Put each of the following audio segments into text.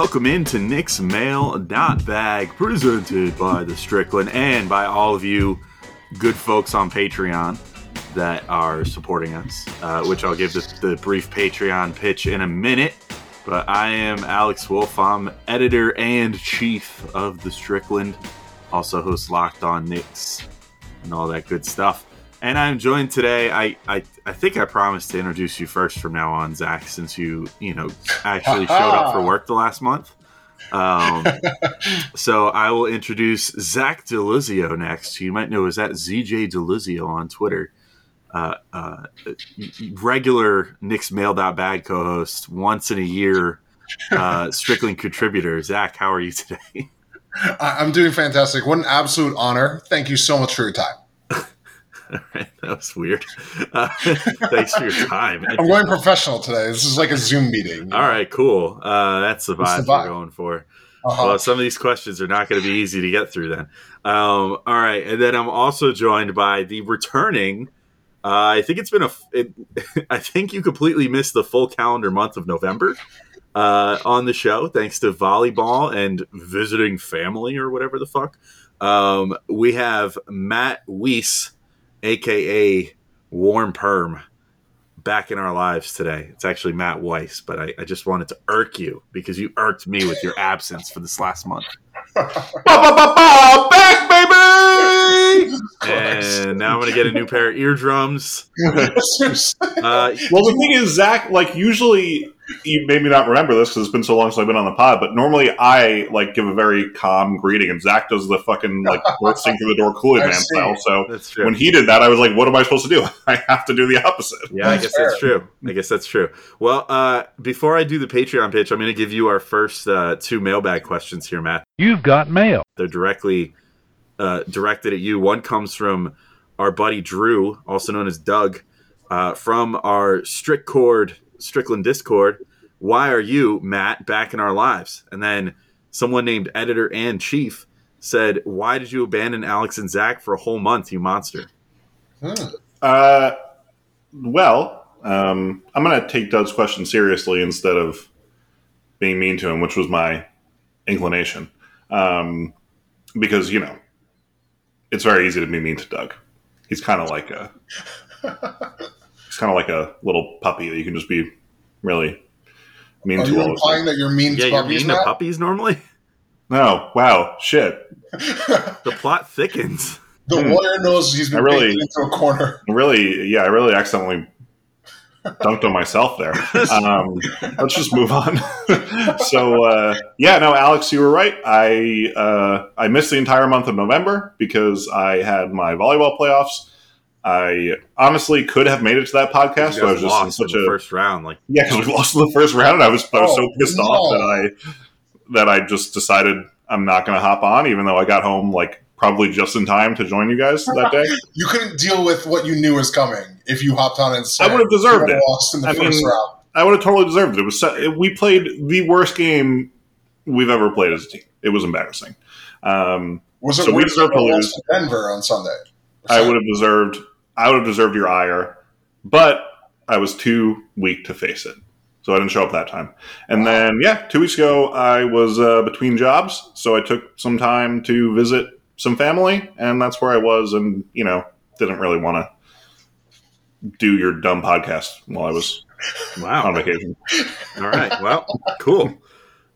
Welcome into Knicks Mail Dot Bag, presented by the Strickland and by all of you good folks on Patreon that are supporting us. Uh, which I'll give the, the brief Patreon pitch in a minute. But I am Alex Wolf. I'm editor and chief of the Strickland, also host Locked On Knicks and all that good stuff. And I'm joined today. I, I I think I promised to introduce you first from now on, Zach, since you you know actually showed up for work the last month. Um, so I will introduce Zach Delizio next. You might know is that ZJ Delizio on Twitter. Uh, uh, regular Knicks Mail.bag co-host, once in a year, uh, Strickland contributor. Zach, how are you today? I'm doing fantastic. What an absolute honor. Thank you so much for your time. Right, that was weird. Uh, thanks for your time. I'm going professional today. This is like a Zoom meeting. All right, cool. Uh, that's the vibe, the vibe. we're going for. Uh-huh. Well, some of these questions are not going to be easy to get through then. Um, all right, and then I'm also joined by the returning. Uh, I think it's been a. It, I think you completely missed the full calendar month of November uh, on the show, thanks to volleyball and visiting family or whatever the fuck. Um, we have Matt Weiss, aka Warm Perm, back in our lives today. It's actually Matt Weiss, but I, I just wanted to irk you because you irked me with your absence for this last month. ba, ba, ba, Back, baby! And now I'm going to get a new pair of eardrums. Uh, Well, the thing is, Zach, like usually you maybe not remember this because it's been so long since I've been on the pod, but normally I like give a very calm greeting, and Zach does the fucking like bursting through the door Kool-Aid I Man style. So when he did that, I was like, "What am I supposed to do? I have to do the opposite." Yeah, I That's guess that's true. I guess that's true. Well, uh, before I do the Patreon pitch, I'm going to give you our first uh, two mailbag questions here, Matt. You've got mail. They're directly uh, directed at you. One comes from our buddy Drew, also known as Doug, uh, from our Strict Strickland Discord. Why are you, Matt, back in our lives? And then someone named Editor and Chief said, "Why did you abandon Alex and Zach for a whole month, you monster?" Uh, well, um, I'm going to take Doug's question seriously instead of being mean to him, which was my inclination. Um, because you know, it's very easy to be mean to Doug. He's kind of like a he's kind of like a little puppy that you can just be really mean Are to you implying time. that you're mean Yeah, to you're puppies, mean to puppies normally. No, wow, shit. The plot thickens. the Hmm. lawyer knows he's been I really- into a corner. Really, yeah, I really accidentally dunked on myself there. Um, let's just move on. so, uh, yeah, no, Alex, you were right. I uh, I missed the entire month of November because I had my volleyball playoffs. I honestly could have made it to that podcast, You but I was just in lost in such the a first round. Like, yeah, because we lost in the first round. I was I was Oh, so pissed no. off that I that I just decided I'm not going to hop on, even though I got home like probably just in time to join you guys that day. You couldn't deal with what you knew was coming if you hopped on and said I would have deserved it. lost in the I first mean, round. I would have totally deserved it. It was so- we played the worst game we've ever played as a team. It was embarrassing. Um, Was it So we worse deserve than to lose. to Denver on Sunday? I would have deserved. I would have deserved your ire, but I was too weak to face it, so I didn't show up that time. And then, yeah, two weeks ago, I was uh, between jobs, so I took some time to visit some family, and that's where I was, and you know, didn't really want to do your dumb podcast while I was on vacation. All right. Well, cool.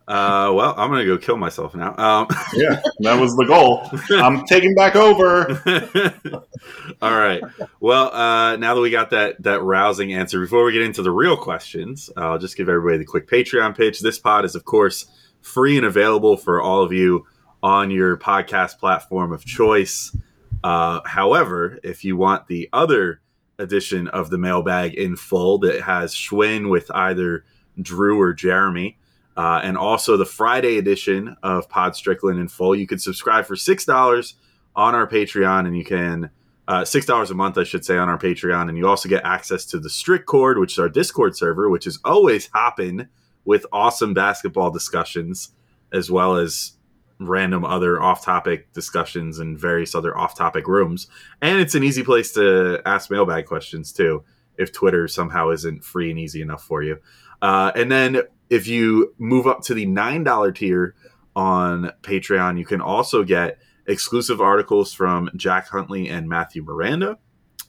Uh, well, I'm gonna go kill myself now. Um, Yeah, that was the goal. I'm taking back over. All right. Well, uh, now that we got that that rousing answer, before we get into the real questions, I'll just give everybody the quick Patreon pitch. This pod is, of course, free and available for all of you on your podcast platform of choice. Uh, however, if you want the other edition of the mailbag in full that has Schwinn with either Drew or Jeremy, uh, and also the Friday edition of Pod Strickland in full, you can subscribe for six dollars on our Patreon, and you can uh, six dollars a month, I should say, on our Patreon, and you also get access to the Strict Cord, which is our Discord server, which is always hopping with awesome basketball discussions, as well as random other off-topic discussions and various other off-topic rooms. And it's an easy place to ask mailbag questions too, if Twitter somehow isn't free and easy enough for you. Uh, and then if you move up to the nine dollar tier on Patreon, you can also get exclusive articles from Jack Huntley and Matthew Miranda,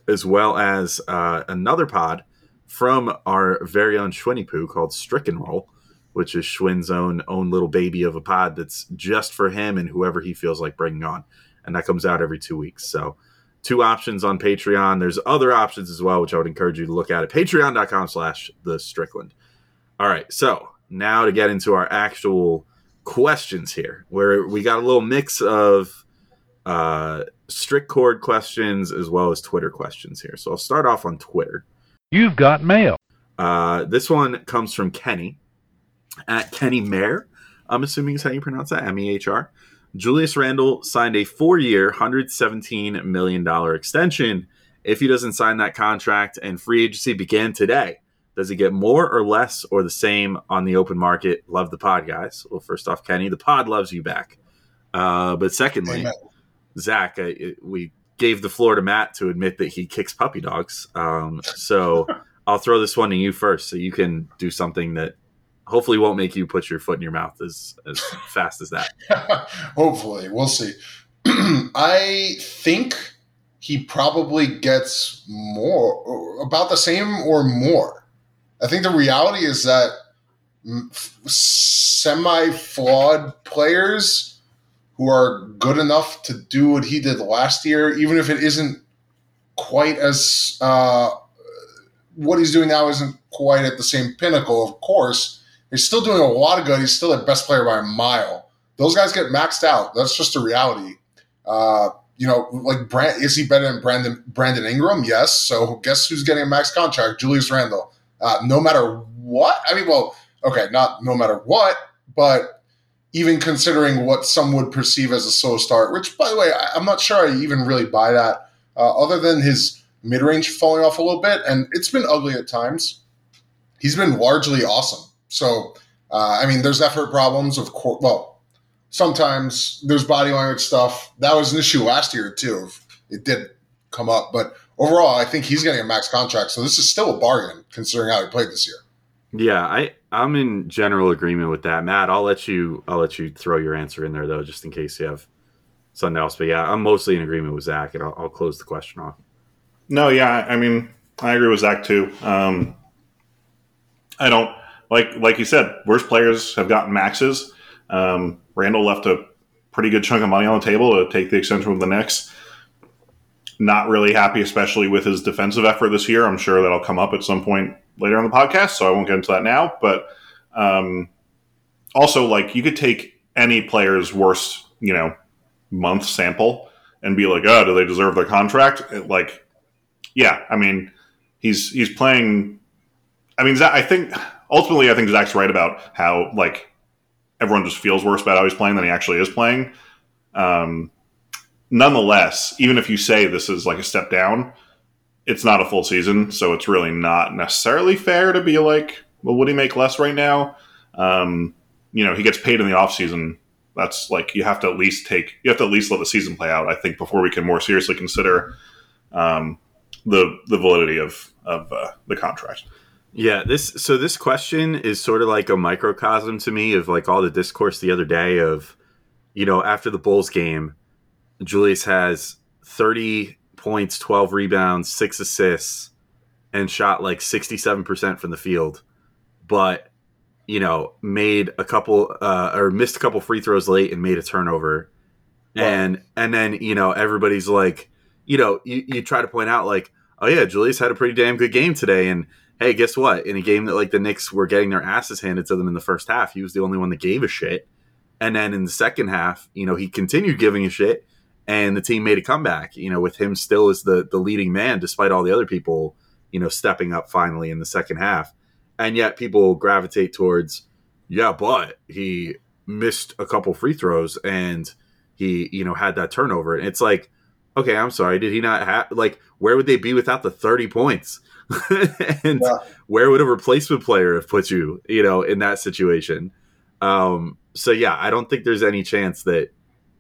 as well as uh, another pod from our very own Schwinny Poo called Stricken Roll, which is Schwinn's own own little baby of a pod that's just for him and whoever he feels like bringing on, and that comes out every two weeks. So. Two options on Patreon. There's other options as well, which I would encourage you to look at at patreon.com slash the Strickland. All right, so now to get into our actual questions here, where we got a little mix of uh, strict cord questions as well as Twitter questions here. So I'll start off on Twitter. You've got mail. Uh, this one comes from Kenny at Kenny Mayer. I'm assuming is how you pronounce that. M E H R. Julius Randle signed a four-year, $117 million extension. If he doesn't sign that contract and free agency began today, does he get more or less or the same on the open market? Love the pod, guys. Well, first off, Kenny, the pod loves you back. Uh, but secondly, Amen. Zach, I, we gave the floor to Matt to admit that he kicks puppy dogs. Um, so I'll throw this one to you first, so you can do something that hopefully won't make you put your foot in your mouth as as fast as that. Hopefully, we'll see. I think he probably gets more, about the same or more. I think the reality is that semi flawed players who are good enough to do what he did last year, even if it isn't quite as uh, what he's doing now isn't quite at the same pinnacle, of course. He's still doing a lot of good. He's still the best player by a mile. Those guys get maxed out. That's just a reality. Uh, you know, like Brand, is he better than Brandon Brandon Ingram? Yes. So guess who's getting a max contract? Julius Randle. Uh, no matter what. I mean, well, okay, not no matter what, but even considering what some would perceive as a slow start, which, by the way, I, I'm not sure I even really buy that. Uh, other than his mid range falling off a little bit, and it's been ugly at times. He's been largely awesome. So, uh, I mean, there's effort problems, of course. Well, sometimes there's body language stuff. That was an issue last year too. It did come up, but overall, I think he's getting a max contract. So this is still a bargain considering how he played this year. Yeah, I I'm in general agreement with that, Matt. I'll let you I'll let you throw your answer in there though, just in case you have something else. But yeah, I'm mostly in agreement with Zach, and I'll, I'll close the question off. No, yeah, I mean, I agree with Zach too. Um, I don't like like you said. Worst players have gotten maxes. Um, Randle left a pretty good chunk of money on the table to take the extension with the Knicks. Not really happy, especially with his defensive effort this year. I'm sure that'll come up at some point later on the podcast, so I won't get into that now. But um, also, like you could take any player's worst, you know, month sample and be like, oh, do they deserve their contract? It, like, yeah, I mean, he's he's playing. I mean, I think ultimately, I think Zach's right about how like everyone just feels worse about how he's playing than he actually is playing. Um, nonetheless, even if you say this is like a step down, it's not a full season, so it's really not necessarily fair to be like well, would he make less right now? Um, you know, he gets paid in the offseason. That's like you have to at least take you have to at least let the season play out. I think before we can more seriously consider um, the the validity of of uh, the contract. Yeah, this so this question is sort of like a microcosm to me of like all the discourse the other day of, you know, after the Bulls game, Julius has 30 points, 12 rebounds, six assists, and shot like 67% from the field. But, you know, made a couple uh, or missed a couple free throws late and made a turnover. And and then, you know, everybody's like, you know, you, you try to point out like, oh yeah, Julius had a pretty damn good game today. And hey, guess what? In a game that like the Knicks were getting their asses handed to them in the first half, he was the only one that gave a shit. And then in the second half, you know, he continued giving a shit and the team made a comeback, you know, with him still as the the leading man despite all the other people, you know, stepping up finally in the second half. And yet people gravitate towards, yeah, but he missed a couple free throws and he, you know, had that turnover. And it's like, okay, I'm sorry, did he not have like where would they be without the 30 points? and Yeah. where would a replacement player have put you, you know, in that situation? Um, so yeah, I don't think there's any chance that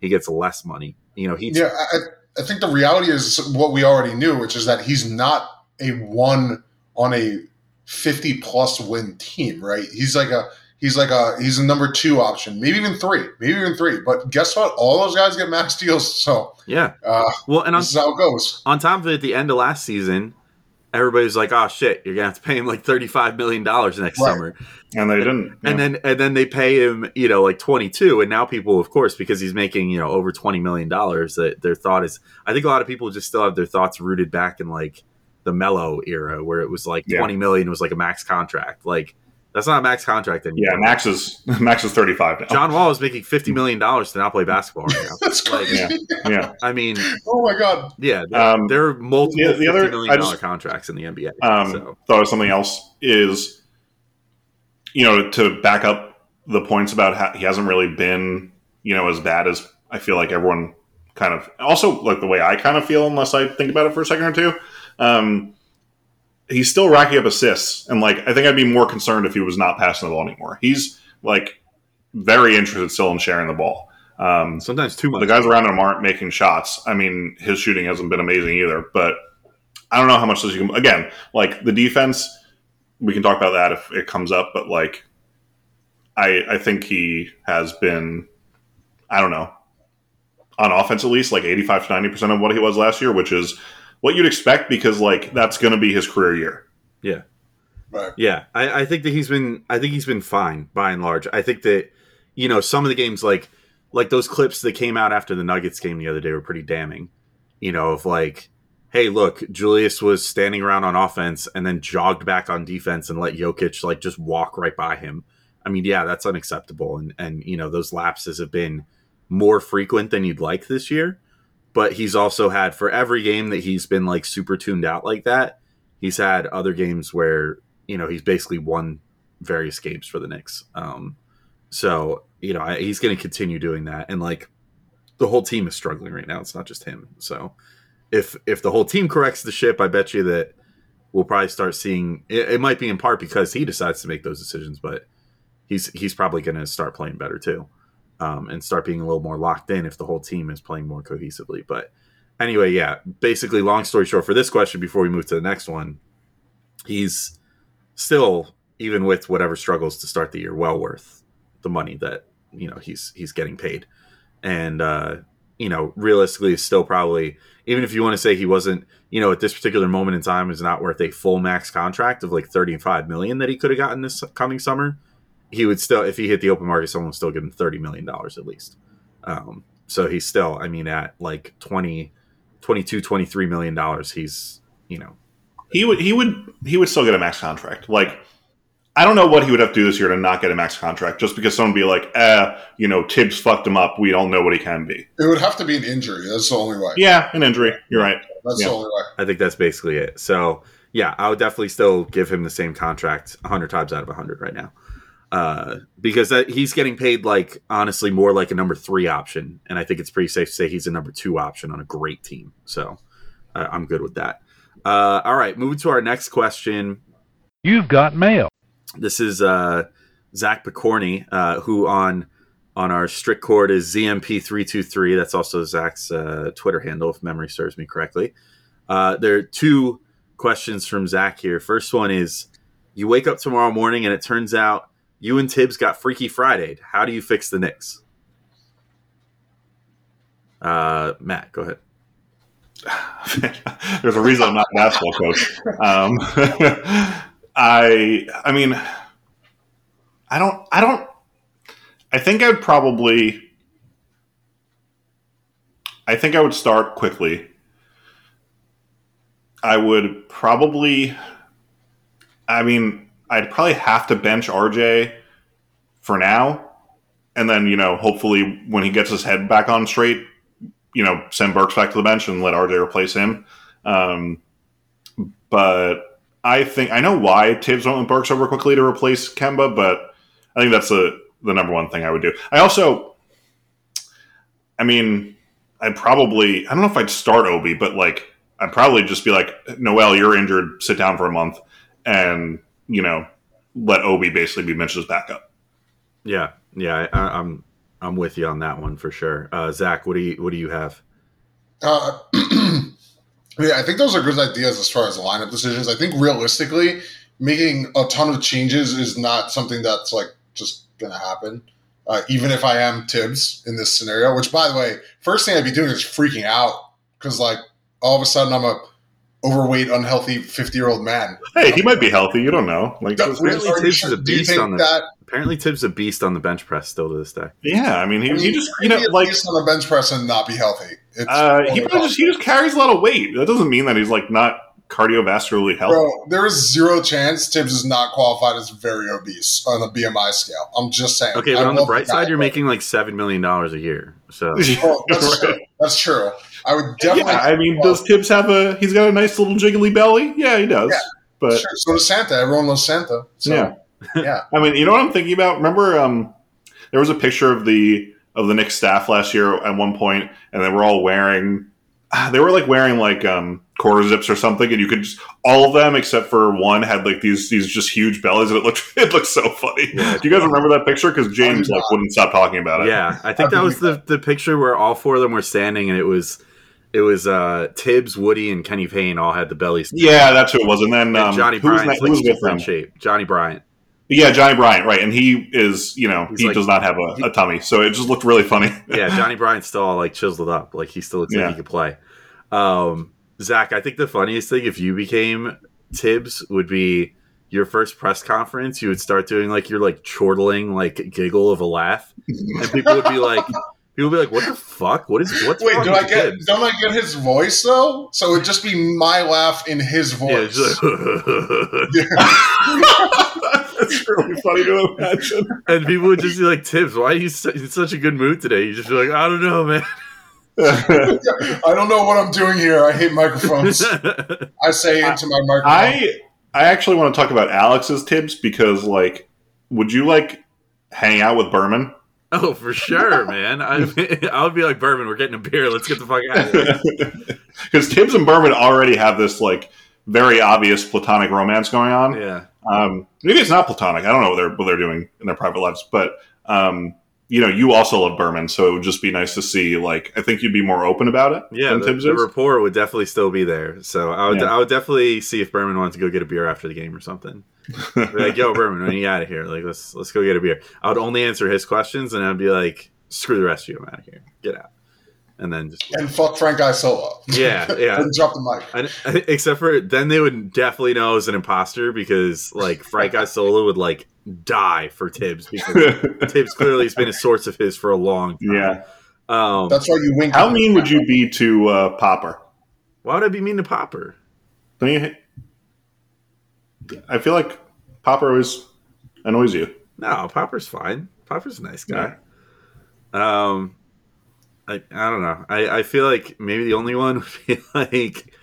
he gets less money. You know, he Yeah, I, I think the reality is what we already knew, which is that he's not a one on a fifty plus win team, right? He's like a he's like a he's a number two option, maybe even three, maybe even three. But guess what? All those guys get max deals, so yeah. uh, Well, and on, this is how it goes. on top of it, at the end of last season, everybody's like, "Oh shit, you're gonna have to pay him like thirty five million dollars next Right. summer," And they didn't. and then and then they pay him, you know, like twenty two, and now people, of course, because he's making you know over twenty million dollars, that their thought is, I think a lot of people just still have their thoughts rooted back in like the Melo era, where it was like Yeah. twenty million was like a max contract, like. That's not a max contract anymore. yeah, Max is Max is thirty five now. John Wall is making fifty million dollars to not play basketball right now. That's Like, crazy. yeah. I mean, Oh my god. yeah, there, Um, there are multiple the- the other- fifty million I dollar contracts in the NBA. um, so thought of something else is, you know, to back up the points about how he hasn't really been, you know, as bad as I feel like everyone kind of, also like the way I kind of feel, unless I think about it for a second or two. Um, he's still racking up assists, and like I think I'd be more concerned if he was not passing the ball anymore. He's like very interested still in sharing the ball. Um, sometimes too much. the guys around him aren't making shots. I mean, his shooting hasn't been amazing either, but I don't know how much this you can. Again, like the defense, we can talk about that if it comes up, but like, I I think he has been, I don't know, on offense at least like eighty five to ninety percent of what he was last year, which is what you'd expect because like that's going to be his career year. Yeah. Right. Yeah, I, I think that he's been. I think he's been fine by and large. I think that you know some of the games like like those clips that came out after the Nuggets game the other day were pretty damning. You know, of like, hey, look, Julius was standing around on offense and then jogged back on defense and let Jokic like just walk right by him. I mean, yeah, that's unacceptable, and and you know those lapses have been more frequent than you'd like this year. But he's also had for every game that he's been like super tuned out like that. He's had other games where you know he's basically won various games for the Knicks. Um, so you know I, he's going to continue doing that, and like the whole team is struggling right now. It's not just him. So if if the whole team corrects the ship, I bet you that we'll probably start seeing. It, it might be in part because he decides to make those decisions, but he's he's probably going to start playing better too, um, and start being a little more locked in if the whole team is playing more cohesively. But anyway, yeah. Basically, long story short, for this question, before we move to the next one, he's still even with whatever struggles to start the year, well worth the money that you know he's he's getting paid, and uh, you know realistically, is still probably even if you want to say he wasn't, you know, at this particular moment in time is not worth a full max contract of like thirty five million that he could have gotten this coming summer. He would still, if he hit the open market, someone would still give him thirty million dollars at least. Um, so he's still, I mean, at like 20, 22, 23 million dollars, he's you know He would he would he would still get a max contract. Like I don't know what he would have to do this year to not get a max contract, just because someone would be like, eh, you know, Thibs fucked him up. We don't know what he can be. It would have to be an injury. That's the only way. Yeah, an injury. You're right. That's Yeah. the only way. I think that's basically it. So yeah, I would definitely still give him the same contract hundred times out of hundred right now, uh, because that, he's getting paid like honestly more like a number three option, and I think it's pretty safe to say he's a number two option on a great team. So uh, I'm good with that. Uh, all right, moving to our next question. You've got mail. This is uh, Zach Picorni, uh, who on on our strict cord is ZMP323. That's also Zach's uh, Twitter handle, if memory serves me correctly. Uh, there are two questions from Zach here. First one is You wake up tomorrow morning and it turns out you and Thibs got Freaky Friday. How do you fix the Knicks? Uh, Matt, go ahead. There's a reason I'm not a basketball coach. Um, I, I mean, I don't, I don't, I think I'd probably, I think I would start Quickley. I would probably, I mean, I'd probably have to bench RJ for now. And then, you know, hopefully when he gets his head back on straight, you know, send Burks back to the bench and let RJ replace him. Um, but I think I know why Thibs went with Burks over Quickley to replace Kemba, but I think that's the the number one thing I would do. I also, I mean, I'd probably I don't know if I'd start Obi, but like I'd probably just be like, Noel, you're injured, sit down for a month, and you know, let Obi basically be Mitch's backup. Yeah, yeah, I, I'm I'm with you on that one for sure. Uh, Zach, what do you what do you have? Uh, yeah, I think those are good ideas as far as lineup decisions. I think realistically, making a ton of changes is not something that's like just going to happen. Uh, even if I am Thibs in this scenario, which by the way, first thing I'd be doing is freaking out because like all of a sudden I'm a overweight, unhealthy fifty year old man. Hey, he might be healthy. You don't know. Like, No, Apparently, Are Thibs is a beast on the. that Apparently, Thibs is a beast on the bench press still to this day. yeah, I mean, he, I mean, he just you know be a like beast on the bench press and not be healthy? It's uh, he probably just he just carries a lot of weight. That doesn't mean that he's like not cardiovascularly healthy. Bro, there is zero chance Thibs is not qualified as very obese on the BMI scale. I'm just saying. Okay, I but on the bright guy, side, you're but- making like seven million dollars a year. So Well, that's true. That's true. I would definitely. yeah, I mean, does Thibs have a? He's got a nice little jiggly belly. Yeah, he does. Yeah. But sure. So does Santa. Everyone loves Santa. So, Yeah. yeah. I mean, you know what I'm thinking about? Remember, um, there was a picture of the of the Knicks staff last year at one point, and they were all wearing. ah, They were like wearing like um, quarter zips or something, and you could just all of them except for one had like these these just huge bellies, and it looked it looked so funny. Yeah. Do you guys remember that picture? Because James like wouldn't stop talking about it. yeah, I think that was the the picture where all four of them were standing, and it was it was uh Thibs, Woody, and Kenny Payne all had the bellies. yeah, that's who it was. And then And um, Johnny who was, Bryant's was with them? shape. Johnny Bryant. Yeah, Johnny Bryant, right? And he is, you know, He's he like- does not have a, a tummy, so it just looked really funny. Yeah, Johnny Bryant's still all like chiseled up, like he still looks Yeah. like he could play. Um, Zach, I think the funniest thing if you became Thibs would be your first press conference. You would start doing like your like chortling like giggle of a laugh, and people would be like, people would be like, "What the fuck? What is what's Wait, wrong do I get? Thibs?" Don't I get his voice though? So it'd just be my laugh in his Yeah, voice. it's like- That's really funny to imagine. and people would just be like, "Thibs, why are you su- in such a good mood today?" You just be like, "I don't know, man." I don't know what I'm doing here. I hate microphones. I say into my microphone. I I actually want to talk about Alex's Thibs because, like, would you like hang out with Berman? Oh, for sure, man. I, I would be like, "Berman, we're getting a beer. Let's get the fuck out of here." Because Thibs and Berman already have this like very obvious platonic romance going on. Yeah. Um, maybe it's not platonic. I don't know what they're what they're doing in their private lives, but um, you know, you also love Berman, so it would just be nice to see. Like, I think you'd be more open about it. Yeah, than the, Thibs the rapport would definitely still be there. So I would, Yeah. I would definitely see if Berman wanted to go get a beer after the game or something. Be like, yo, Berman, when are you out of here? Like, let's let's go get a beer. I would only answer his questions, and I'd be like, screw the rest of you, I'm out of here, get out, and then just and fuck Frank Isola. yeah, yeah. and drop the mic. I, except for then they would definitely know I was an imposter because like Frank Isola would like die for Thibs because Thibs clearly has been a source of his for a long time. yeah. Um, That's why you wink. How mean would you be to uh, Popper? why would I be mean to Popper? Don't you? I feel like Popper always annoys you. No, Popper's fine. Popper's a nice guy. Um, I I don't know. I, I feel like maybe the only one would be like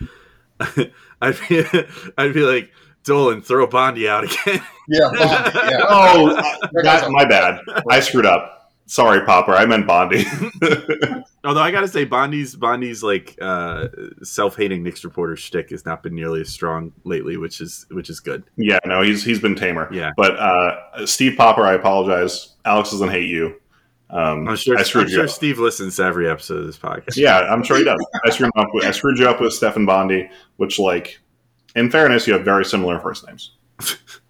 I'd be I'd be like Dolan throw Bondy out again. Yeah, Bondy, yeah. Oh, That guy's that, a- my bad. I screwed up. Sorry, Popper. I meant Bondy. Although I gotta say, Bondy's Bondy's like uh, self-hating Knicks reporter shtick has not been nearly as strong lately, which is which is good. yeah, no, he's he's been tamer. Yeah. But uh, Steve Popper, I apologize. Alex doesn't hate you. Um, I'm sure. I'm sure. Steve listens to every episode of this podcast. Yeah, I'm sure he does. I screwed, up with, I screwed you up with Stefan Bondy, which, like, in fairness, you have very similar first names.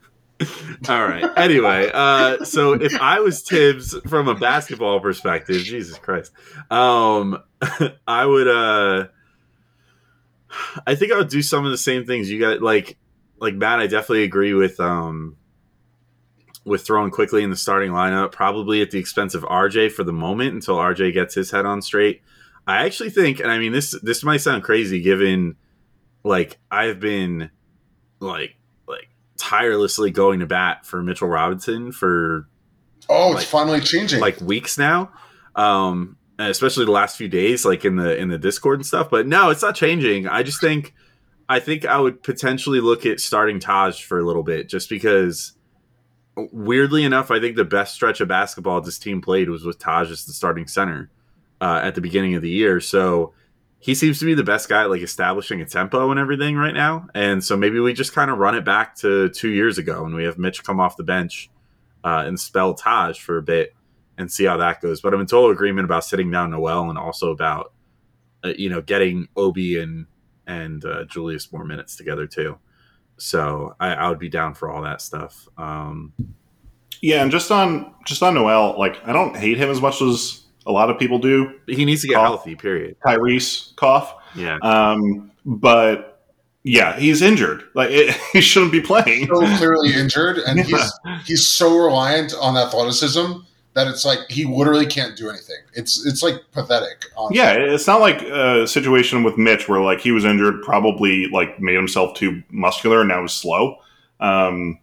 All right. Anyway, uh, so if I was Thibs from a basketball perspective, Jesus Christ, um, I would. Uh, I think I would do some of the same things you got. Like, like Matt, I definitely agree with um, with throwing Quickley in the starting lineup, probably at the expense of RJ for the moment until RJ gets his head on straight. I actually think, and I mean this this might sound crazy given like I've been like like tirelessly going to bat for Mitchell Robinson for Oh, it's finally changing. like weeks now. Um and especially the last few days like in the in the Discord and stuff, but no, it's not changing. I just think I think I would potentially look at starting Taj for a little bit just because weirdly enough, I think the best stretch of basketball this team played was with Taj as the starting center uh, at the beginning of the year. So he seems to be the best guy at like establishing a tempo and everything right now. And so maybe we just kind of run it back to two years ago and we have Mitch come off the bench uh, and spell Taj for a bit and see how that goes. But I'm in total agreement about sitting down Noel and also about uh, you know getting Obi and and uh, Julius more minutes together too. So I, I would be down for all that stuff. Um, Yeah, and just on just on Noel, like, I don't hate him as much as a lot of people do. he needs to get Oh. healthy. Period. Tyrese cough. Yeah. Um, but yeah, he's injured. Like, it, he shouldn't be playing. He's so clearly injured, and he's he's so reliant on athleticism that it's like he literally can't do anything. It's it's like pathetic. Honestly. Yeah, it's not like a situation with Mitch where like he was injured, probably like made himself too muscular and now is slow. Um,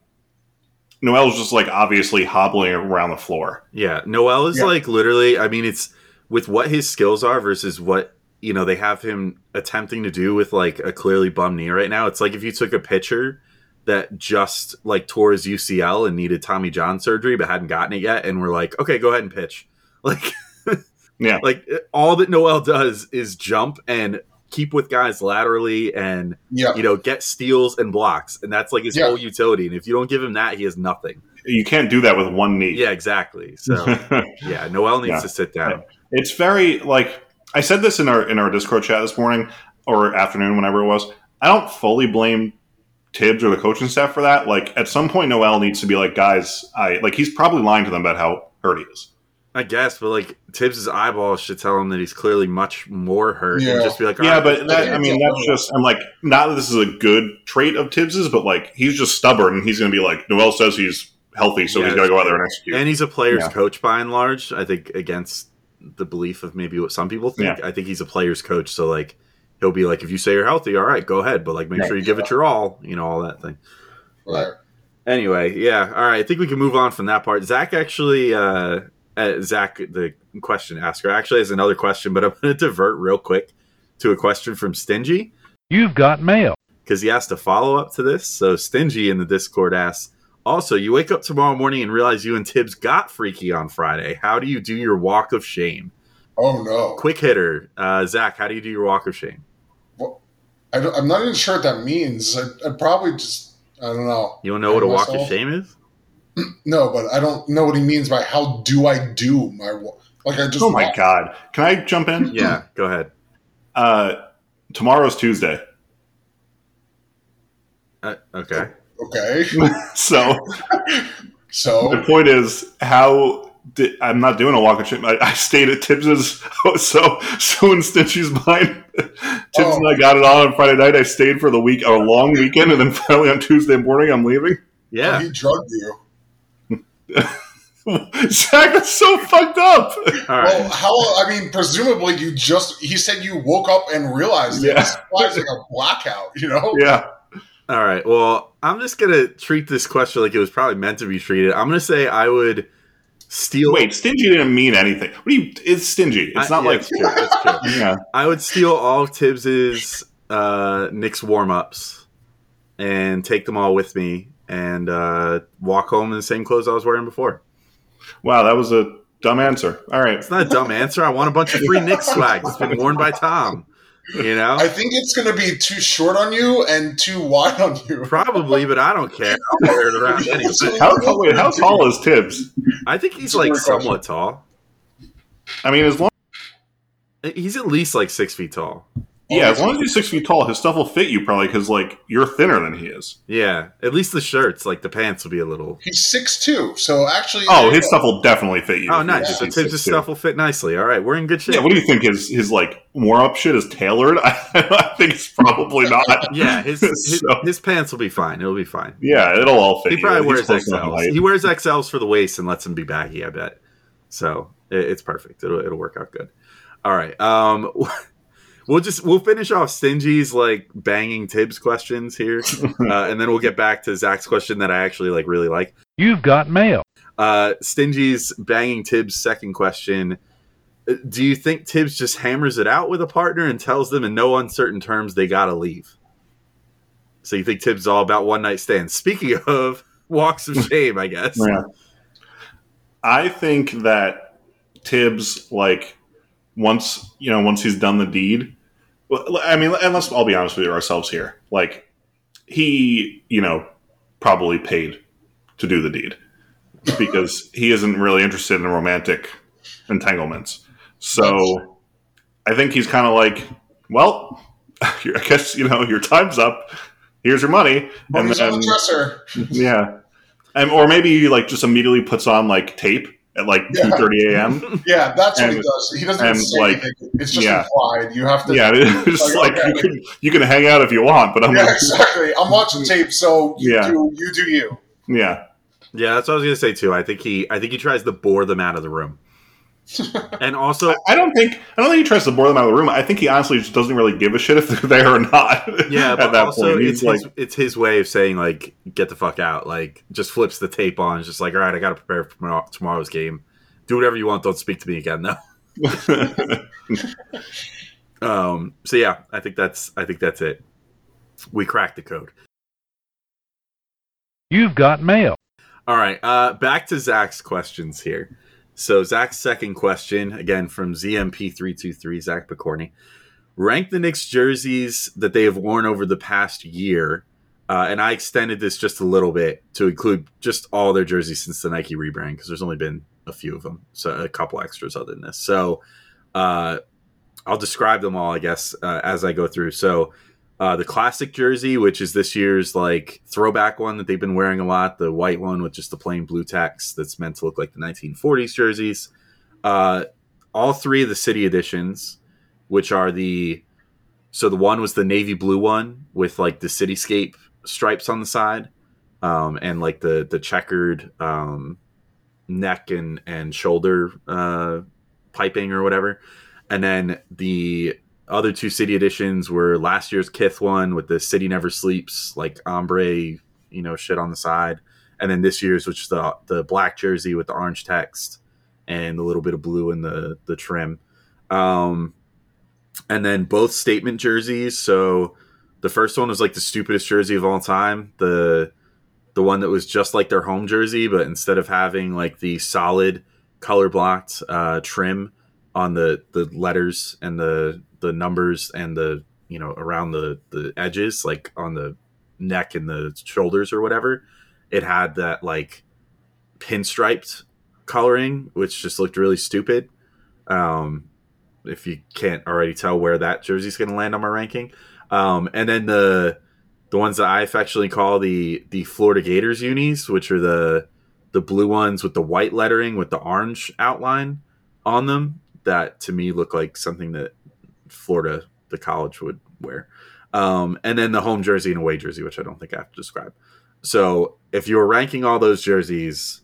Noel's just like obviously hobbling around the floor. Yeah, Noel is Yeah. like literally. I mean, it's with what his skills are versus what you know they have him attempting to do with like a clearly bum knee right now. It's like if you took a pitcher that just like tore his UCL and needed Tommy John surgery but hadn't gotten it yet, and we're like, okay, go ahead and pitch. Like, Yeah. like all that Noel does is jump and keep with guys laterally and yeah. you know get steals and blocks, and that's like his Yeah. whole utility. And if you don't give him that, he has nothing. You can't do that with one knee. Yeah, exactly. So yeah, Noel needs Yeah. to sit down. it's very like I said this in our in our Discord chat this morning or afternoon, whenever it was. I don't fully blame Thibs or the coaching staff for that. Like at some point, Noel needs to be like, guys, I like he's probably lying to them about how hurt he is. I guess, but like Thibs's eyeballs should tell him that he's clearly much more hurt, and Yeah. just be like, Yeah, "All right, but that, I mean, that's just I'm like not that this is a good trait of Thibs's, but like he's just stubborn and he's going to be like Noel says he's healthy, so Yeah, he's got to go out there and execute. and he's a player's Yeah. coach by and large. I think against the belief of maybe what some people think. I think he's a player's coach, so like he'll be like, if you say you're healthy, all right, go ahead, but like make Yeah. sure you give it your all, you know, all that thing. Right. Anyway, yeah, all right. I think we can move on from that part. Zach actually, uh, uh, Zach, the question asker, actually has another question, but I'm going to divert real quick to a question from Stingy. You've got mail. because he asked a follow up to this. So Stingy in the Discord asks, also, you wake up tomorrow morning and realize you and Thibs got freaky on Friday. How do you do your walk of shame? Oh no. Quick hitter, uh, Zach. How do you do your walk of shame? I don't, I'm not even sure what that means. I, I'd probably just I don't know. You don't know what a walk of shame is? No, but I don't know what he means by how do I do my wa- like I just oh my walk. god! Can I jump in? Yeah, go ahead. Uh, tomorrow's Tuesday, Uh, okay. Okay, so so the point is how di- I'm not doing a walk of shame. I, I stayed at Thibs's, so so in Stingy's mind, Thibs Oh. and I got it on on Friday night. I stayed for the week, a long weekend, and then finally on Tuesday morning, I'm leaving. Yeah. he drugged you. Zach, that's so fucked up. All right. Well, how? I mean, presumably you just he said you woke up and realized it. Yeah. This implies like a blackout, you know? yeah, All right. Well, I'm just gonna treat this question like it was probably meant to be treated. I'm gonna say I would steal. wait, stingy didn't mean anything. What do you? It's stingy. It's I- not yeah, like it's true, it's true. yeah. I would steal all of Thibs's uh, Knicks warm ups and take them all with me and uh, walk home in the same clothes I was wearing before. Wow, that was a Dumb answer. All right. It's not a dumb answer. I want a bunch of free Knicks swag. It's been worn by Tom. You know, I think it's going to be too short on you and too wide on you. probably, but I don't care. I'll wear it around anyway. How, tall- wait, how tall is Thibs? I think he's like great question. somewhat tall. I mean, as long He's at least like six feet tall. Yeah, as long as he's six feet tall, his stuff will fit you probably because like you're thinner than he is. Yeah, at least the shirts, like the pants, will be a little. He's six two, so actually, Oh, his stuff will definitely fit you. Oh, nice. he's So six Thibs' two. stuff will fit nicely. All right, we're in good shape. Yeah, what do you think? His his like warm up shit is tailored. I, think it's probably not. Yeah, his his, So- his pants will be fine. It'll be fine. Yeah, it'll all fit. He probably He's wears close enough XLs. He wears XLs for the waist and lets him be baggy. I bet. So it, it's perfect. It'll it'll work out good. All right. Um, we'll just we'll finish off Stingy's like banging Thibs questions here, uh, and then we'll get back to Zach's question that I actually like really like. You've got mail. Uh, Stingy's banging Thibs' second question. uh, Do you think Thibs just hammers it out with a partner and tells them in no uncertain terms they gotta leave? So you think Thibs is all about one night stands? Speaking of walks of shame, I guess. Yeah. I think that Thibs, like, once you know, once he's done the deed. Well, I mean, and let's all be honest with ourselves here. Like, he, you know, probably paid to do the deed because he isn't really interested in romantic entanglements. So, I think he's kind of like, well, I guess you know your time's up. Here's your money, Money's on the dresser. yeah, and or maybe he like just immediately puts on like tape at like Yeah. two thirty a.m. Yeah, that's what he does. He doesn't say like, anything. It's just yeah. implied. You have to. yeah, it's Like, like okay. you can you can hang out if you want, but I'm Yeah, like, exactly. I'm watching tape, so you Yeah. do you do you. yeah, Yeah, that's what I was gonna say too. I think he, I think he tries to bore them out of the room, and also, I don't think I don't think he tries to bore them out of the room. I think he honestly just doesn't really give a shit if they're there or not. yeah, at but that also point, it's like, his, it's his way of saying like, get the fuck out. Like, just flips the tape on. It's just like, all right, I got to prepare for tomorrow's game. Do whatever you want. Don't speak to me again, though. Um, so yeah, I think that's I think that's it. We cracked the code. You've got mail. All right, uh, back to Zach's questions here. So Zach's second question, again from ZMP323, Zach Picorni. Rank the Knicks jerseys that they have worn over the past year. Uh, and I extended this just a little bit to include just all their jerseys since the Nike rebrand, because there's only been a few of them, so a couple extras other than this. So uh, I'll describe them all, I guess, uh, as I go through. So uh, the classic jersey, which is this year's like throwback one that they've been wearing a lot, the white one with just the plain blue text that's meant to look like the 1940s jerseys. Uh, all three of the city editions, which are the so the one was the navy blue one with like the cityscape stripes on the side, um, and like the the checkered um, neck and and shoulder uh, piping or whatever, and then the other two city editions were last year's Kith one with the City Never Sleeps, like ombre, you know, shit on the side, and then this year's, which is the the black jersey with the orange text and a little bit of blue in the the trim. Um, and then both statement jerseys. So the first one was like the stupidest jersey of all time. The the one that was just like their home jersey, but instead of having like the solid color blocked uh, trim on the the letters and the the numbers and the you know around the the edges, like on the neck and the shoulders or whatever, it had that like pinstriped coloring, which just looked really stupid. Um, if you can't already tell where that jersey's going to land on my ranking, um, and then the the ones that I affectionately call the the Florida Gators unis, which are the the blue ones with the white lettering with the orange outline on them, that to me looked like something that Florida the college would wear. Um, and then the home jersey and away jersey, which I don't think I have to describe. So if you were ranking all those jerseys,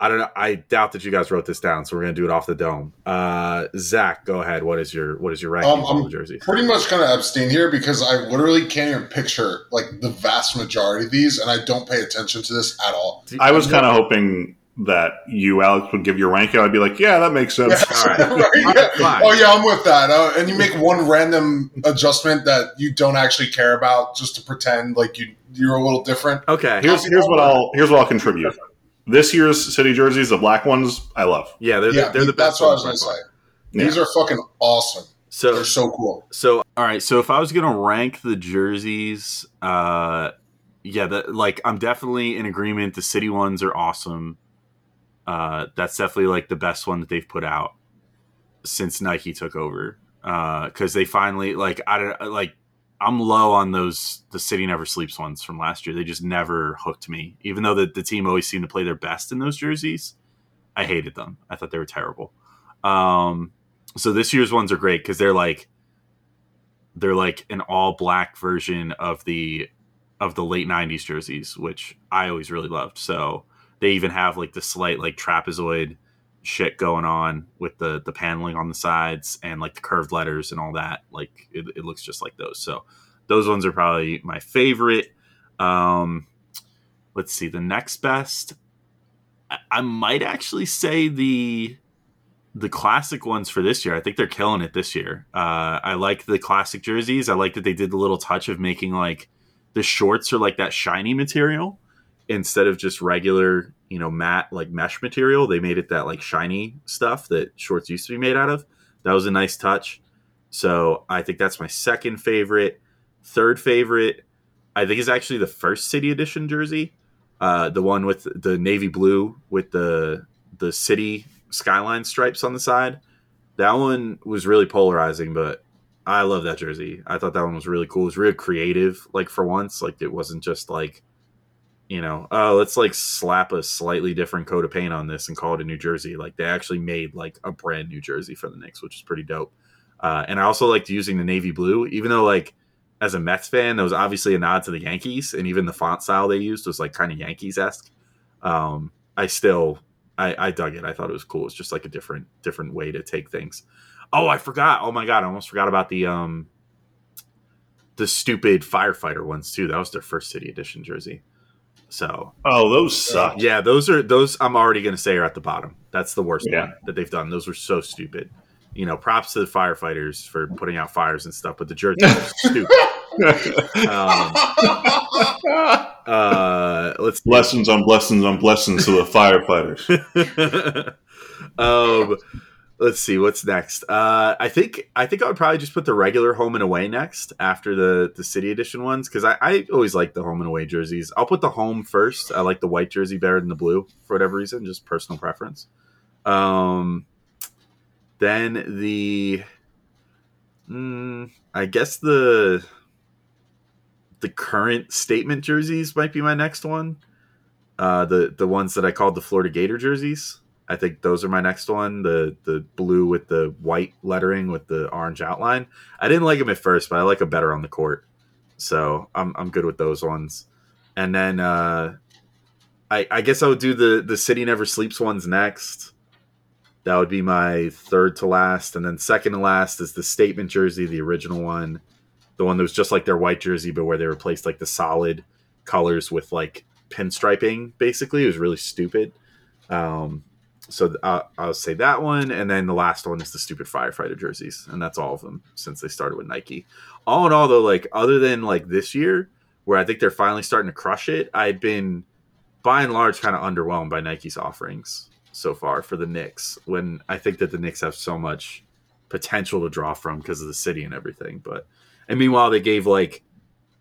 I don't know. I doubt that you guys wrote this down, so we're gonna do it off the dome. Uh, Zach, go ahead. What is your what is your ranking Um, of the jerseys? Pretty much going to abstain here because I literally can't even picture like the vast majority of these, and I don't pay attention to this at all. I was kind of hoping that you, Alex, would give your ranking. I'd be like, yeah, that makes sense. All right. Right, yeah. Oh yeah, I'm with that. Uh, and you make one random adjustment that you don't actually care about just to pretend like you you're a little different. Okay. Here's here's what I'll here's what I'll contribute. this year's city jerseys, the black ones, I love. Yeah, they're, yeah, they're the best. that's best. what I was ones gonna say. far. These are fucking awesome. So They're so cool. So all right, so if I was gonna rank the jerseys, uh yeah, the, like I'm definitely in agreement. The city ones are awesome. Uh that's definitely like the best one that they've put out since Nike took over. Uh because they finally like I don't like I'm low on those the City Never Sleeps ones from last year. They just never hooked me. Even though the, the team always seemed to play their best in those jerseys, I hated them. I thought they were terrible. Um so this year's ones are great because they're like they're like an all black version of the of the late 90s jerseys which i always really loved so they even have like the slight like trapezoid shit going on with the the paneling on the sides and like the curved letters and all that like it, it looks just like those so those ones are probably my favorite um let's see the next best I, I might actually say the the classic ones for this year. I think they're killing it this year. Uh, I like the classic jerseys. I like that they did the little touch of making like the shorts are like that shiny material instead of just regular, you know, matte like mesh material. They made it that like shiny stuff that shorts used to be made out of. That was a nice touch. So I think that's my second favorite. Third favorite, I think is actually the first City Edition jersey, uh, the one with the navy blue with the the city skyline stripes on the side. That one was really polarizing, but I love that jersey. I thought that one was really cool. It was real creative, like for once. Like it wasn't just like, you know, oh, let's like slap a slightly different coat of paint on this and call it a New Jersey. Like they actually made like a brand new jersey for the Knicks, which is pretty dope. Uh, and I also liked using the navy blue, even though like as a Mets fan, that was obviously a nod to the Yankees, and even the font style they used was like kind of Yankees esque. Um, I still I, I dug it. I thought it was cool. It's just like a different different way to take things. Oh, I forgot. Oh my god, I almost forgot about the um the stupid firefighter ones too. That was their first city edition jersey. So Oh, those suck. yeah, those are those I'm already gonna say are at the bottom. That's the worst Yeah. one that they've done. Those were so stupid. You know, props to the firefighters for putting out fires and stuff, but the jerseys are stupid. Um, uh, let's blessings on blessings on blessings to the firefighters. um, let's see what's next. Uh, I think I think I would probably just put the regular home and away next after the the city edition ones because I, I always like the home and away jerseys. I'll put the home first. I like the white jersey better than the blue for whatever reason, just personal preference. Um, then the, mm, I guess the the current statement jerseys might be my next one. Uh, the the ones that I called the Florida Gator jerseys. I think those are my next one. The the blue with the white lettering with the orange outline. I didn't like them at first, but I like them better on the court. So I'm I'm good with those ones. And then uh, I I guess I would do the the City Never Sleeps ones next. That would be my third to last, and then second to last is the statement jersey, the original one, the one that was just like their white jersey, but where they replaced like the solid colors with like pinstriping. Basically, it was really stupid. Um, so uh, I'll say that one, and then the last one is the stupid firefighter jerseys, and that's all of them since they started with Nike. All in all, though, like other than like this year, where I think they're finally starting to crush it, I've been by and large kind of underwhelmed by Nike's offerings so far for the Knicks. When I think that the Knicks have so much potential to draw from because of the city and everything, but and meanwhile they gave like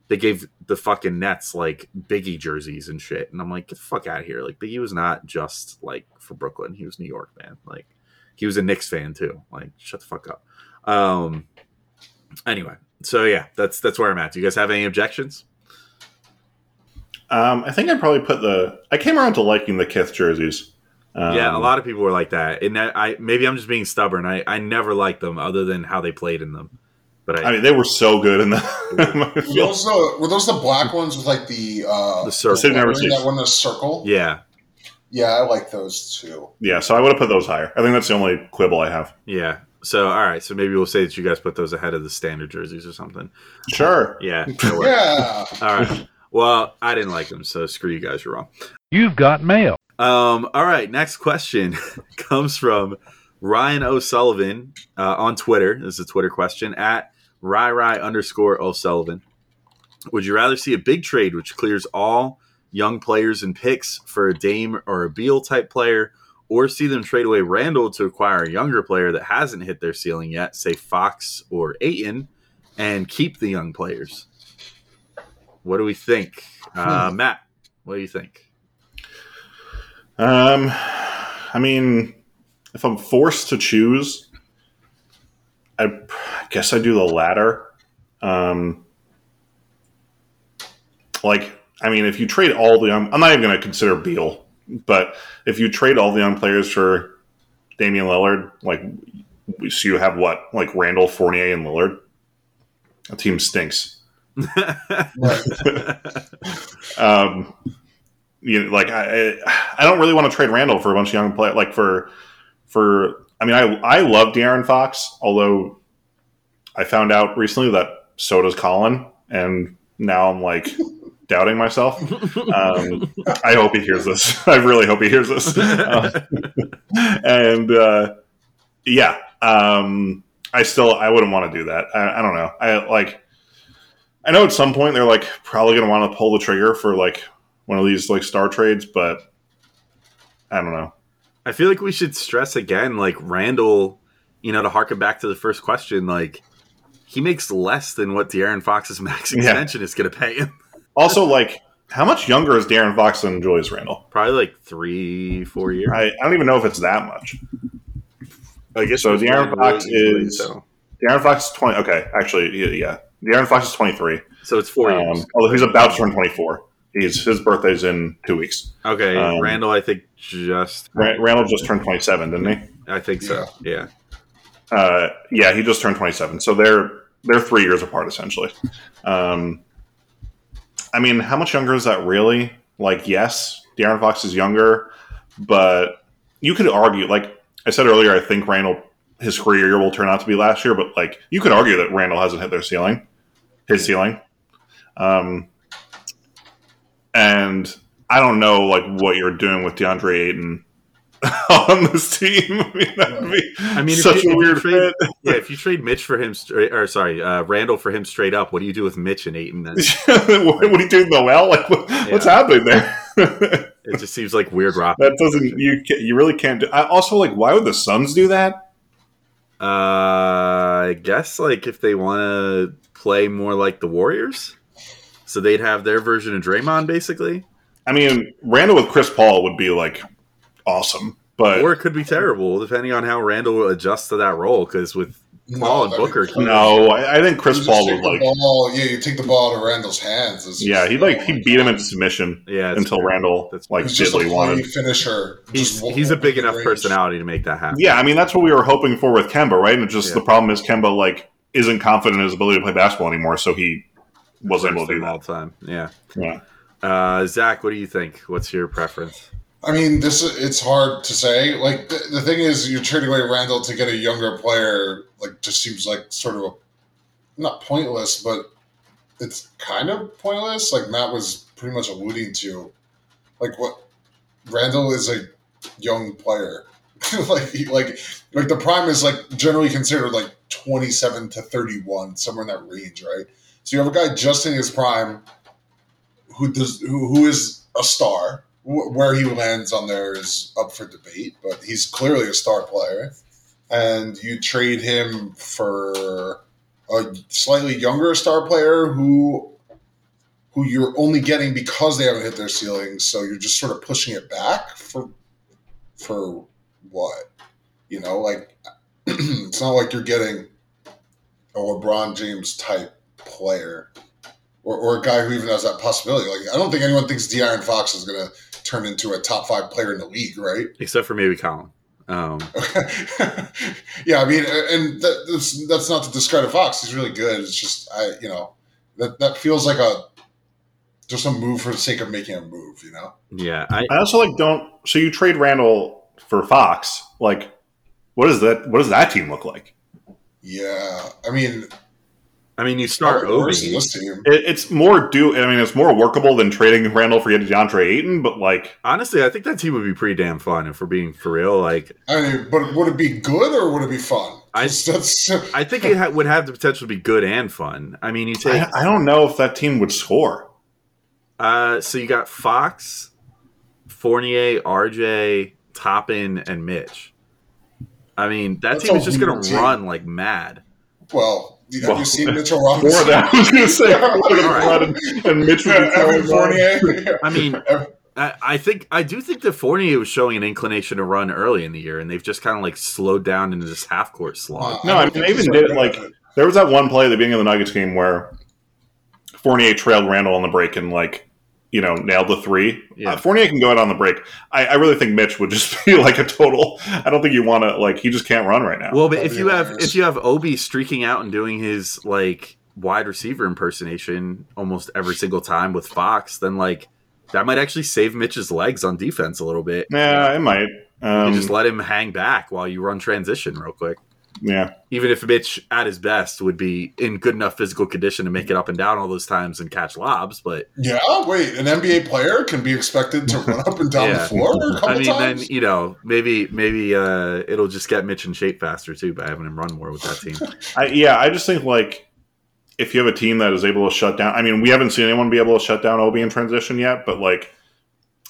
they gave the fucking Nets like Biggie jerseys and shit. And I'm like, get the fuck out of here. Like Biggie was not just like for Brooklyn. He was New York, man. Like he was a Knicks fan too. Like, shut the fuck up. Um anyway, so yeah, that's that's where I'm at. Do you guys have any objections? Um, I think I'd probably put the. I came around to liking the Kith jerseys. Um, yeah, a lot of people were like that. And that, I maybe I'm just being stubborn. I, I never liked them other than how they played in them. But I, I mean, they were so good in the. Were those, the, were those the black ones with like the uh, The circle. City Never lettering Sleeps. that one in a circle? yeah, Yeah, I like those too. yeah, so I would have put those higher. I think that's the only quibble I have. yeah. So all right, so maybe we'll say that you guys put those ahead of the standard jerseys or something. Sure. Yeah. Yeah. All right. Well, I didn't like them, so screw you guys. You're wrong. You've got mail. Um, all right, next question comes from Ryan O'Sullivan uh, on Twitter. This is a Twitter question at Rai underscore O'Sullivan. Would you rather see a big trade which clears all young players and picks for a Dame or a Beal type player, or see them trade away Randle to acquire a younger player that hasn't hit their ceiling yet, say Fox or Ayton, and keep the young players. What do we think, uh, Matt? What do you think? Um, I mean, if I'm forced to choose, I guess I do the latter. Um, like, I mean, if you trade all the I'm not even going to consider Beal, but if you trade all the young players for Damian Lillard, like, so you have what, like Randle, Fournier, and Lillard? A team stinks. Um, you know, like I, I don't really want to trade Randle for a bunch of young players. Like for, for I mean, I I love De'Aaron Fox, although I found out recently that so does Colin, and now I'm like doubting myself. Um, I hope he hears this. I really hope he hears this. Um, and uh, yeah, um, I still I wouldn't want to do that. I, I don't know. I like. I know at some point they're like probably going to want to pull the trigger for like one of these like star trades, but I don't know. I feel like we should stress again, like Randle, you know, to harken back to the first question, like he makes less than what De'Aaron Fox's max Yeah. extension is going to pay him. Also, like, how much younger is De'Aaron Fox than Julius Randle? Probably like three, four years. I, I don't even know if it's that much. I guess So it's De'Aaron really Fox is- so. De'Aaron Fox is twenty. Okay, actually, yeah, yeah. De'Aaron Fox is twenty three. So it's four years. Um, although he's about to turn twenty four. He's his birthday's in two weeks. Okay, um, Randle, I think just, Ra- Randle just turned twenty seven, didn't he? I think so. Yeah. Uh, yeah, he just turned 27. So they're they're three years apart essentially. Um, I mean, how much younger is that really? Like, yes, De'Aaron Fox is younger, but you could argue, like I said earlier, I think Randle his career year will turn out to be last year, but like you could argue that Randle hasn't hit their ceiling, his ceiling. Um, and I don't know like what you're doing with DeAndre Ayton on this team. I mean, that be I mean, if such you- a weird trade- fit. Yeah, if you trade Mitch for him, straight, or sorry, uh, Randle for him straight up, what do you do with Mitch and Ayton then? what, what are you doing, Noel? Like, what, what's happening there? It just seems like weird rock. doesn't you? You really can't do. I, also, like, why would the Suns do that? Uh, I guess like if they want to play more like the Warriors, so they'd have their version of Draymond basically, I mean, Randle with Chris Paul would be like awesome, but or it could be terrible depending on how Randle adjusts to that role. Because with Paul and that'd be Booker, no, I, I think Chris Paul would like. ball, yeah, you take the ball out of Randle's hands. It's Yeah, just- he like he beat him into submission yeah, until fair. Randle That's- like He's just what a he play wanted. finisher. He's Just he's a big enough range. personality to make that happen. Yeah, I mean that's what we were hoping for with Kemba, right? And just Yeah. the problem is Kemba like isn't confident in his ability to play basketball anymore, so he wasn't able First to do thing all the time. Yeah. Yeah. Uh, Zach, what do you think? What's your preference? I mean, this it's hard to say. Like the, the thing is, you're trading away Randle to get a younger player. Like, just seems like sort of a not pointless, but it's kind of pointless. Like Matt was pretty much alluding to, like what Randle is a young player. like, he- like, like the prime is like generally considered like 27 to 31, somewhere in that range, right? So you have a guy just in his prime who does who, who is a star. Where he lands on there is up for debate, but he's clearly a star player. And you trade him for a slightly younger star player who who you're only getting because they haven't hit their ceiling, so you're just sort of pushing it back for for what? You know, like it's not like you're getting a LeBron James type player or, or a guy who even has that possibility. Like, I don't think anyone thinks De'Aaron Fox is going to turn into a top five player in the league, right? Except for maybe Colin. Um, yeah, I mean, and that, that's that's not to discredit Fox. He's really good. It's just I, you know, that that feels like a just a move for the sake of making a move. You know, yeah, I, I also like don't. So you trade Randle for Fox. Like, what is that? What does that team look like? yeah. I mean, I mean, you start probably worse Obi. It, it's more do. I mean, it's more workable than trading Randle for DeAndre Ayton. But like, Honestly, I think that team would be pretty damn fun if we're being for real. Like, I mean, but would it be good or would it be fun? I- that's I think it ha- would have the potential to be good and fun. I mean, you take I, I don't know if that team would score. Uh, so you got Fox, Fournier, RJ, Toppin, and Mitch. I mean, that That's team is just going to run like mad. Well, you- have Well, you seen Mitchell More Robinson? than I was going to say, more than Alright. And, and Mitch would Evan. Fournier. I mean, I, I think I do think that Fournier was showing an inclination to run early in the year, and they've just kind of like slowed down into this half court slog. No, I mean, they even did it, like- There was that one play at the beginning of the Nuggets game where Fournier trailed Randle on the break and like you know nailed the three. Yeah. Uh, Fournier can go out on the break. I, I really think Mitch would just be like a total. I don't think you want to like he just can't run right now. Well, but That'd if be you have if you have Obi streaking out and doing his like wide receiver impersonation almost every single time with Fox, then like that might actually save Mitch's legs on defense a little bit. yeah, it might. You Um, just let him hang back while you run transition real quick. Yeah, Even if Mitch at his best would be in good enough physical condition to make it up and down all those times and catch lobs, but Yeah, wait, an NBA player can be expected to run up and down Yeah. the floor I mean, times. then you know, maybe maybe uh, it'll just get Mitch in shape faster too by having him run more with that team. I, yeah. I just think like if you have a team that is able to shut down. I mean, we haven't seen anyone be able to shut down Obi in transition yet, but like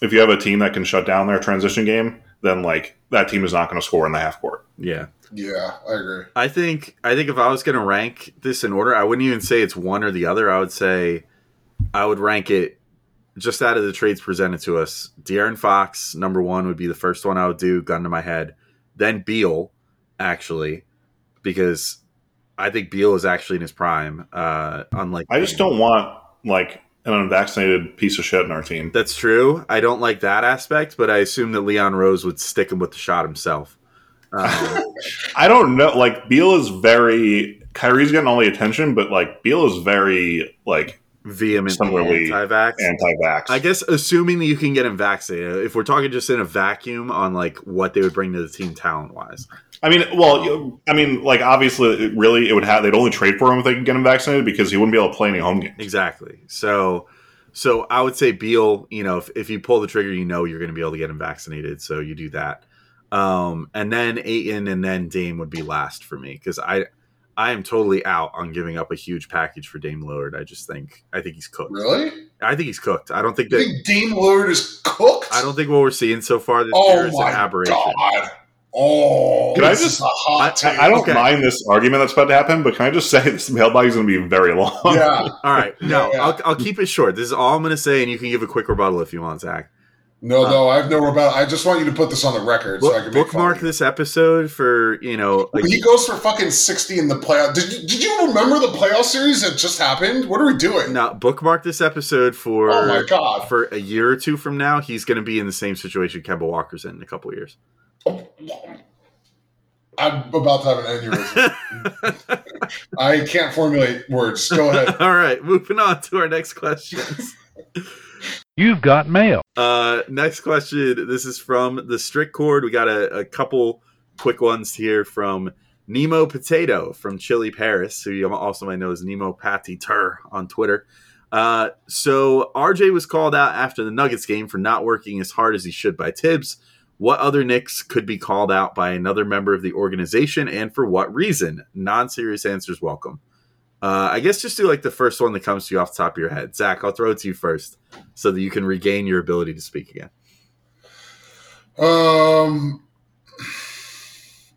if you have a team that can shut down their transition game, then like that team is not going to score in the half court. Yeah. Yeah, I agree. I think I think if I was going to rank this in order, I wouldn't even say it's one or the other. I would say I would rank it just out of the trades presented to us. De'Aaron Fox, number one, would be the first one I would do, gun to my head. Then Beal, actually, because I think Beal is actually in his prime. Uh, unlike I just don't want like an unvaccinated piece of shit in our team. That's true. I don't like that aspect, but I assume that Leon Rose would stick him with the shot himself. Um, I don't know. Like Beal is very. Kyrie's getting all the attention, but like Beal is very like vehemently anti-vax. anti-vax. I guess assuming that you can get him vaccinated, if we're talking just in a vacuum on like what they would bring to the team talent wise, I mean, well, I mean, like obviously, it really, it would have. They'd only trade for him if they could get him vaccinated because he wouldn't be able to play any home games. exactly. So, so I would say Beal. You know, if, if you pull the trigger, you know you're going to be able to get him vaccinated, so you do that. Um, and then Ayton and then Dame would be last for me because I, I am totally out on giving up a huge package for Dame Lillard. I just think I think he's cooked. Really? I think he's cooked. I don't think You that. think Dame Lillard is cooked? I don't think what we're seeing so far this year Oh is my an aberration. god! Oh, Can I just- is a hot. I, I don't Okay. mind this argument that's about to happen, but can I just say this mailbag is going to be very long? Yeah. All right, no, Yeah, yeah. I'll, I'll keep it short. This is all I'm going to say, and you can give a quick rebuttal if you want, Zach. No, Uh, no, I have no rebuttal. I just want you to put this on the record so I can Book, bookmark this episode for you know. Like, he goes for fucking sixty in the playoff. Did you, did you remember the playoff series that just happened? What are we doing? now, bookmark this episode for Oh my god! for a year or two from now. He's going to be in the same situation Kemba Walker's in in a couple years. I'm about to have an aneurysm. I can't formulate words. Go ahead. all right, moving on to our next questions. You've got mail. Uh, next question. This is from the Strict Cord. We got a, a couple quick ones here from Nemo Potato from Chili Paris, who you also might know as Nemo Patty Tur on Twitter. Uh, so RJ was called out after the Nuggets game for not working as hard as he should by Thibs. What other Knicks could be called out by another member of the organization, and for what reason? Non-serious answers welcome. Uh, I guess just do like the first one that comes to you off the top of your head. Zach, I'll throw it to you first so that you can regain your ability to speak again. Um,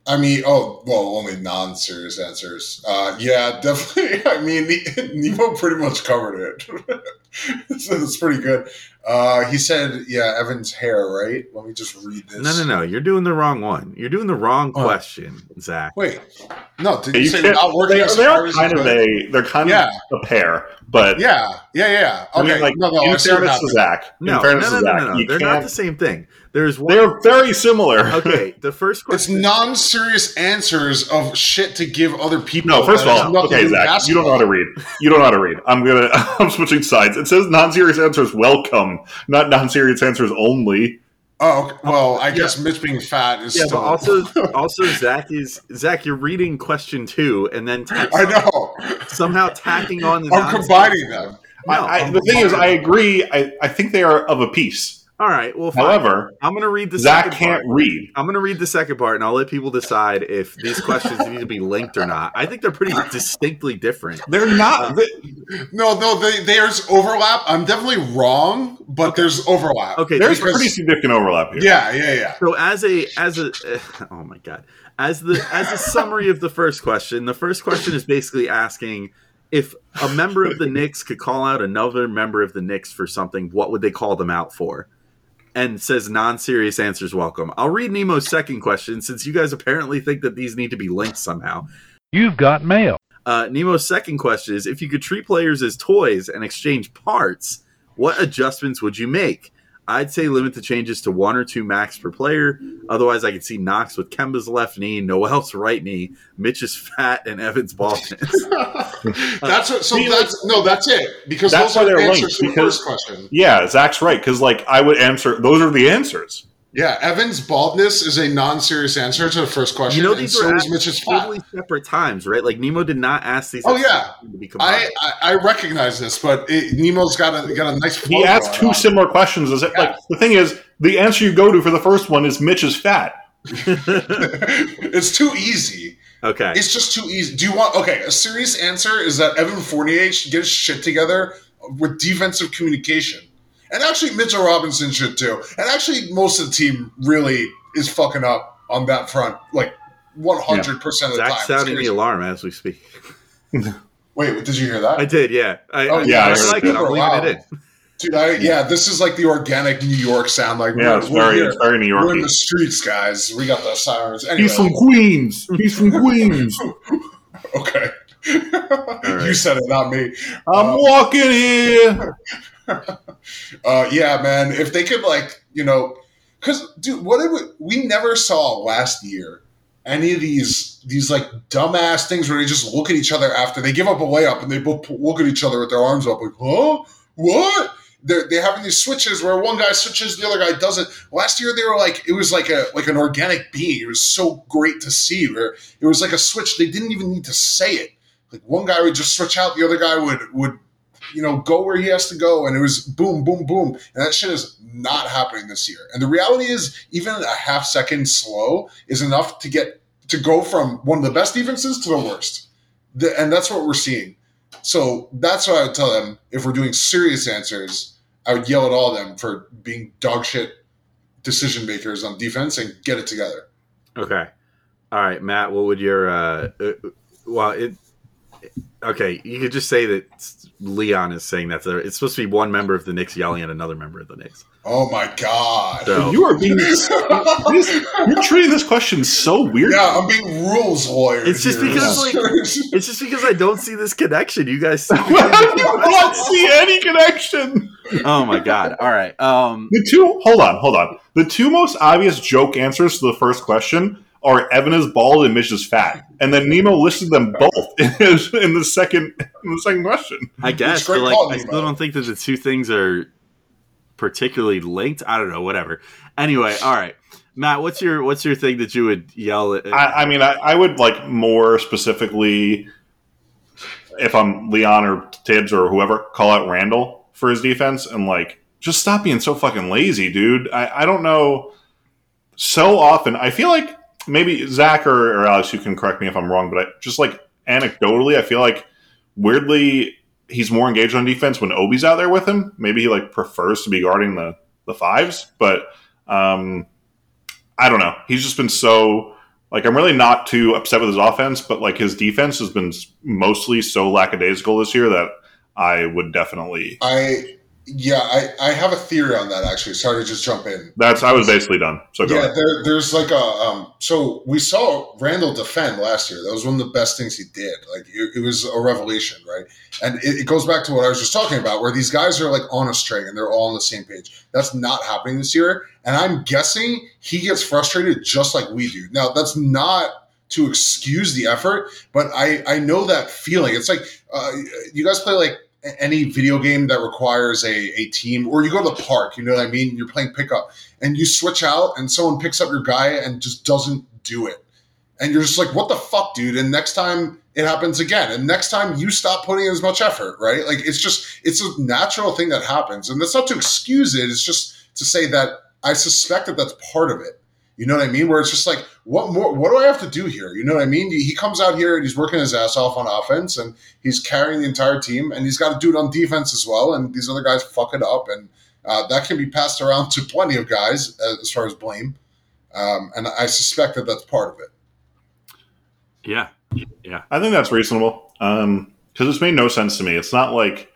I mean, oh well, only non-serious answers. Uh, yeah, definitely. I mean, Ne- Nemo pretty much covered it, so that's pretty good. Uh, he said, "Yeah, Evan's hair, right?" Let me just read this. No, no, no. You're doing the wrong one. You're doing the wrong Oh. question, Zach. Wait, no. Did you, You say can't- not working they, as they are kind of a they're kind Yeah. of a pair, but Yeah, yeah, yeah. I Okay, mean, like no, no. In fairness to. Zach, No, in fairness no, no, to no, Zach, no, no. you They're not can't. the same thing. There's one. They're very similar. okay, the first question. It's non-serious answers of shit to give other people. No, first of all, okay, do with Zach, you don't know how to read. You don't know how to read. I'm gonna. I'm switching sides. It says non-serious answers welcome, not non-serious answers only. Oh, okay. well, I guess Mitch being fat is yeah, still. but also, also Zach is Zach. You're reading question two and then I know. somehow tacking on the. I'm combining them. No, I, I, the thing is. I agree. I, I think they are of a piece. All right. Well, fine. However, I'm going to read the Zach second can't part. read. I'm going to read the second part, and I'll let people decide if these questions need to be linked or not. I think they're pretty distinctly different. They're not. Um, they- No, no, they, there's overlap. I'm definitely wrong, but there's overlap. Okay. there's because- pretty significant overlap here. Yeah, yeah, yeah. So as a as a oh my god as the as a summary of the first question, the first question is basically asking if a member of the Knicks could call out another member of the Knicks for something, what would they call them out for? And says non-serious answers welcome. I'll read Nemo's second question since you guys apparently think that these need to be linked somehow. You've got mail. Uh, Nemo's second question is if you could treat players as toys and exchange parts, what adjustments would you make? I'd say limit the changes to one or two max per player. Otherwise, I could see Knox with Kemba's left knee, Noel's right knee, Mitch's fat, and Evan's baldness. Uh, that's what, so. See, That's no. That's it because That's those are they're answers linked, to the because- first question. Yeah, Zach's right because like I would answer. Those are the answers. Yeah, Evan's baldness is a non-serious answer to the first question. you know, these so are is Mitch's fat. totally separate times, right? Like Nemo did not ask these. Oh, yeah. the same time to be. I, I I recognize this, but it, Nemo's got a got a nice. He flow asked two on. similar questions. Is it like the thing is the answer you go to for the first one is Mitch is fat. it's too easy. okay. It's just too easy. Do you want? Okay, a serious answer is that Evan Fournier should get his shit together with defensive communication, and actually Mitchell Robinson should too. And actually, most of the team really is fucking up on that front, like one hundred percent of the Zach's time. It's sounding the crazy. alarm as we speak. Wait, did you hear that? I did, yeah. I, Oh, yeah, I I heard like it. it. I'm leaving Wow. it in. Dude, I, yeah, this is like the organic New York sound. Like, Yeah, we're, it's very here. it's very New York. We're in the streets, guys. We got the sirens. Anyway, He's from Queens. He's from Queens. okay. right. You said it, not me. I'm Uh, walking here. Uh, yeah, man. If they could, like, you know, because, dude, what did we, we never saw last year any of these these like dumbass things where they just look at each other after they give up a layup and they both look at each other with their arms up, like, huh, what? They're, they're having these switches where one guy switches, the other guy doesn't. Last year they were like it was like a like an organic being. It was so great to see. Where it was like a switch. They didn't even need to say it. Like one guy would just switch out, the other guy would would you know, go where he has to go. And it was boom, boom, boom. And that shit is not happening this year. And the reality is, even a half second slow is enough to get to go from one of the best defenses to the worst. The, and that's what we're seeing. So that's what I would tell them. If we're doing serious answers, I would yell at all of them for being dog shit decision makers on defense and get it together. Okay. All right, Matt. What would your uh, uh well it okay, you could just say that Leon is saying that it's supposed to be one member of the Knicks yelling at another member of the Knicks. Oh my god. So You are being. this- you're treating this question so weird. yeah, I'm being rules lawyer. It's just here. because, like- it's just because I don't see this connection. You guys see I do not see any connection. Oh my god. All right. Um The two, hold on, hold on. The two most obvious joke answers to the first question are Evan is bald and Mitch is fat, and then Nemo listed them both in, his, in the second in the second question. I guess, but like I still don't think that the two things are particularly linked. I don't know, whatever. Anyway, all right. Matt, what's your what's your thing that you would yell at? I, I mean, I, I would like more specifically if I'm Leon or Thibs or whoever, call out Randle for his defense and like just stop being so fucking lazy, dude. I, I don't know. So often, I feel like maybe Zach or, or Alex, you can correct me if I'm wrong, but I, just like anecdotally, I feel like weirdly he's more engaged on defense when Obi's out there with him. Maybe he like prefers to be guarding the the fives, but um, I don't know. He's just been so like I'm really not too upset with his offense, but like his defense has been mostly so lackadaisical this year that I would definitely. I yeah, I, I have a theory on that actually. Sorry to just jump in. That's I was basically done. So go Yeah, ahead. there, there's like a um. So we saw Randle defend last year. That was one of the best things he did. Like it, it was a revelation, right? And it, it goes back to what I was just talking about, where these guys are like on a string and they're all on the same page. That's not happening this year, and I'm guessing he gets frustrated just like we do. Now, that's not to excuse the effort, but I I know that feeling. It's like uh, you guys play like any video game that requires a, a team or you go to the park you know what i mean? You're playing pickup and you switch out and someone picks up your guy and just doesn't do it. And you're just like what the fuck dude? And next time it happens again and next time you stop putting in as much effort right? Like it's just it's a natural thing that happens and that's not to excuse it it's just to say that I suspect that that's part of it. You know what I mean? Where it's just like, what more? What do I have to do here? You know what I mean? He comes out here and he's working his ass off on offense, and he's carrying the entire team, and he's got to do it on defense as well. And these other guys fuck it up, and uh, that can be passed around to plenty of guys uh, as far as blame. Um, and I suspect that that's part of it. Yeah, yeah, I think that's reasonable because it's made no sense to me. It's not like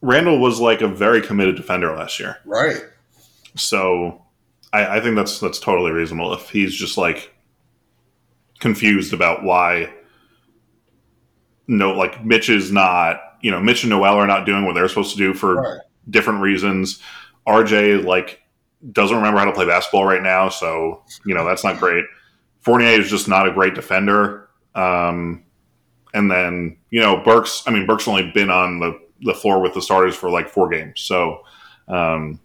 Randle was like a very committed defender last year, Right. so I, I think that's that's totally reasonable. If he's just like confused about why no, like Mitch is not, you know, Mitch and Noel are not doing what they're supposed to do for Right. different reasons. RJ like doesn't remember how to play basketball right now, so you know that's not great. Fournier is just not a great defender. Um, and then you know Burks. I mean Burks only been on the the floor with the starters for like four games. So, um,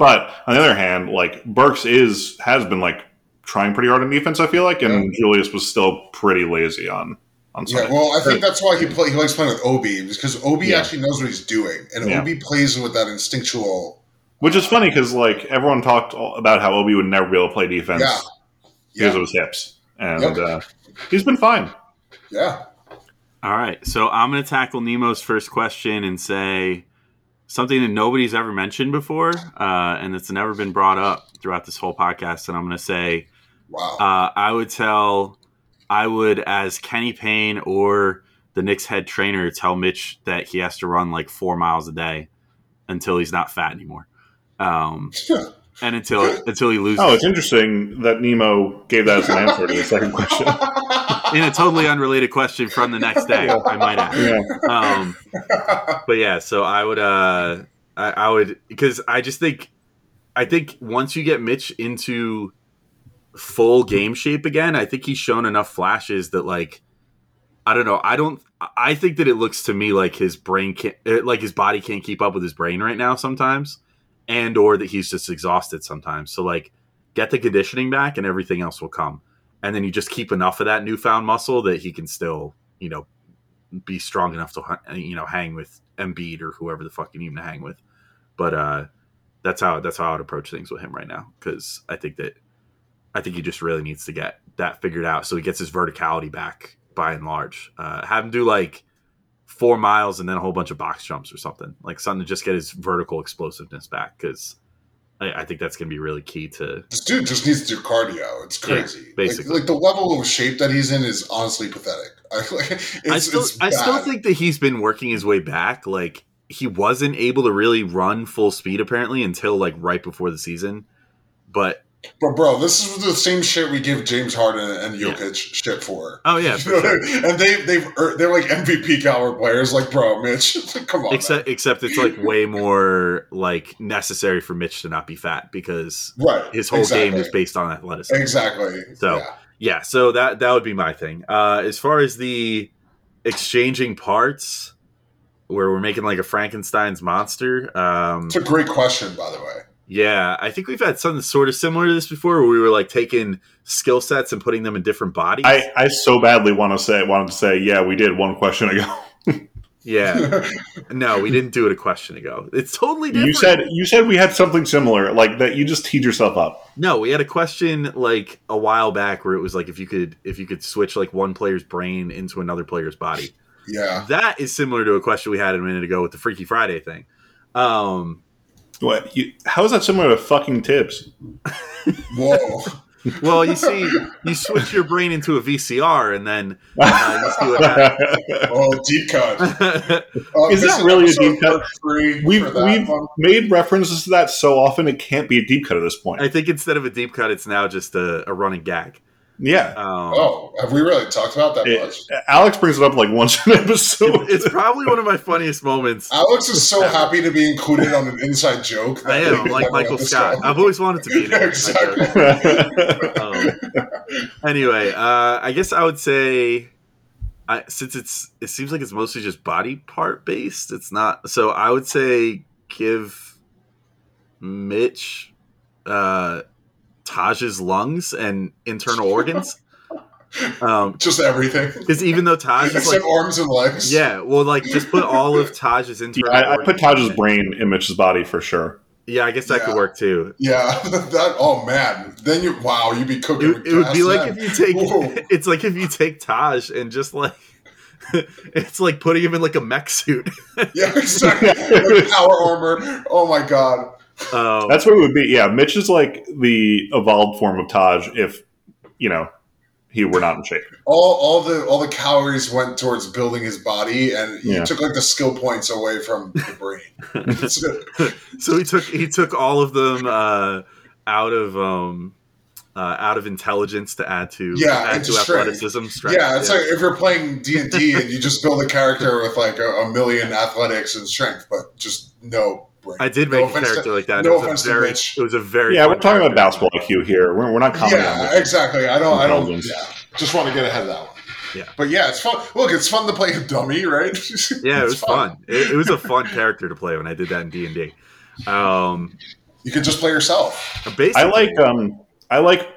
but on the other hand, like Burks is has been like trying pretty hard on defense. I feel like, and Julius was still pretty lazy on on Yeah, Sunday. well, I think that's why he play, he likes playing with Obi because Obi Yeah. actually knows what he's doing, and Yeah. Obi plays with that instinctual. Which is funny because like everyone talked about how Obi would never be able to play defense Yeah, because of his hips, and Yep. uh, he's been fine. yeah. All right, so I'm going to tackle Nemo's first question and say something that nobody's ever mentioned before, uh, and that's never been brought up throughout this whole podcast. And I'm going to say, Wow. uh, I would tell, I would, as Kenny Payne or the Knicks head trainer, tell Mitch that he has to run like four miles a day until he's not fat anymore, um, and until until he loses. Oh, it's interesting that Nemo gave that as an answer to the second question. in a totally unrelated question from the next day, I might add. Yeah. um, but yeah, so I would, uh, I, I would, because I just think, I think once you get Mitch into full game shape again, I think he's shown enough flashes that like, I don't know, I don't, I think that it looks to me like his brain can't, uh, like his body can't keep up with his brain right now sometimes, and or that he's just exhausted sometimes. So like, get the conditioning back, and everything else will come. And then you just keep enough of that newfound muscle that he can still, you know, be strong enough to you know hang with Embiid or whoever the fuck you need to hang with. But uh, that's how that's how I would approach things with him right now because I think that I think he just really needs to get that figured out so he gets his verticality back by and large. Uh, have him do like four miles and then a whole bunch of box jumps or something like something to just get his vertical explosiveness back because I, I think that's going to be really key to this dude just needs to do cardio. It's crazy. Like- basically. like, the level of shape that he's in is honestly pathetic. I, like, still, it's I still think that he's been working his way back. Like he wasn't able to really run full speed apparently until like right before the season. But But bro, this is the same shit we give James Harden and Yeah. Jokic shit for. oh yeah, for know what I sure. and they they've they're like MVP caliber players. Like, bro, Mitch, come on. except except it's like way more like necessary for Mitch to not be fat because right, his whole exactly. game is based on athleticism. exactly. So- yeah. Yeah, so that that would be my thing. Uh, as far as the exchanging parts, where we're making like a Frankenstein's monster. Um, it's a great question, by the way. Yeah, I think we've had something sort of similar to this before, where we were like taking skill sets and putting them in different bodies. I, I so badly want to say wanted to say yeah we did one question ago. yeah, no, we didn't do it a question ago. It's totally different. You said you said we had something similar like that. You just teed yourself up. no. We had a question like a while back where it was like if you could if you could switch like one player's brain into another player's body. yeah, That is similar to a question we had a minute ago with the Freaky Friday thing. Um, What? You, how is that similar to fucking Thibs? whoa. well, you see, you switch your brain into a VCR, and then uh, you see what happens. Oh, deep cut. Uh, Is that this really a deep cut? We've we've one. made references to that so often it can't be a deep cut at this point. I think instead of a deep cut, it's now just a, a running gag. Yeah. Um, Oh, have we really talked about that It- much? Alex brings it up like once an episode. it's probably one of my funniest moments. Alex is so happy to be included on an inside joke. I am like Michael Scott. I've always wanted to be there. exactly. Um, anyway, uh, I guess I would say, I, since it's it seems like it's mostly just body part based. It's not. So I would say give Mitch uh, Taj's lungs and internal organs. Um, Just everything. because even though Taj is Except like, arms and legs. yeah, well, like just put all of Taj's internal. I, I put Taj's in. brain in Mitch's body for sure. Yeah, I guess that Yeah. could work too. Yeah, that. Oh man, then you. Wow, you'd be cooking. It, it would be like then. if you take Whoa. it's like if you take Taj and just like it's like putting him in like a mech suit. Yeah, exactly. Like power armor. Oh my god. Um, That's what it would be. Yeah, Mitch is like the evolved form of Taj if, you know, he were not in shape. All, all the all the calories went towards building his body, and you Yeah. took like the skill points away from the brain. So he took he took all of them uh, out of um, uh, out of intelligence to add to Yeah, add to strength. athleticism. Strength. yeah, it's like if you're playing D and D and you just build a character with like a, a million athletics and strength, but just no brain. I did No make a offense to- character like that. no it was offense a to very Mitch. it was a very Yeah, we're talking about basketball IQ here. We're, we're not commenting on Yeah, this. exactly. I don't. I don't. Yeah, just want to get ahead of that one. Yeah. but yeah, it's fun. Look, it's fun to play a dummy, right? Yeah, it It's was fun. It, it was a fun character to play when I did that in D and D. Um, You can just play yourself. basically, I like um I like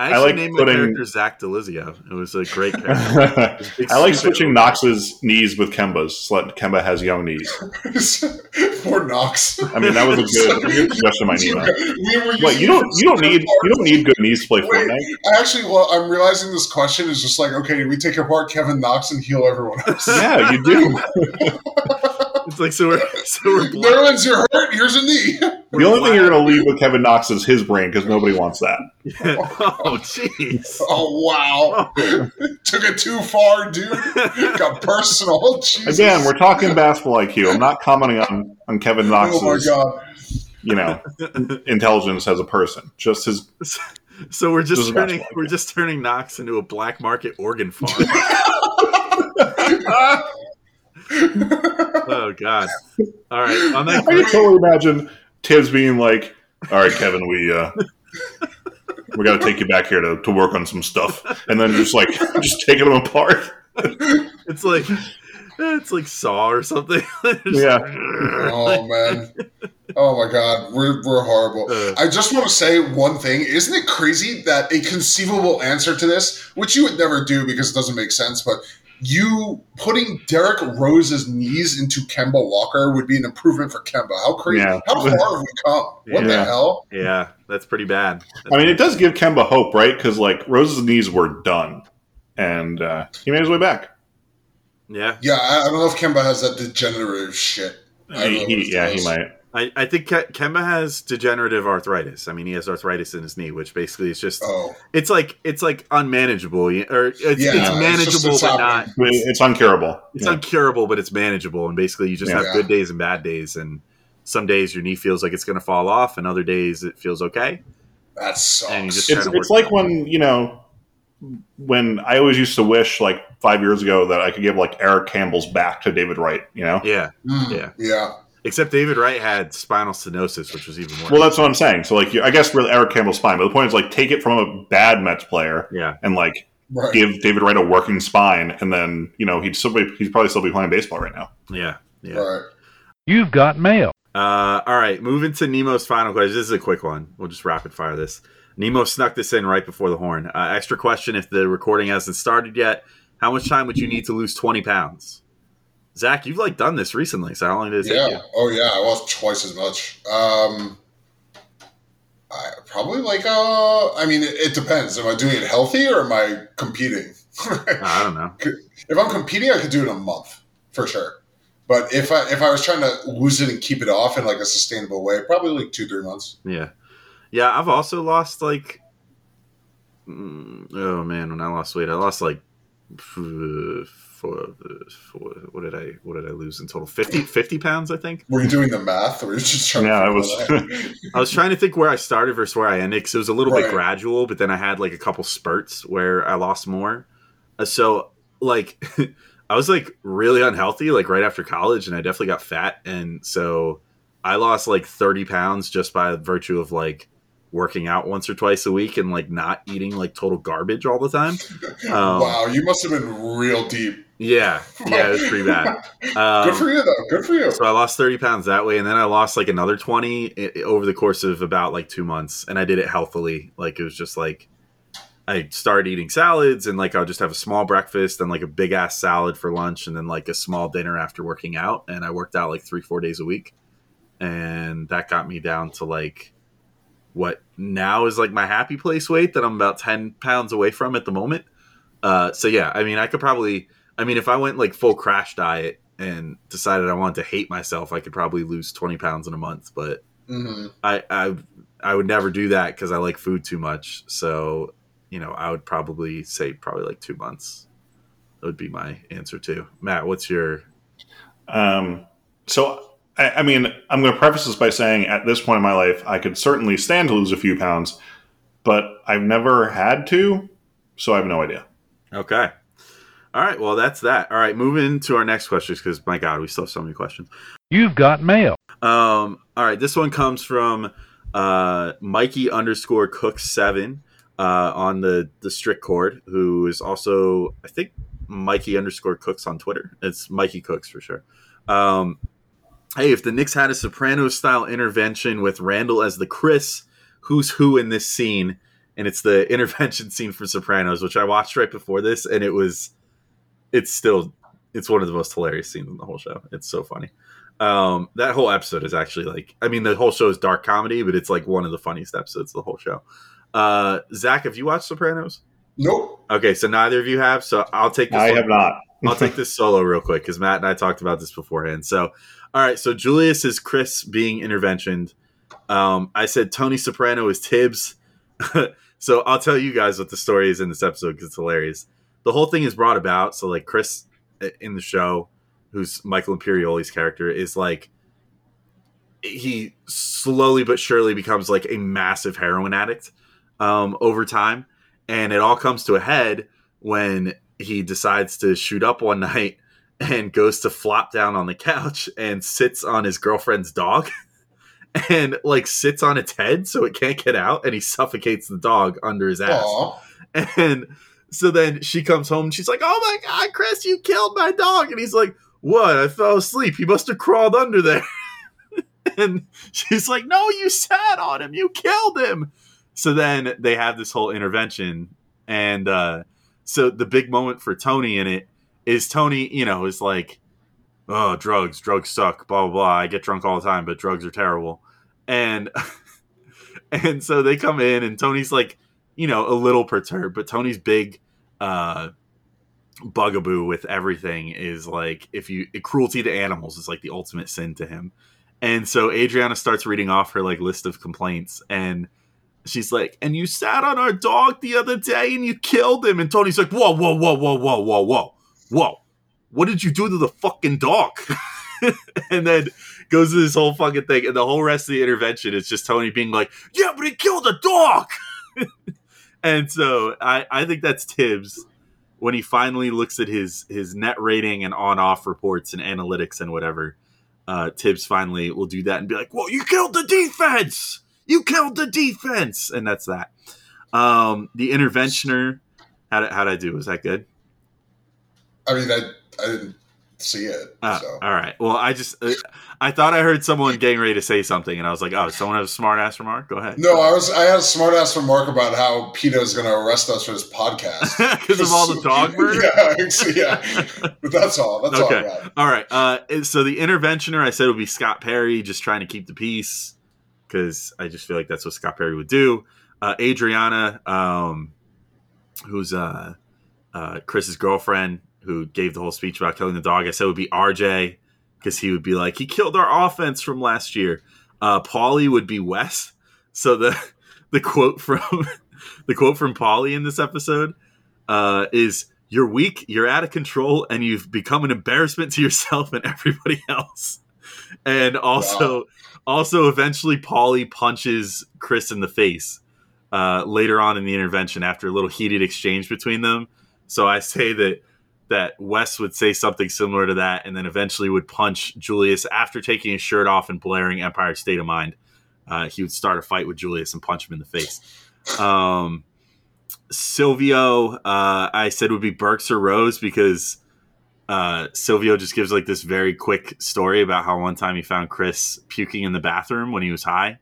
I I like named putting- my character Zach Delizio. It was a great character. I like switching Knox's knees with Kemba's so that Kemba has young knees. Poor Knox. I mean that was a good, a good suggestion by Nemo. We were you don't you don't need for you don't need good knees to play Wait. Fortnite. I actually, well, I'm realizing this question is just like, okay, we take apart Kevin Knox and heal everyone else? Yeah, you do. It's like so we're so we're black. Nerlens, you're hurt. Here's a knee. The only thing you're going to leave with Kevin Knox is his brain because nobody wants that. oh jeez. Oh wow, took it too far, dude. Got personal. Jesus. Again, we're talking basketball IQ. I'm not commenting on, on Kevin Oh my god. you know intelligence as a person. Just his So we're just This is turning we're just turning Knox into a black market organ farm. oh god. All right. On that I can totally imagine Thibs being like, "All right, Kevin, we uh, we got to take you back here to, to work on some stuff," and then just like just taking them apart. it's like it's like Saw or something. Just- Yeah. Oh man. Oh my god, we're we're horrible. Uh. I just want to say one thing. Isn't it crazy that a conceivable answer to this, which you would never do because it doesn't make sense, but you putting Derrick Rose's knees into Kemba Walker would be an improvement for Kemba. How crazy! Yeah. How far have we come? What the hell? Yeah, that's pretty bad. I mean, it does give Kemba hope, right? Because like Rose's knees were done, and uh, he made his way back. Yeah. Yeah, I, I don't know if Kemba has that degenerative shit. I He- he- it yeah, he might. I, I think Ke- Kemba has degenerative arthritis. I mean, he has arthritis in his knee, which basically is just Oh, it's like it's like unmanageable, or it's, Yeah, it's it's just- manageable it's but not happening. I mean, It's uncurable. it's Yeah. uncurable, but it's manageable. And basically, you just Yeah. have good days and bad days. And some days your knee feels like it's going to fall off, and other days it feels okay. that sucks. And you just- it's trying to it's work like when you know when I always used to wish like five years ago that I could give like Eric Campbell's back to David Wright. You know. Yeah, Mm, yeah. yeah. Except David Wright had spinal stenosis, which was even worse. Well, that's what I'm saying. So like, I guess really Eric Campbell's fine, but the point is like take it from a bad Mets player yeah, and like Right. give David Wright a working spine, and then you know he'd still be, he'd probably still be playing baseball right now. yeah, yeah. Right. You've got mail. Uh, all right, moving to Nemo's final question. This is a quick one. We'll just rapid fire this. Nemo snuck this in right before the horn. Uh, extra question: If the recording hasn't started yet, how much time would you need to lose twenty pounds? Zach, you've like done this recently, so how long did it take Yeah. Oh yeah, I lost twice as much. Um, I probably like uh, I mean, it, it depends. Am I doing it healthy or am I competing? I don't know. if I'm competing, I could do it in a month for sure. But if I if I was trying to lose it and keep it off in like a sustainable way, probably like two three months. Yeah, yeah. I've also lost like, mm, oh man, when I lost weight, I lost like, four, four, what did I what did I lose in total? 50, 50 pounds, I think. Were you doing the math, or were you just trying? Yeah, to I was. I was trying to think where I started versus where I ended because it was a little bit gradual, but then I had like a couple spurts where I lost more. Uh, So like I was like really unhealthy like right after college, and I definitely got fat, and so I lost like thirty pounds just by virtue of like working out once or twice a week and like not eating like total garbage all the time. Um, wow, you must have been real deep. Yeah, yeah, it was pretty bad. Um, Good for you, though. Good for you. so I lost 30 pounds that way, and then I lost like another 20 i- i- over the course of about like two months, and I did it healthily. Like it was just like I started eating salads, and like I'll just have a small breakfast and like a big ass salad for lunch, and then like a small dinner after working out, and I worked out like three four days a week. and that got me down to like what now is like my happy place weight that I'm about 10 pounds away from at the moment. Uh, so yeah, I mean, I could probably, I mean, if I went like full crash diet and decided I wanted to hate myself, I could probably lose 20 pounds in a month, but hmm I, I, I would never do that because I like food too much. So, you know, I would probably say probably like two months. That would be my answer too. Matt, what's your, Um, so, I, I mean, I'm going to preface this by saying at this point in my life, I could certainly stand to lose a few pounds, but I've never had to, so I have no idea. okay. All right. Well, that's that. All right. Moving to our next questions because my God, we still have so many questions. You've got mail. Um, all right, this one comes from uh, Mikey underscore Cook seven uh, on the the strict cord, who is also I think Mikey underscore Cooks on Twitter. It's Mikey Cooks for sure. Um, hey, if the Knicks had a Sopranos style intervention with Randle as the Chris, who's who in this scene? And it's the intervention scene from Sopranos, which I watched right before this, and it was, it's still, it's one of the most hilarious scenes in the whole show. It's so funny um that whole episode is actually like i mean the whole show is dark comedy but it's like one of the funniest episodes of the whole show uh zach have you watched sopranos Nope. okay so neither of you have so i'll take this I one- have not. I'll take this solo real quick because Matt and I talked about this beforehand. So, all right. So Julius is Chris being interventioned. Um, I said Tony Soprano is Thibs. so I'll tell you guys what the story is in this episode because it's hilarious. The whole thing is brought about. So like Chris uh, in the show, who's Michael Imperioli's character, is like he slowly but surely becomes like a massive heroin addict um, over time, and it all comes to a head when he decides to shoot up one night and goes to flop down on the couch and sits on his girlfriend's dog and like sits on its head so it can't get out and he suffocates the dog under his ass. Aw. And so then she comes home and she's like, Oh my God, Chris, you killed my dog. And he's like, What? I fell asleep. He must have crawled under there. and she's like, No, you sat on him. You killed him. So then they have this whole intervention. And uh, so the big moment for Tony in it is Tony, you know, is like, Oh, drugs, drugs suck, blah, blah, blah. I get drunk all the time, but drugs are terrible. And and so they come in and Tony's like, you know, a little perturbed, but Tony's big uh bugaboo with everything is like if you cruelty to animals is like the ultimate sin to him. And so Adriana starts reading off her like list of complaints and she's like, and you sat on our dog the other day and you killed him. And Tony's like, whoa, whoa, whoa, whoa, whoa, whoa, whoa, whoa. What did you do to the fucking dog? and then goes to this whole fucking thing. And the whole rest of the intervention is just Tony being like, yeah, but he killed a dog. and so I, I think that's Thibs when he finally looks at his his net rating and on off reports and analytics and whatever. Uh, Thibs finally will do that and be like, "Well, you killed the defense. You killed the defense," and that's that. Um, the interventioner. How did, how did I do? Was that good? I mean, I, I didn't see it. Uh, so. All right. Well, I just uh, I thought I heard someone getting ready to say something, and I was like, "Oh, someone has a smart ass remark." Go ahead. No, I was. I had a smart ass remark about how PETA is going to arrest us for this podcast because of all the dog murder. yeah, yeah. But that's all. That's all Okay. got. All right. Uh, so the interventioner, I said, would be Scott Perry, just trying to keep the peace because I just feel like that's what Scott Perry would do. Uh, Adriana, um, who's uh, uh, Chris's girlfriend, who gave the whole speech about killing the dog, I said it would be RJ because he would be like, he killed our offense from last year. Uh, Paulie would be Wes. So the the quote from the quote from Paulie in this episode uh, is you're weak, you're out of control, and you've become an embarrassment to yourself and everybody else. And also, also, eventually, Paulie punches Chris in the face uh, later on in the intervention after a little heated exchange between them. So I say that that Wes would say something similar to that, and then eventually would punch Julius after taking his shirt off and blaring Empire State of Mind. Uh, he would start a fight with Julius and punch him in the face. Um, Silvio, uh, I said would be Burks or Rose because uh, Silvio just gives like this very quick story about how one time he found Chris puking in the bathroom when he was high,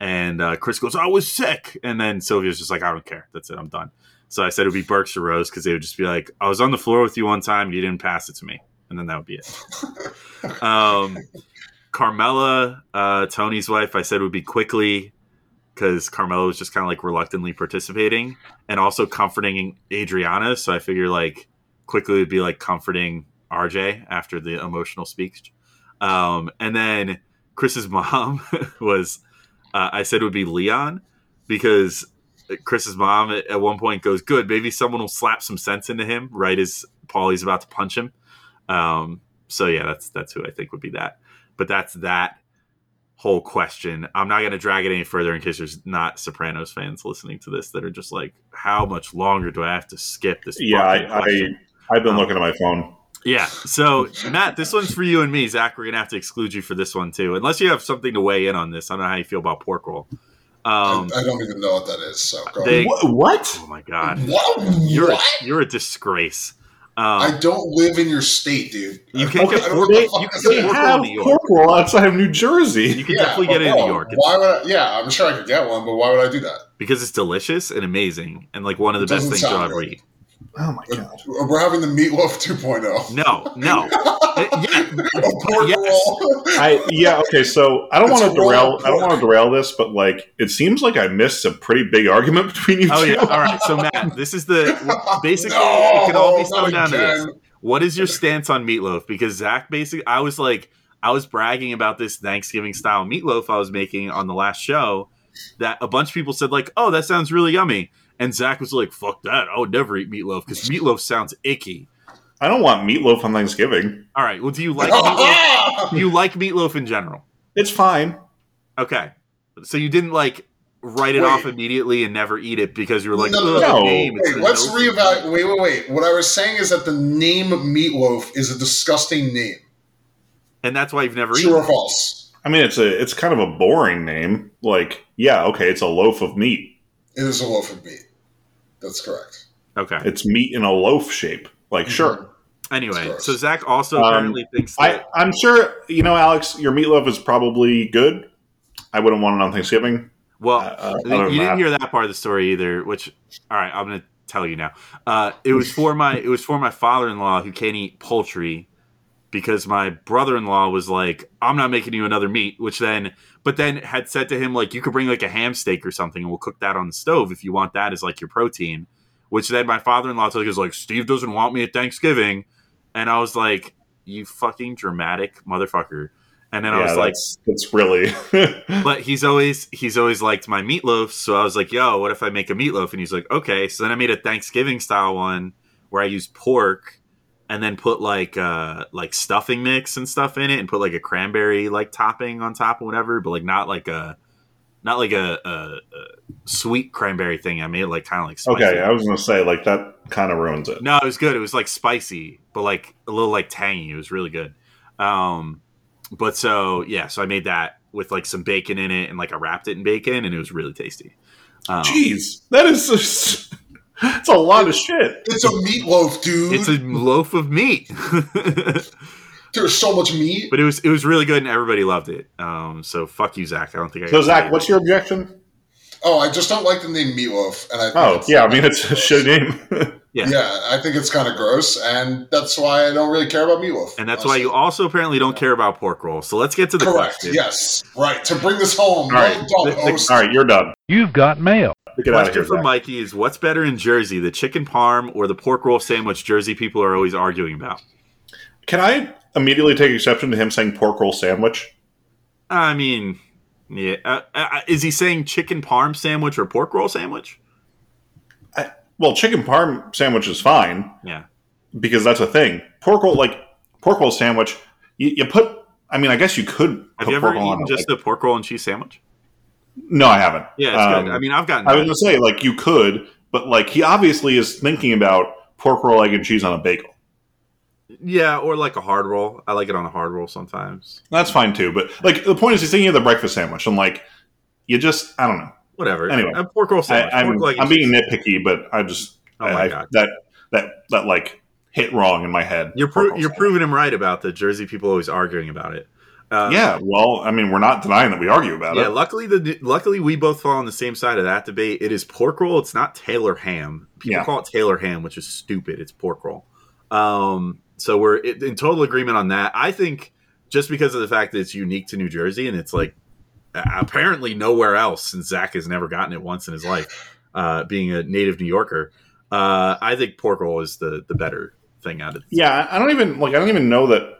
and uh, Chris goes, "I was sick," and then Silvio's just like, "I don't care. That's it. I'm done." So I said it would be Burks or Rose because they would just be like, "I was on the floor with you one time, and you didn't pass it to me," and then that would be it. um, Carmela, uh, Tony's wife, I said would be Quickley because Carmela was just kind of like reluctantly participating and also comforting Adriana. So I figure like Quickley would be like comforting RJ after the emotional speech. Um, and then Chris's mom was, uh, I said would be Leon because Chris's mom at, at one point goes, "Good, maybe someone will slap some sense into him." Right as Paulie's about to punch him. Um, so yeah, that's that's who I think would be that. But that's that whole question. I'm not going to drag it any further in case there's not Sopranos fans listening to this that are just like, how much longer do I have to skip this? Yeah, I, question?" I I've been Um, looking at my phone. Yeah. So, Matt, this one's for you and me. Zach, we're going to have to exclude you for this one, too. Unless you have something to weigh in on this. I don't know how you feel about pork roll. Um, I, I don't even know what that is. So go they- What? what? oh, my God. What? You're, a, you're a disgrace. I Um, don't live in your state, dude. You can't I get pork- know they- you can get pork roll have in New York. pork roll outside of New Jersey. you can Yeah, definitely get it in New York. It's- Why would I? Yeah, I'm sure I could get one, but why would I do that? because it's delicious and amazing and like one of the It best things you'll ever good. eat. Oh my god! We're having the meatloaf 2.0. No, no. Yeah, Yes. I yeah okay. So I don't want to raw derail. I don't want to derail this, but like it seems like I missed a pretty big argument between you Oh two. yeah. All right. So Matt, this is the basically No, it can all be not summed down to this. What is your stance on meatloaf? Because Zach basically, I was like, I was bragging about this Thanksgiving style meatloaf I was making on the last show. That a bunch of people said like, "Oh, that sounds really yummy," and Zach was like, "Fuck that! I would never eat meatloaf because meatloaf sounds icky." I don't want meatloaf on Thanksgiving. All right. Well, do you like meatloaf? do you like meatloaf in general? It's fine. Okay. So you didn't like write it Wait. off immediately and never eat it because you were like, No, no, the name, Wait, let's nose." reevaluate. Wait, wait, wait. What I was saying is that the name of meatloaf is a disgusting name. and that's why you've never eaten. True eaten. or false? I mean, it's a it's kind of a boring name. Like, yeah, okay, it's a loaf of meat. It is a loaf of meat. That's correct. Okay. It's meat in a loaf shape. Like, sure. Anyway, so Zach also Um, apparently thinks that I I'm sure you know, Alex. Your meatloaf is probably good. I wouldn't want it on Thanksgiving. well, Uh, uh, I other think than you didn't that- hear that part of the story either. Which, all right, I'm going to tell you now. Uh, it was for my it was for my father-in-law who can't eat poultry because my brother-in-law was like, "I'm not making you another meat," which then, but then had said to him like, "You could bring like a ham steak or something, and we'll cook that on the stove if you want that as like your protein." Which then my father-in-law told was like, "Steve doesn't want me at Thanksgiving," and I was like, "You fucking dramatic motherfucker." And then I yeah, was like, that's really. but he's always he's always liked my meatloaf so i was like yo what if i make a meatloaf and he's like okay so then i made a thanksgiving style one where i used pork and then put like uh like stuffing mix and stuff in it and put like a cranberry like topping on top or whatever but like not like a not like a, a, a sweet cranberry thing i made it like kind of like spicy. okay, I was gonna say like that kind of ruins it. No, it was good. It was like spicy, but like a little like tangy. It was really good. Um, but so yeah, so I made that with like some bacon in it, and like I wrapped it in bacon, and it was really tasty. Um, Jeez, that is just, that's a lot of shit. It's a meatloaf, dude. it's a loaf of meat, There's so much meat. But it was it was really good, and everybody loved it. Um, so fuck you, Zach. I don't think I. So Zach, what's your objection? Oh, I just don't like the name meatloaf. And I Oh yeah, I mean it's a shit name. Yeah. yeah, I think it's kind of gross, and that's why I don't really care about meatloaf. And that's why you also apparently don't care about pork rolls. So let's get to the correct. question. Yes, right. To bring this home, All right. The- the- All right, you're done. You've got mail. Get out of Question here. for Zach. Mikey is: What's better in Jersey, the chicken parm or the pork roll sandwich? Jersey people are always arguing about. Can I immediately take exception to him saying pork roll sandwich? I mean, yeah. Uh, uh, is he saying chicken parm sandwich or pork roll sandwich? Well, chicken parm sandwich is fine Yeah. because that's a thing. Pork roll, like pork roll sandwich, you, you put. I mean, I guess you could. Have put you ever pork roll on eaten just like- the pork roll and cheese sandwich? no, I haven't. Yeah, it's Um, good. I mean, I've gotten. I was gonna say like you could, but like he obviously is thinking about pork roll, egg, and cheese on a bagel. yeah, or like a hard roll. I like it on a hard roll sometimes. That's fine too. But like the point is, he's thinking of the breakfast sandwich. I'm like, you just I don't know. Whatever. Anyway. a pork roll I, sandwich. I'm pork, I'm being nitpicky, but I just Oh I- my I- that that that like hit wrong in my head. You're pro- you're sandwich. proving him right about the Jersey people always arguing about it. Uh, Yeah, well, I mean, we're not denying that we argue about Yeah, it. Yeah, luckily the luckily we both fall on the same side of that debate. It is pork roll. It's not Taylor ham. People Yeah. call it Taylor ham, which is stupid. It's pork roll. Um, so we're in total agreement on that. I think just because of the fact that it's unique to New Jersey and it's like apparently nowhere else since Zach has never gotten it once in his life, uh, being a native New Yorker. Uh, I think pork roll is the the better thing out of Yeah, I don't even like. I don't even know that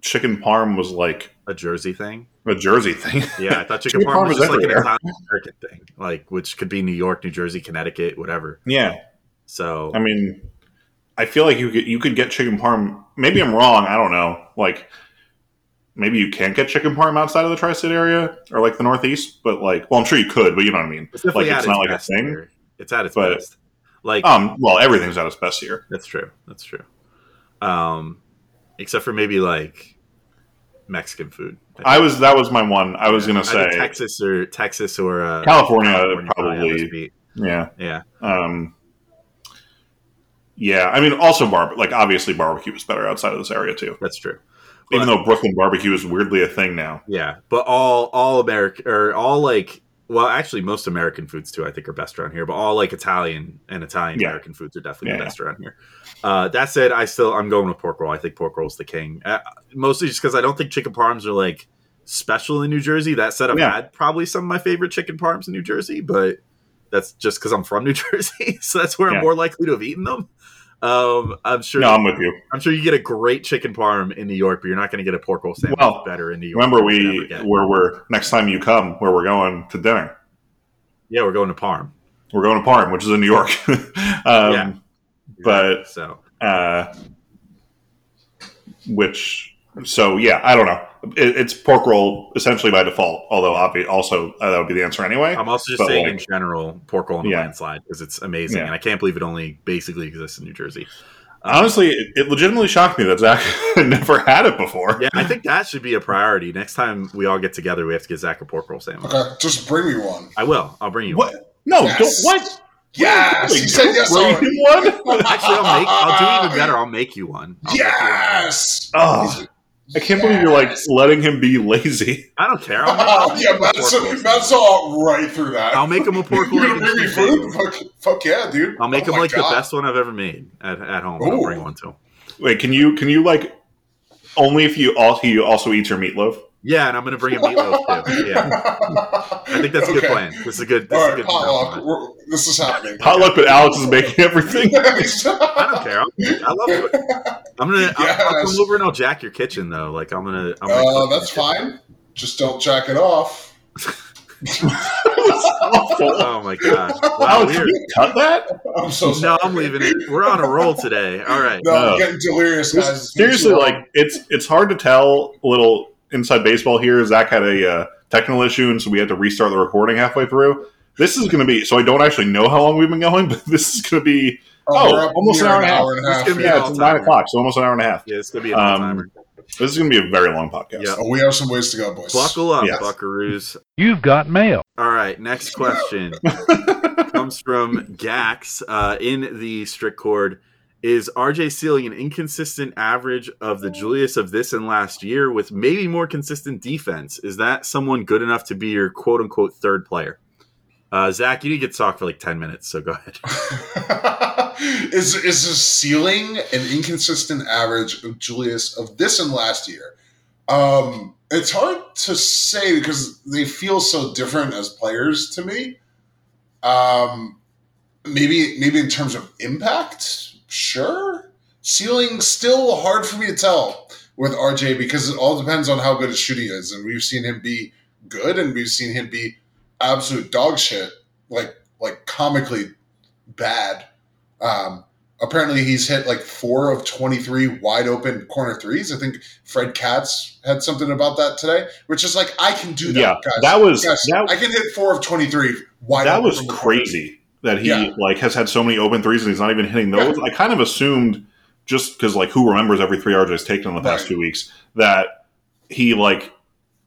chicken parm was like a Jersey thing. a Jersey thing. Yeah, I thought chicken, Chicken parm was just like an. American thing, like which could be New York, New Jersey, Connecticut, whatever. yeah, So I mean, I feel like you could you could get chicken parm. Maybe I'm wrong. I don't know. Like, maybe you can't get chicken parm outside of the tri-state area or like the Northeast. But like, well, I'm sure you could, but you know what I mean. it's Like, it's not like a thing. here. It's at its But- best. Like Um, well, everything's at its best here. That's true. That's true. Um, except for maybe like Mexican food. I was that was my one. I was gonna Either say Texas or Texas or uh, California, probably probably. Yeah. Yeah, Um, yeah, I mean, also barbe like obviously barbecue is better outside of this area too. that's true. Even though Brooklyn barbecue is weirdly a thing now. Yeah, but all all American or all like well, actually most American foods too. I think are best around here, but all like Italian and Italian Yeah. American foods are definitely Yeah, the best around here. Uh, that said, I still I'm going with pork roll. I think pork roll's the king. Uh, mostly just because I don't think chicken parms are like special in New Jersey. That said, I've Yeah. had probably some of my favorite chicken parms in New Jersey, but that's just because I'm from New Jersey, so that's where Yeah. I'm more likely to have eaten them. Um, I'm sure. No, I'm with you. I'm sure you get a great chicken parm in New York, but you're not going to get a pork roll sandwich Well, better in New York. Remember, than you could we where we're next time you come, where we're going to dinner. yeah, we're going to Parm. We're going to Parm, which is in New York. um, Yeah. But- so uh, which so yeah, I don't know. It, it's pork roll essentially by default. Although obvi- also uh, that would be the answer anyway. I'm also just But, saying like- in general, pork roll and a Yeah. landslide because it's amazing, Yeah. and I can't believe it only basically exists in New Jersey. Um, Honestly, it, it legitimately shocked me that Zach had never had it before. yeah, I think that should be a priority. Next time we all get together, we have to get Zach a pork roll sandwich. Okay, just bring me one. I will. I'll bring you one. What? No, Yes. don't what? Yes, Wait, he said yes. bring already. one? Actually, I'll make. I'll do even better. I'll make you one. I'll make you one. Yes. Oh, I can't believe you're like letting him be lazy. I don't care. I'll make, I'll Oh, make yeah, him a Matt, pork so, roll Matt sandwich. saw right through that. I'll make him a pork roll. You're gonna bring me food? Fuck, fuck yeah, dude. I'll make Oh him like God. the best one I've ever made at, at home. I'll Ooh. bring one to him. Wait, can you can you like only if you also he also eats your meatloaf? Yeah, and I'm gonna bring a meatloaf too. Yeah, I think that's a good Okay. plan. This is a good. This All is right, good potluck. This is happening. Potluck, but Alex is making everything. I don't care. I'll, I love it. I'm gonna. I'll, I'll Yes. come over and I'll jack your kitchen though. Like I'm gonna. I'm gonna Uh, that's in your fine. Just don't jack it off. Awful. Oh my gosh! Wow, Alex, can weird. you cut that? I'm so sorry. No. I'm leaving it. We're on a roll today. All right. No, No. I'm getting delirious, guys. Seriously, like it's it's hard to tell. A little inside baseball here. Zach had a uh, technical issue, and so we had to restart the recording halfway through. This is going to be so. I don't actually know how long we've been going, but this is going to be oh, oh, almost an hour and a half. and a This half. could be yeah, it's all-timer. nine o'clock, so almost an hour and a half. Yeah, it's gonna be an Um, all-timer. This is going to be a very long podcast. Yeah. Oh, we have some ways to go, boys. Buckle up, Yes. Buckaroos. You've got mail. All right, next question comes from Gax uh, in the strict cord. Is RJ Ceiling an inconsistent average of the Julius of this and last year with maybe more consistent defense? Is that someone good enough to be your quote unquote third player? Uh, Zach, you need to get to talk for like 10 minutes, so go ahead. is is the ceiling an inconsistent average of Julius of this and last year? Um, it's hard to say because they feel so different as players to me. Um, maybe maybe in terms of impact, sure. Ceiling still hard for me to tell with RJ because it all depends on how good his shooting is, and we've seen him be good, and we've seen him be absolute dog shit, like like comically bad. Um, apparently, he's hit like four of twenty three wide open corner threes. I think Fred Katz had something about that today, which is like I can do that. Yeah, guys. that was Guys, that, I can hit four of twenty three wide. that open was crazy that he Yeah. like has had so many open threes and he's not even hitting those. I kind of assumed just because like who remembers every three RJ's taken in the past Right. two weeks that he like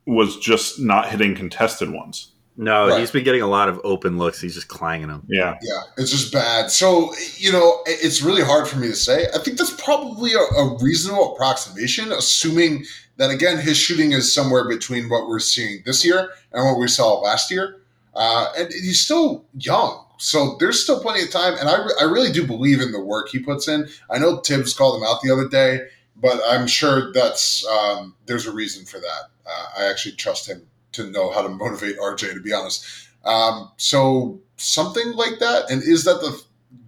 was just not hitting contested ones. No, Right. he's been getting a lot of open looks. He's just clanging them. Yeah, Yeah, it's just bad. So, you know, it's really hard for me to say. I think that's probably a, a reasonable approximation, assuming that, again, his shooting is somewhere between what we're seeing this year and what we saw last year. Uh, and he's still young. So there's still plenty of time. And I, re- I really do believe in the work he puts in. I know Thibs called him out the other day but I'm sure that's um, there's a reason for that. Uh, I actually trust him to know how to motivate RJ. To be honest, um, so something like that. And is that the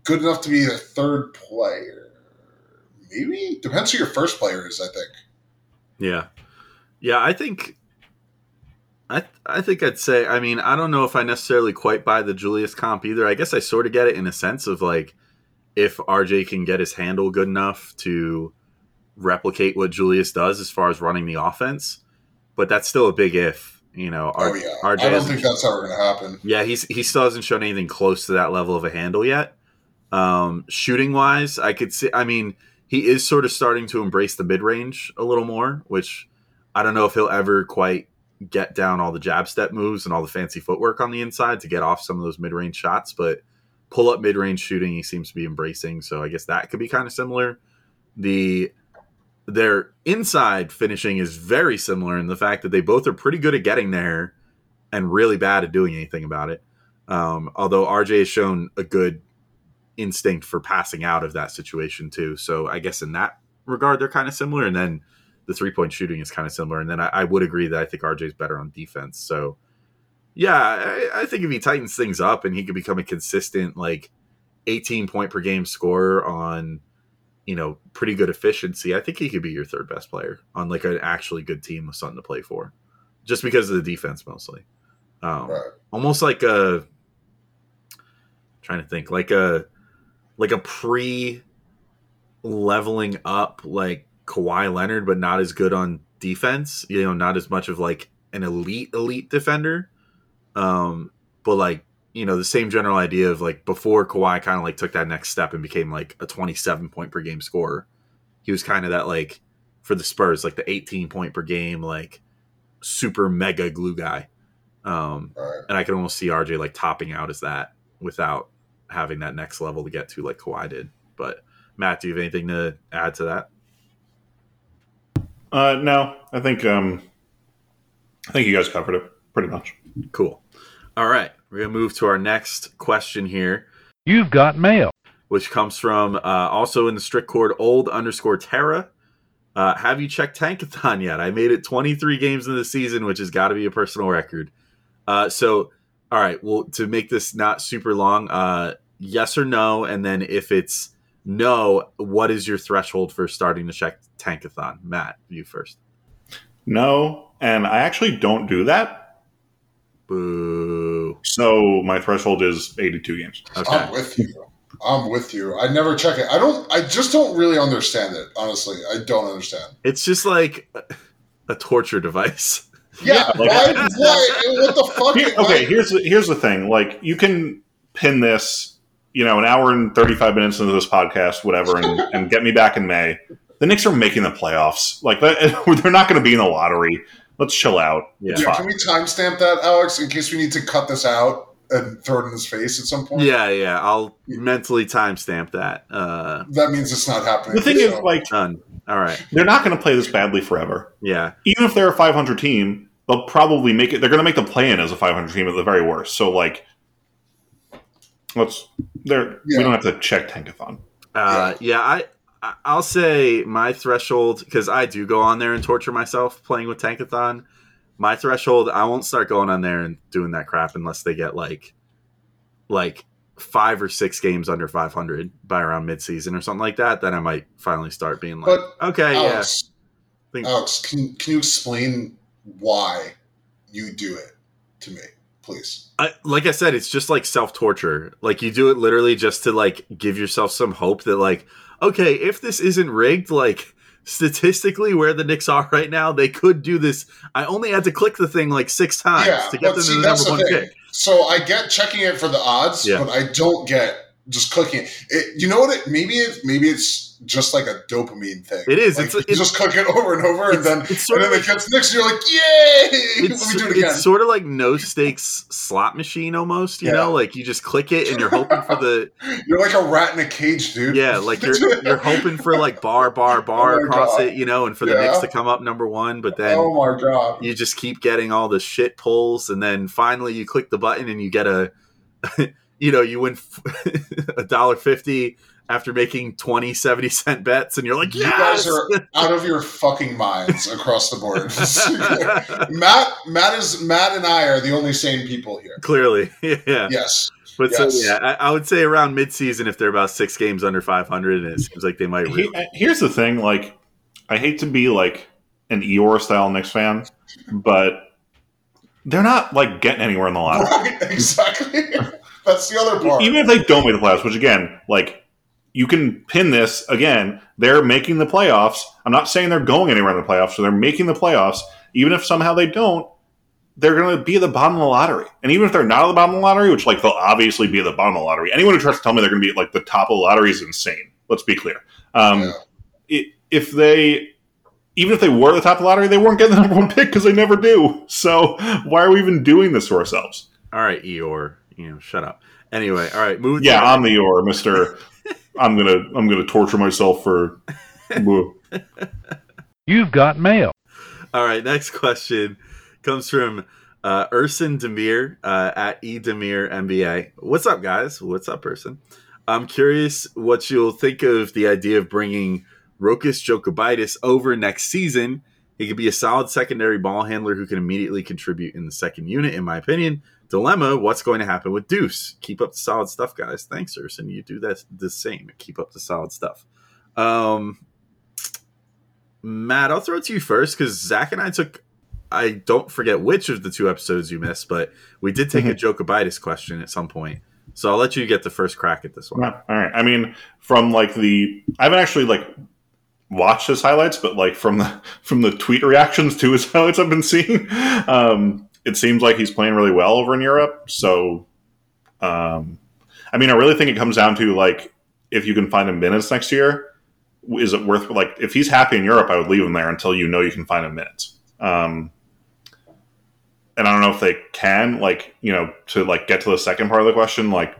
good enough to be a third player? Maybe depends who your first player is. I think. Yeah, yeah. I think. I I think I'd say. I mean, I don't know if I necessarily quite buy the Julius comp either. I guess I sort of get it in a sense of like, if RJ can get his handle good enough to replicate what Julius does as far as running the offense, but that's still a big if. You know, oh yeah, RJ I don't think that's ever going to happen. Yeah, he's he still hasn't shown anything close to that level of a handle yet. Um, shooting wise, I could see. I mean, he is sort of starting to embrace the mid range a little more, which I don't know if he'll ever quite get down all the jab step moves and all the fancy footwork on the inside to get off some of those mid range shots. But pull up mid range shooting, he seems to be embracing. So I guess that could be kind of similar. The their inside finishing is very similar in the fact that they both are pretty good at getting there and really bad at doing anything about it. Um, although RJ has shown a good instinct for passing out of that situation too. So I guess in that regard, they're kind of similar. And then the three point shooting is kind of similar. And then I, I, would agree that I think RJ is better on defense. So yeah, I, I, think if he tightens things up and he could become a consistent like 18 point per game scorer on you know pretty good efficiency, I think he could be your third best player on like an actually good team with something to play for, just because of the defense mostly. Um, Right. almost like a trying to think like a like a pre leveling up like Kawhi Leonard, but not as good on defense. You know, not as much of like an elite elite defender. Um, but like you know the same general idea of like before Kawhi kind of like took that next step and became like a 27 point per game scorer. He was kind of that like for the Spurs like the 18 point per game like super mega glue guy. Um, Right. and I can almost see RJ like topping out as that without having that next level to get to like Kawhi did. But Matt, do you have anything to add to that? Uh, no, I think um, I think you guys covered it pretty much. Cool. All right, we're gonna move to our next question here, You've got mail. which comes from uh, also in the strict cord old underscore Terra. Uh, have you checked Tankathon yet? I made it 23 games in the season, which has got to be a personal record. Uh, so, all right, well, to make this not super long, uh, yes or no, and then if it's no, what is your threshold for starting to check Tankathon? Matt, you first. No, and I actually don't do that. Boo. So my threshold is 82 games. Okay. I'm with you. I'm with you. I never check it. I don't. I just don't really understand it. Honestly, I don't understand. It's just like a torture device. Yeah. like- why? Why? What the fuck? Here- Why- okay, here's the, here's the thing. Like you can pin this, you know, an hour and 35 minutes into this podcast, whatever, and, and get me back in May. The Knicks are making the playoffs. Like they're not going to be in the lottery. Let's chill out. Yeah. It's Yeah, fine. can we timestamp that, Alex, in case we need to cut this out and throw it in his face at some point? Yeah, yeah. I'll mentally timestamp that. Uh, That means it's not happening. The thing is, like, done. All right. they're not going to play this badly forever. Yeah. Even if they're a 500 team, they'll probably make it. They're going to make the play in as a 500 team at the very worst. So, like, let's. There, Yeah. we don't have to check Tankathon. Uh, yeah, I I- I'll say my threshold because I do go on there and torture myself playing with Tankathon. My threshold, I won't start going on there and doing that crap unless they get like like five or six games under 500 by around midseason or something like that. Then I might finally start being like, But, okay, Alex, yeah, think- Alex, can can you explain why you do it to me, please? I, like I said, it's just like self torture. Like you do it literally just to like give yourself some hope that like, okay, if this isn't rigged, like statistically where the Knicks are right now, they could do this. I only had to click the thing like six times Yeah, to get them see, to the number one thing. pick. So I get checking it for the odds, Yeah. but I don't get just clicking it. it. You know what? It maybe it maybe it's just like a dopamine thing. It is. Like, It's- you it's- just click it over and over, and then it's sort and of then like, it gets next, you're like, yay! it's, Let me do it again. it's sort of like no stakes slot machine almost. You Yeah. know, like you just click it and you're hoping for the You're like a rat in a cage, dude. yeah, like you're you're hoping for like bar bar oh bar Oh across God. it, you know, and for the Yeah. Knicks to come up number one, but then. oh my god. you just keep getting all the shit pulls and then finally you click the button and you get a you know you win a dollar fifty after making 20 70 cent bets and you're like You yes! guys are out of your fucking minds across the board. Matt, Matt is Matt and I are the only sane people here. clearly yeah Yes, but Yes. so yeah I, I would say around mid-season if they're about six games under 500 and it seems like they might really here's the thing: like, I hate to be like an Eeyore style Knicks fan, but they're not like getting anywhere in the lottery. right, exactly. That's the other part. Even if they don't make the playoffs, which again, like, you can pin this again. They're making the playoffs. I'm not saying they're going anywhere in the playoffs, so they're making the playoffs. Even if somehow they don't, they're going to be at the bottom of the lottery. And even if they're not at the bottom of the lottery, which like they'll obviously be at the bottom of the lottery. Anyone who tries to tell me they're going to be at like the top of the lottery is insane. Let's be clear. Um, Yeah. i- if they even if they were the top of the lottery, they weren't getting the number one pick because they never do. So why are we even doing this to ourselves? all right eeyore you know shut up anyway all right move Yeah, I'm the or Mister. I'm gonna I'm gonna torture myself for. You've got mail. All right, next question comes from uh, Urson Demir uh, at eDemir MBA. What's up, guys? What's up, Urson? I'm curious what you'll think of the idea of bringing Rokas Jokubaitis over next season. He could be a solid secondary ball handler who can immediately contribute in the second unit, in my opinion. Dilemma: What's going to happen with Deuce? Keep up the solid stuff, guys. Thanks, Urson. You do that the same. Keep up the solid stuff. Um, Matt, I'll throw it to you first because Zach and I took. I don't forget which of the two episodes you missed, but we did take a Jokubaitis question at some point. So I'll let you get the first crack at this one. All right. I mean, from like the I haven't actually like watched his highlights, but like from the from the tweet reactions to his highlights I've been seeing, um, it seems like he's playing really well over in Europe. So, um, I mean, I really think it comes down to like if you can find him minutes next year. Is it worth like if he's happy in Europe? I would leave him there until you know you can find him minutes. Um, and I don't know if they can, like, you know, to like get to the second part of the question, like,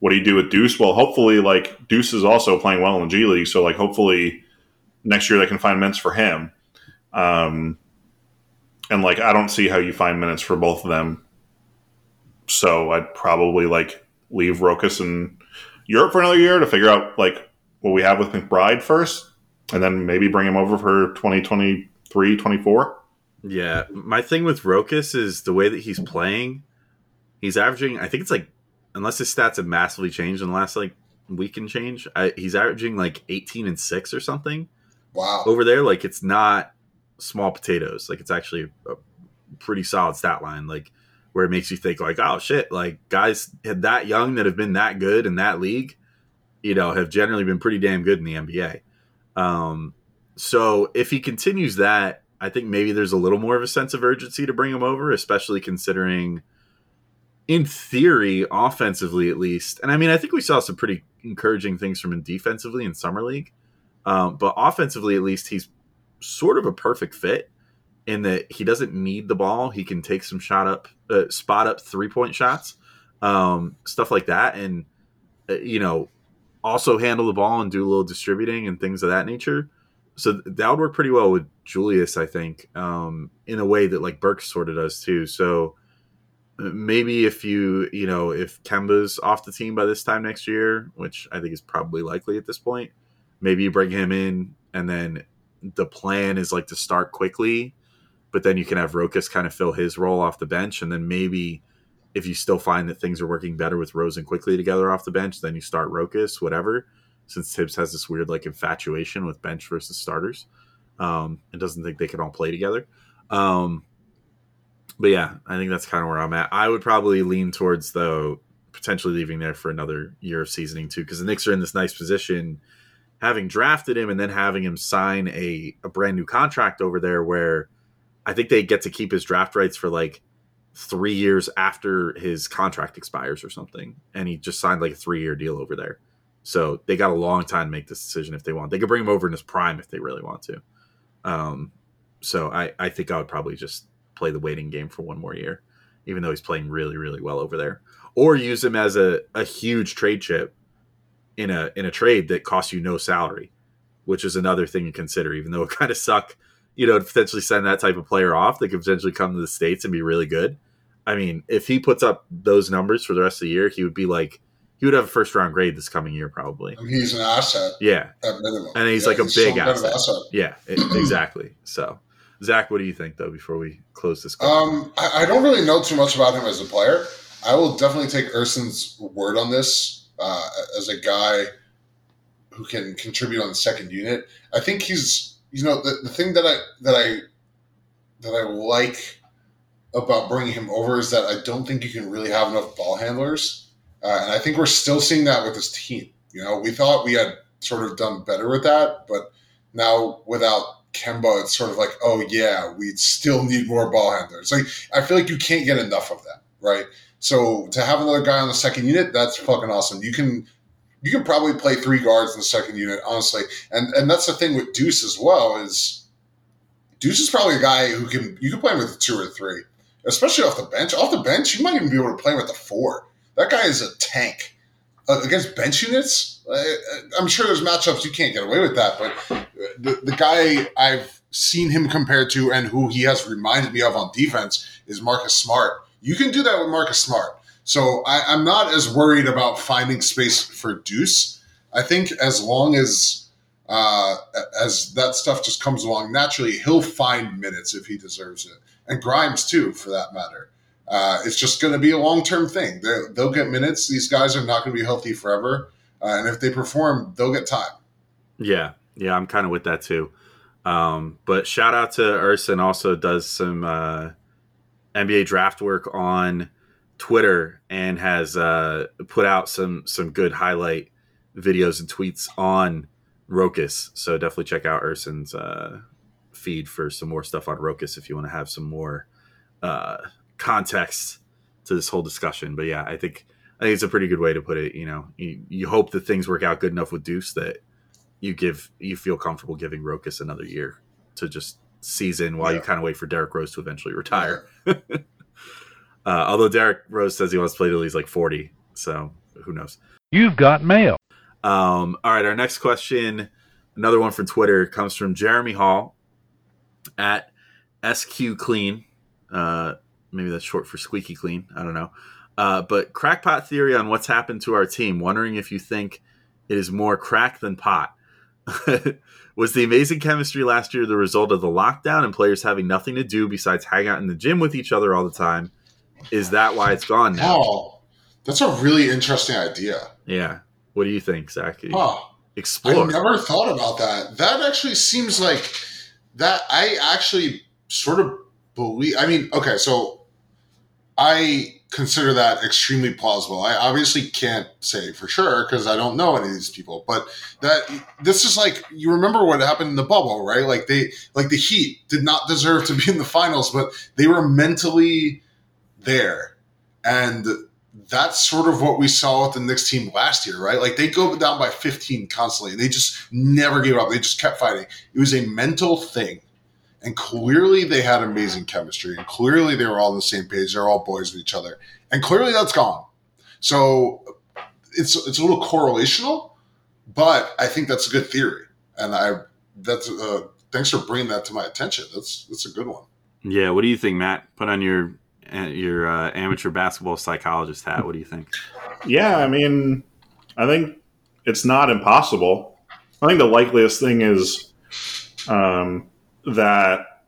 what do you do with Deuce? Well, hopefully, like Deuce is also playing well in the G League, so like hopefully next year they can find minutes for him. Um, and like I don't see how you find minutes for both of them, so I'd probably like leave Rokas in Europe for another year to figure out like what we have with McBride first, and then maybe bring him over for 2023, 24. Yeah, my thing with Rokas is the way that he's playing. He's averaging, I think it's like, unless his stats have massively changed in the last like week and change, I, he's averaging like 18 and six or something wow. over there. Like it's not small potatoes. Like it's actually a pretty solid stat line. Like where it makes you think like, oh shit, like guys that young that have been that good in that league, you know, have generally been pretty damn good in the NBA. Um, so if he continues that, I think maybe there's a little more of a sense of urgency to bring him over, especially considering, in theory, offensively at least. And I mean, I think we saw some pretty encouraging things from him defensively in summer league, um, but offensively at least, he's sort of a perfect fit in that he doesn't need the ball. He can take some shot up, uh, spot up three point shots, um, stuff like that, and uh, you know, also handle the ball and do a little distributing and things of that nature. So that would work pretty well with Julius, I think, um, in a way that like Burke sort of does too. So uh, maybe if you, you know, if Kemba's off the team by this time next year, which I think is probably likely at this point, maybe you bring him in and then the plan is like to start Quickley, but then you can have Rokas kind of fill his role off the bench, and then maybe if you still find that things are working better with Rose and Quickley together off the bench, then you start Rokas, whatever. Since Thibs has this weird like infatuation with bench versus starters, um, and doesn't think they can all play together. Um, but yeah, I think that's kind of where I'm at. I would probably lean towards though potentially leaving there for another year of seasoning too, because the Knicks are in this nice position, having drafted him and then having him sign a a brand new contract over there, where I think they get to keep his draft rights for like three years after his contract expires or something, and he just signed like a three year deal over there. So they got a long time to make this decision if they want. They could bring him over in his prime if they really want to. Um, so I, I think I would probably just play the waiting game for one more year, even though he's playing really, really well over there. Or use him as a, a huge trade chip in a in a trade that costs you no salary, which is another thing to consider, even though it kind of suck, you know, to potentially send that type of player off that could potentially come to the States and be really good. I mean, if he puts up those numbers for the rest of the year, he would be like he would have a first round grade this coming year probably. He's an asset Yeah, at minimum. And he's Yeah, like a some big kind of asset. yeah, e- exactly. So, Zach, what do you think though? Before we close this, Um, I, I don't really know too much about him as a player. I will definitely take Urson's word on this uh, as a guy who can contribute on the second unit. I think he's, you know, the, the thing that I that I that I like about bringing him over is that I don't think you can really have enough ball handlers, uh, and I think we're still seeing that with this team. You know, we thought we had sort of done better with that, but now without Kemba, it's sort of like, oh yeah, we still need more ball handlers. Like I feel like you can't get enough of that, right? So to have another guy on the second unit, that's fucking awesome. You can you can probably play three guards in the second unit, honestly. And and that's the thing with Deuce as well is Deuce is probably a guy who can you can play him with two or three, especially off the bench. Off the bench, you might even be able to play him with the four. That guy is a tank uh, against bench units. Uh, I'm sure there's matchups you can't get away with that, but the, the guy I've seen him compared to and who he has reminded me of on defense is Marcus Smart. You can do that with Marcus Smart. So I, I'm not as worried about finding space for Deuce. I think as long as uh, as that stuff just comes along naturally, he'll find minutes if he deserves it, and Grimes too, for that matter. Uh, it's just going to be a long term thing. They're, they'll get minutes. These guys are not going to be healthy forever, uh, and if they perform, they'll get time. Yeah, yeah, I'm kind of with that too. Um, but shout out to Urson also does some uh, NBA draft work on Twitter and has uh, put out some some good highlight videos and tweets on Rokas. So definitely check out Urson's uh, feed for some more stuff on Rokas if you want to have some more uh, context to this whole discussion. But yeah, I think I think it's a pretty good way to put it. You know, you, you hope that things work out good enough with Deuce that you give you feel comfortable giving Rokas another year to just season while you kind of wait for Derrick Rose to eventually retire. Uh, although Derrick Rose says he wants to play till he's like 40, so who knows? You've got mail. Um, all right, our next question, another one from Twitter, comes from Jeremy Hall at SQ Clean. Uh, maybe that's short for Squeaky Clean. I don't know. Uh, but crackpot theory on what's happened to our team. Wondering if you think it is more crack than pot. Was the amazing chemistry last year the result of the lockdown and players having nothing to do besides hang out in the gym with each other all the time? Is that why it's gone now? Oh, that's a really interesting idea. Yeah. What do you think, Zach? Oh, I never thought about that. That actually seems like that. I actually sort of believe. I mean, okay, so I consider that extremely plausible. I obviously can't say for sure because I don't know any of these people, but that this is like you remember what happened in the bubble, right? Like they, like the Heat did not deserve to be in the finals, but they were mentally there, and that's sort of what we saw with the Knicks team last year, right? Like they go down by 15 constantly, and they just never gave up. They just kept fighting. It was a mental thing. And clearly they had amazing chemistry, and clearly they were all on the same page. They're all boys with each other, and clearly that's gone. So it's it's a little correlational, but I think that's a good theory, and I that's uh, thanks for bringing that to my attention. That's that's a good one. Yeah, what do you think, Matt? Put on your uh, your uh, amateur basketball psychologist hat. What do you think? Yeah, I mean, I think it's not impossible. I think the likeliest thing is um, that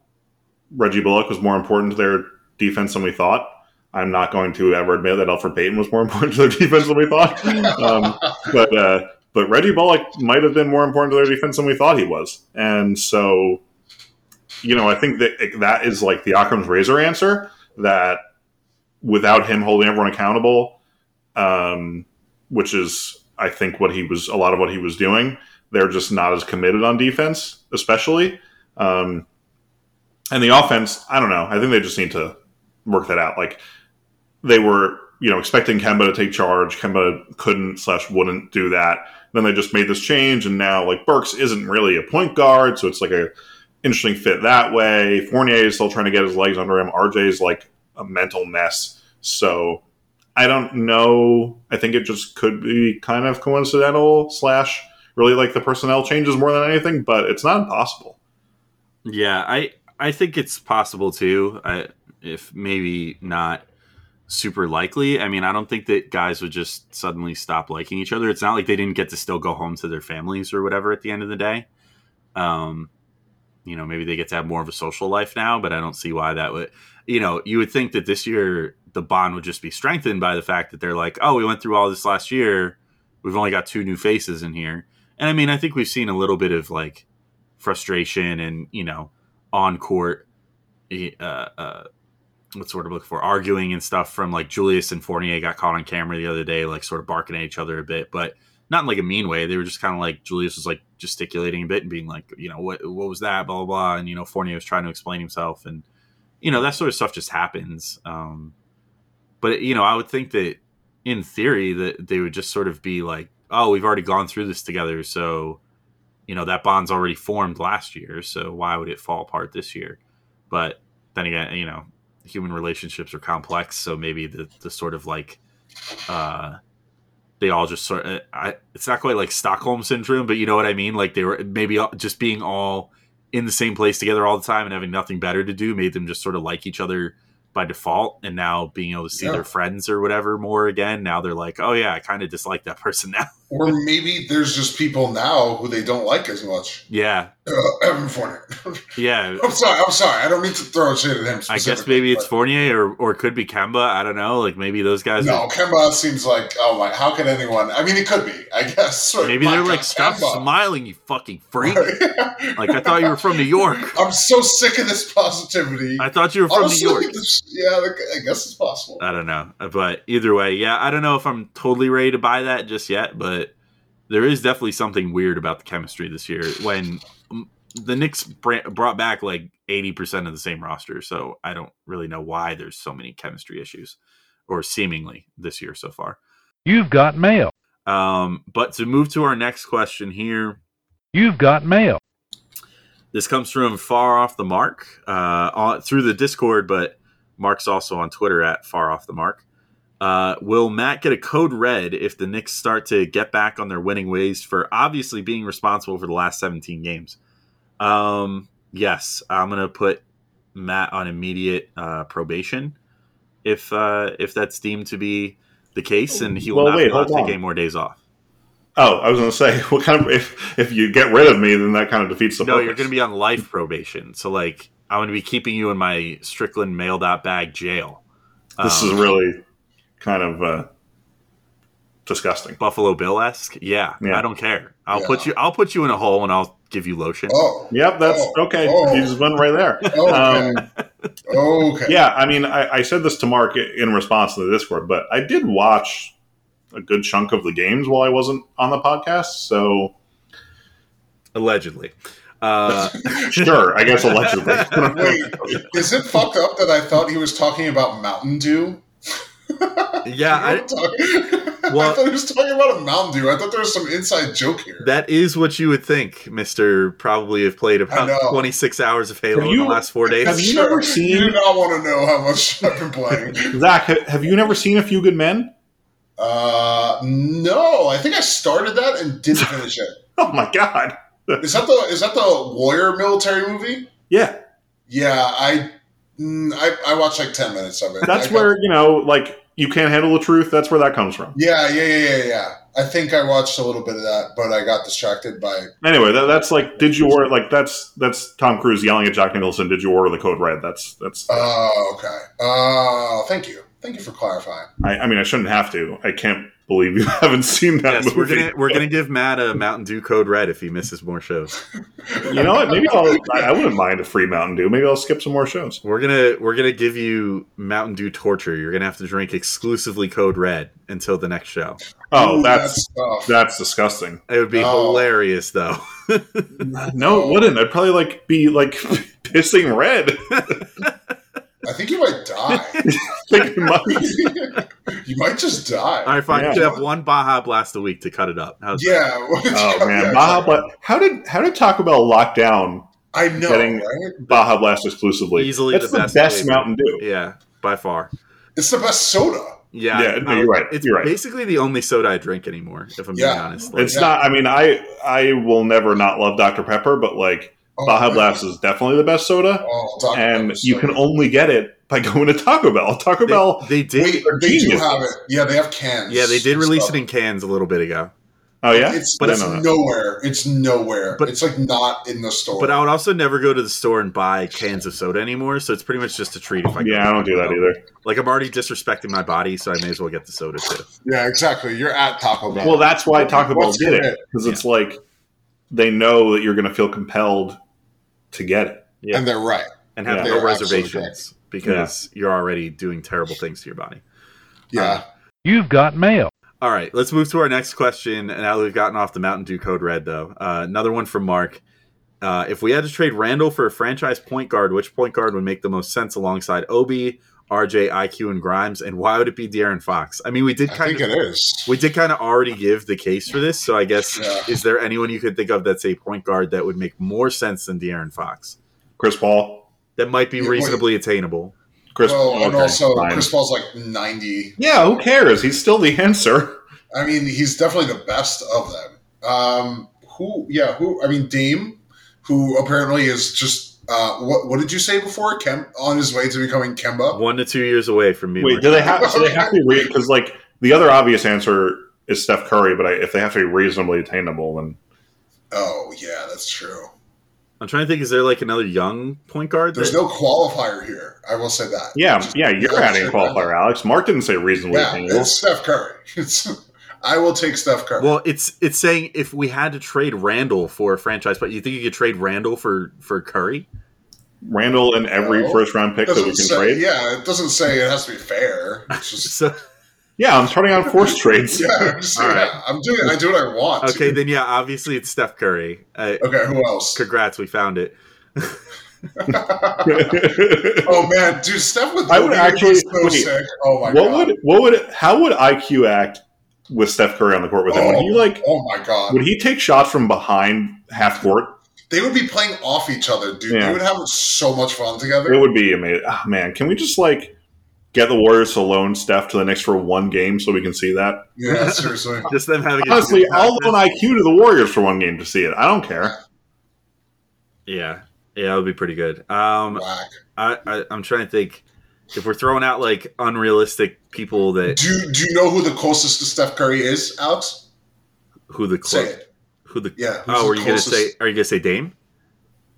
Reggie Bullock was more important to their defense than we thought. I'm not going to ever admit that Elfrid Payton was more important to their defense than we thought. Um, but uh, but Reggie Bullock might have been more important to their defense than we thought he was, and so you know I think that that is like the Occam's razor answer that without him holding everyone accountable, um, which is I think what he was a lot of what he was doing. They're just not as committed on defense, especially. Um, and the offense, I don't know. I think they just need to work that out. Like they were, you know, expecting Kemba to take charge. Kemba couldn't slash wouldn't do that. Then they just made this change, and now like Burks isn't really a point guard, so it's like a interesting fit that way. Fournier is still trying to get his legs under him. RJ is like a mental mess. So I don't know. I think it just could be kind of coincidental slash really like the personnel changes more than anything, but it's not impossible. Yeah, I I think it's possible too. I, if maybe not super likely. I mean, I don't think that guys would just suddenly stop liking each other. It's not like they didn't get to still go home to their families or whatever at the end of the day. Um, you know, maybe they get to have more of a social life now, but I don't see why that would. You know, you would think that this year the bond would just be strengthened by the fact that they're like, oh, we went through all this last year. We've only got two new faces in here, and I mean, I think we've seen a little bit of like frustration and you know on court. Uh, uh, what's sort of look for arguing and stuff from like Julius and Fournier got caught on camera the other day, like sort of barking at each other a bit, but not in like a mean way. They were just kind of like Julius was like gesticulating a bit and being like, you know, what what was that, blah blah blah, and you know Fournier was trying to explain himself, and you know that sort of stuff just happens. Um, but you know, I would think that in theory that they would just sort of be like, oh, we've already gone through this together, so you know that bond's already formed last year, so why would it fall apart this year? But then again, you know, human relationships are complex, so maybe the the sort of like uh they all just sort of I, it's not quite like Stockholm syndrome, but you know what I mean? Like they were maybe just being all in the same place together all the time and having nothing better to do made them just sort of like each other by default and now being able to see Yeah. their friends or whatever more again now they're like oh yeah i kind of dislike that person now Or maybe there's just people now who they don't like as much. yeah Uh, Evan Fournier. yeah I'm sorry. I'm sorry. I don't mean to throw shit at him. i guess maybe it's fournier or, or it could be kemba i don't know like maybe those guys No, Kemba seems like oh my. How could anyone? I mean, it could be. I guess. maybe they're God, like stop Kemba." smiling you fucking freak like i thought you were from new york I'm so sick of this positivity. i thought you were from Honestly, new york this- yeah, I guess it's possible. I don't know, but either way, yeah, I don't know if I'm totally ready to buy that just yet, but there is definitely something weird about the chemistry this year when the Knicks brought back like 80% of the same roster, so I don't really know why there's so many chemistry issues or seemingly this year so far. You've got mail. Um, but to move to our next question here, You've got mail. This comes from far off the mark uh, on, through the Discord, but Mark's also on Twitter at far off the mark. Uh, will Matt get a code red if the Knicks start to get back on their winning ways for obviously being responsible for the last 17 games? Um, yes, I'm going to put Matt on immediate uh, probation if uh, if that's deemed to be the case, and he will Well, not wait, be allowed to take any more days off. Oh, I was going to say, what kind of if if you get rid of me, then that kind of defeats the No, purpose. you're going to be on life probation. So, like, I'm going to be keeping you in my Strickland mailed out bag jail. This Um, is really kind of uh, disgusting. Buffalo Bill esque. Yeah, Yeah. I don't care. I'll Yeah. put you. I'll put you in a hole and I'll give you lotion. Oh, Yep, that's Oh, okay. oh. You just went right there. okay, Um, okay. yeah, I mean, I, I said this to Mark in response to the Discord, but I did watch a good chunk of the games while I wasn't on the podcast. So Allegedly. Uh, sure, I guess allegedly. Wait, is it fucked up that I thought he was talking about Mountain Dew? yeah, I, I, Well- thought he was talking about a Mountain Dew. I thought there was some inside joke here. that is what you would think, Mister. Probably have played about 26 hours of Halo Have in the last four days. have you Sure, never seen- You do not want to know how much I've been playing. Zach, have you never seen A Few Good Men? Uh, no, I think I started that and didn't finish it. Oh my god! Is that the is that the warrior military movie? Yeah, Yeah, I mm, I, I watched like ten minutes of it. that's I got- where you know, like, you can't handle the truth. That's where that comes from. Yeah, yeah, yeah, yeah, yeah. I think I watched a little bit of that, but I got distracted by. Anyway, that, that's like, did you order? Like, that's that's Tom Cruise yelling at Jack Nicholson. Did you order the code red? That's that's. Oh, okay. Oh, thank you, thank you for clarifying. I, I mean, I shouldn't have to. I can't believe you haven't seen that yes, movie. we're gonna we're gonna give Matt a Mountain Dew code red if he misses more shows. You know what? Maybe I'll. I, I wouldn't mind a free Mountain Dew. Maybe I'll skip some more shows. We're gonna we're gonna give you Mountain Dew torture. You're gonna have to drink exclusively code red until the next show. Oh, Ooh, that's tough. that's disgusting. It would be Oh. hilarious though. No, it wouldn't. I'd probably like be like pissing red. I think you might die. Think it might- you might just die. All right, fine. Yeah. You have one Baja Blast a week to cut it up. How's yeah. Oh man, Yeah, Baja. Blast. How did how did Taco Bell lock down I know, getting- right? Baja Blast exclusively? Easily That's the the best best. Mountain Dew. Yeah, by far. It's the best soda. Yeah, Yeah, no, I- you're right. It's You're right. basically the only soda I drink anymore. If I'm Yeah. being honest, Like, It's Yeah. not. I mean, I I will never not love Dr Pepper, but like Oh, Baja man. Blast is definitely the best soda, Oh, and Pepper's you so can good. only get it by going to Taco Bell. Taco They, Bell. they did. Wait, they're do have it. Yeah, they have cans. yeah, they did release stuff. it in cans a little bit ago. Oh yeah, It's, But it's I know that. nowhere. It's nowhere. But- it's like not in the store. But I would also never go to the store and buy cans of soda anymore. So it's pretty much just a treat if I. yeah, to I don't do that Bell. either. Like I'm already disrespecting my body, so I may as well get the soda too. yeah, exactly. You're at Taco Bell. Well, that's why Taco Bell did it hit? because it's like they know that you're going to feel compelled to get it. Yeah. and they're right. And have Yeah. no reservations because you're already doing terrible things to your body. Yeah. You've got mail. All right, let's move to our next question. Now that we've gotten off the Mountain Dew Code Red, though, uh, another one from Mark. Uh, if we had to trade Randle for a franchise point guard, which point guard would make the most sense alongside Obi, RJ, IQ, and Grimes, and why would it be De'Aaron Fox? I mean, we did I kind think of it is. we did kind of already give the case for this, so I guess Yeah. is there anyone you could think of that's a point guard that would make more sense than De'Aaron Fox Chris Paul, that might be Yeah, wait. reasonably attainable? Chris well, Paul, and okay, also fine. Chris Paul's like 90. Yeah, who cares? He's still the answer. I mean, he's definitely the best of them. Um, who? Yeah, who? I mean, Dame, who apparently is just uh, what? What did you say before? Kem on his way to becoming Kemba. One to two years away from me. Wait, do they have? So they have to be because like the other obvious answer is Steph Curry, but I, if they have to be reasonably attainable, then Oh yeah, that's true. I'm trying to think. Is there like another young point guard? There's that- no qualifier here. I will say that. yeah, Just- yeah, you're adding a qualifier, Alex. Mark didn't say reasonably Yeah, attainable. it's Steph Curry. It's, I will take Steph Curry. Well, it's it's saying if we had to trade Randle for a franchise, but you think you could trade Randle for for Curry? Randle and every No. first round pick that we can say, trade. Yeah. Yeah, it doesn't say it has to be fair. It's just So I'm turning on forced trades. yeah, I'm, just- All right. yeah, I'm doing. I do what I want. okay, then yeah, obviously it's Steph Curry. Uh, Okay, who else? congrats, we found it. Oh man, dude, Steph with I would Kobe actually- so wait, sick. Oh my what god. would what would how would IQ act with Steph Curry on the court with him? Would he like oh my god. would he take shots from behind half court? they would be playing off each other, dude. Yeah. They would have so much fun together. It would be amazing. Oh, man, can we just like get the Warriors to loan Steph to the Knicks for one game so we can see that? yeah, seriously. Just them having Honestly, team I'll practice. loan IQ to the Warriors for one game to see it. I don't care. Yeah, yeah, that would be pretty good. Um, Whack. I, I I'm trying to think if we're throwing out like unrealistic people that Do you, do you know who the closest to Steph Curry is, Alex? who the Say it. who the Yeah. oh, are you gonna say are you gonna say Dame?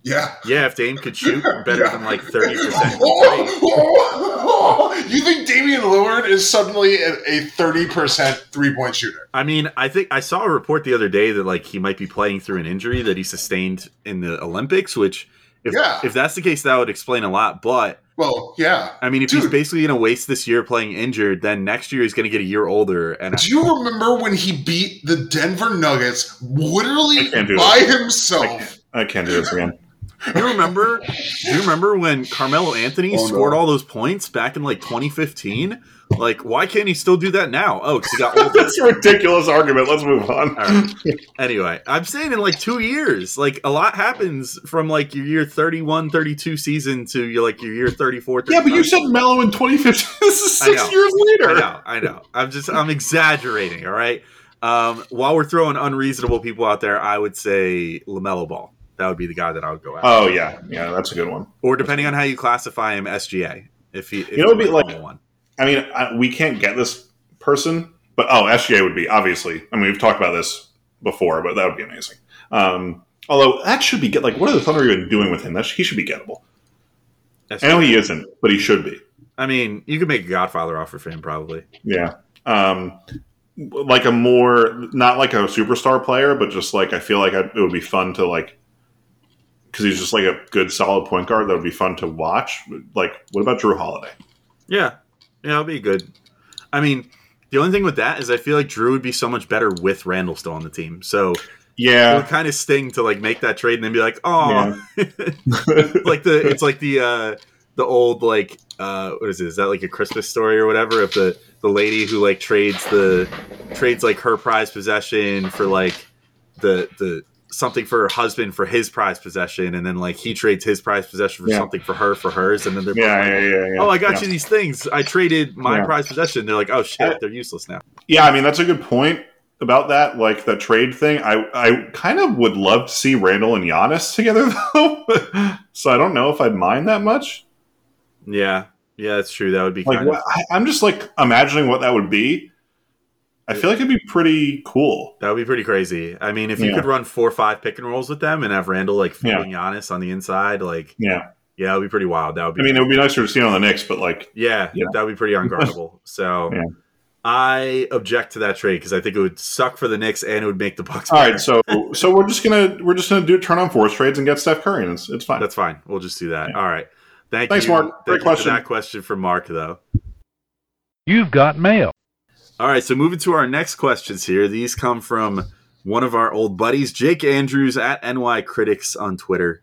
Yeah. Yeah, if Dame could shoot better Yeah. than like thirty percent. you think Damian Lillard is suddenly a thirty percent three point shooter? I mean, I think I saw a report the other day that like he might be playing through an injury that he sustained in the Olympics, which if Yeah. if that's the case, that would explain a lot. But Well, yeah. I mean, if he's basically going to waste this year playing injured, then next year he's going to get a year older. And Do you remember when he beat the Denver Nuggets literally I can't by himself? I can't do this again. do you remember? do you remember when Carmelo Anthony Oh, no. scored all those points back in like 2015? Like, why can't he still do that now? Oh, because he got older. That's a ridiculous argument. Let's move on. All right. Anyway, I'm saying in like two years, like a lot happens from like your year 31, 32 season to your like your year 34. Yeah, but you said Melo in 2015. This is six years later. I know, I know. I'm just, I'm exaggerating. All right. Um, while we're throwing unreasonable people out there, I would say Lamelo Ball. That would be the guy that I would go after. Oh yeah, yeah, that's a good one. or depending on how you classify him, SGA. If he, if You know, it'd be like- one. I mean, I, we can't get this person, but oh, SGA would be obviously. I mean, we've talked about this before, but that would be amazing. Um, although that should be get like, what are the Thunder even doing with him? That sh- he should be gettable. I know he isn't, but he should be. I mean, you could make a Godfather offer for him probably. Yeah. Um, like a more not like a superstar player, but just like I feel like I, it would be fun to like because he's just like a good solid point guard that would be fun to watch. Like, what about Jrue Holiday? Yeah, yeah, it'll be good. I mean, the only thing with that is I feel like Jrue would be so much better with Randle still on the team. So yeah, it would kind of sting to like make that trade and then be like, oh, Yeah. like the it's like the uh the old like uh what is it? Is that like a Christmas story or whatever of the the lady who like trades the trades like her prized possession for like the the something for her husband for his prized possession and then like he trades his prized possession for Yeah. something for her for hers and then they're yeah, like, yeah, yeah, yeah. oh i got yeah. you these things i traded my Yeah. prized possession they're like oh shit they're useless now Yeah, I mean that's a good point about that, like the trade thing. I I kind of would love to see Randle and Giannis together though, so I don't know if I'd mind that much. yeah Yeah, that's true. That would be Like, kind what, I, I'm just like imagining what that would be. I feel like it'd be pretty cool. that would be pretty crazy. I mean, if you Yeah. could run four or five pick and rolls with them and have Randle like Yeah. feeding Giannis on the inside, like Yeah, yeah, it would be pretty wild. That would be I mean, it would be nicer to see it on the Knicks, but like, Yeah, Yeah. that would be pretty unguardable. So Yeah. I object to that trade because I think it would suck for the Knicks and it would make the Bucks. all better. right, so so we're just gonna we're just gonna do turn on force trades and get Steph Curry, and it's, it's fine. That's fine. We'll just do that. Yeah. All right. Thank Thanks, you. Mark. Thank Great you question. For that question from Mark, though. You've got mail. All right. So moving to our next questions here. These come from one of our old buddies, Jake Andrews at NY Critics on Twitter.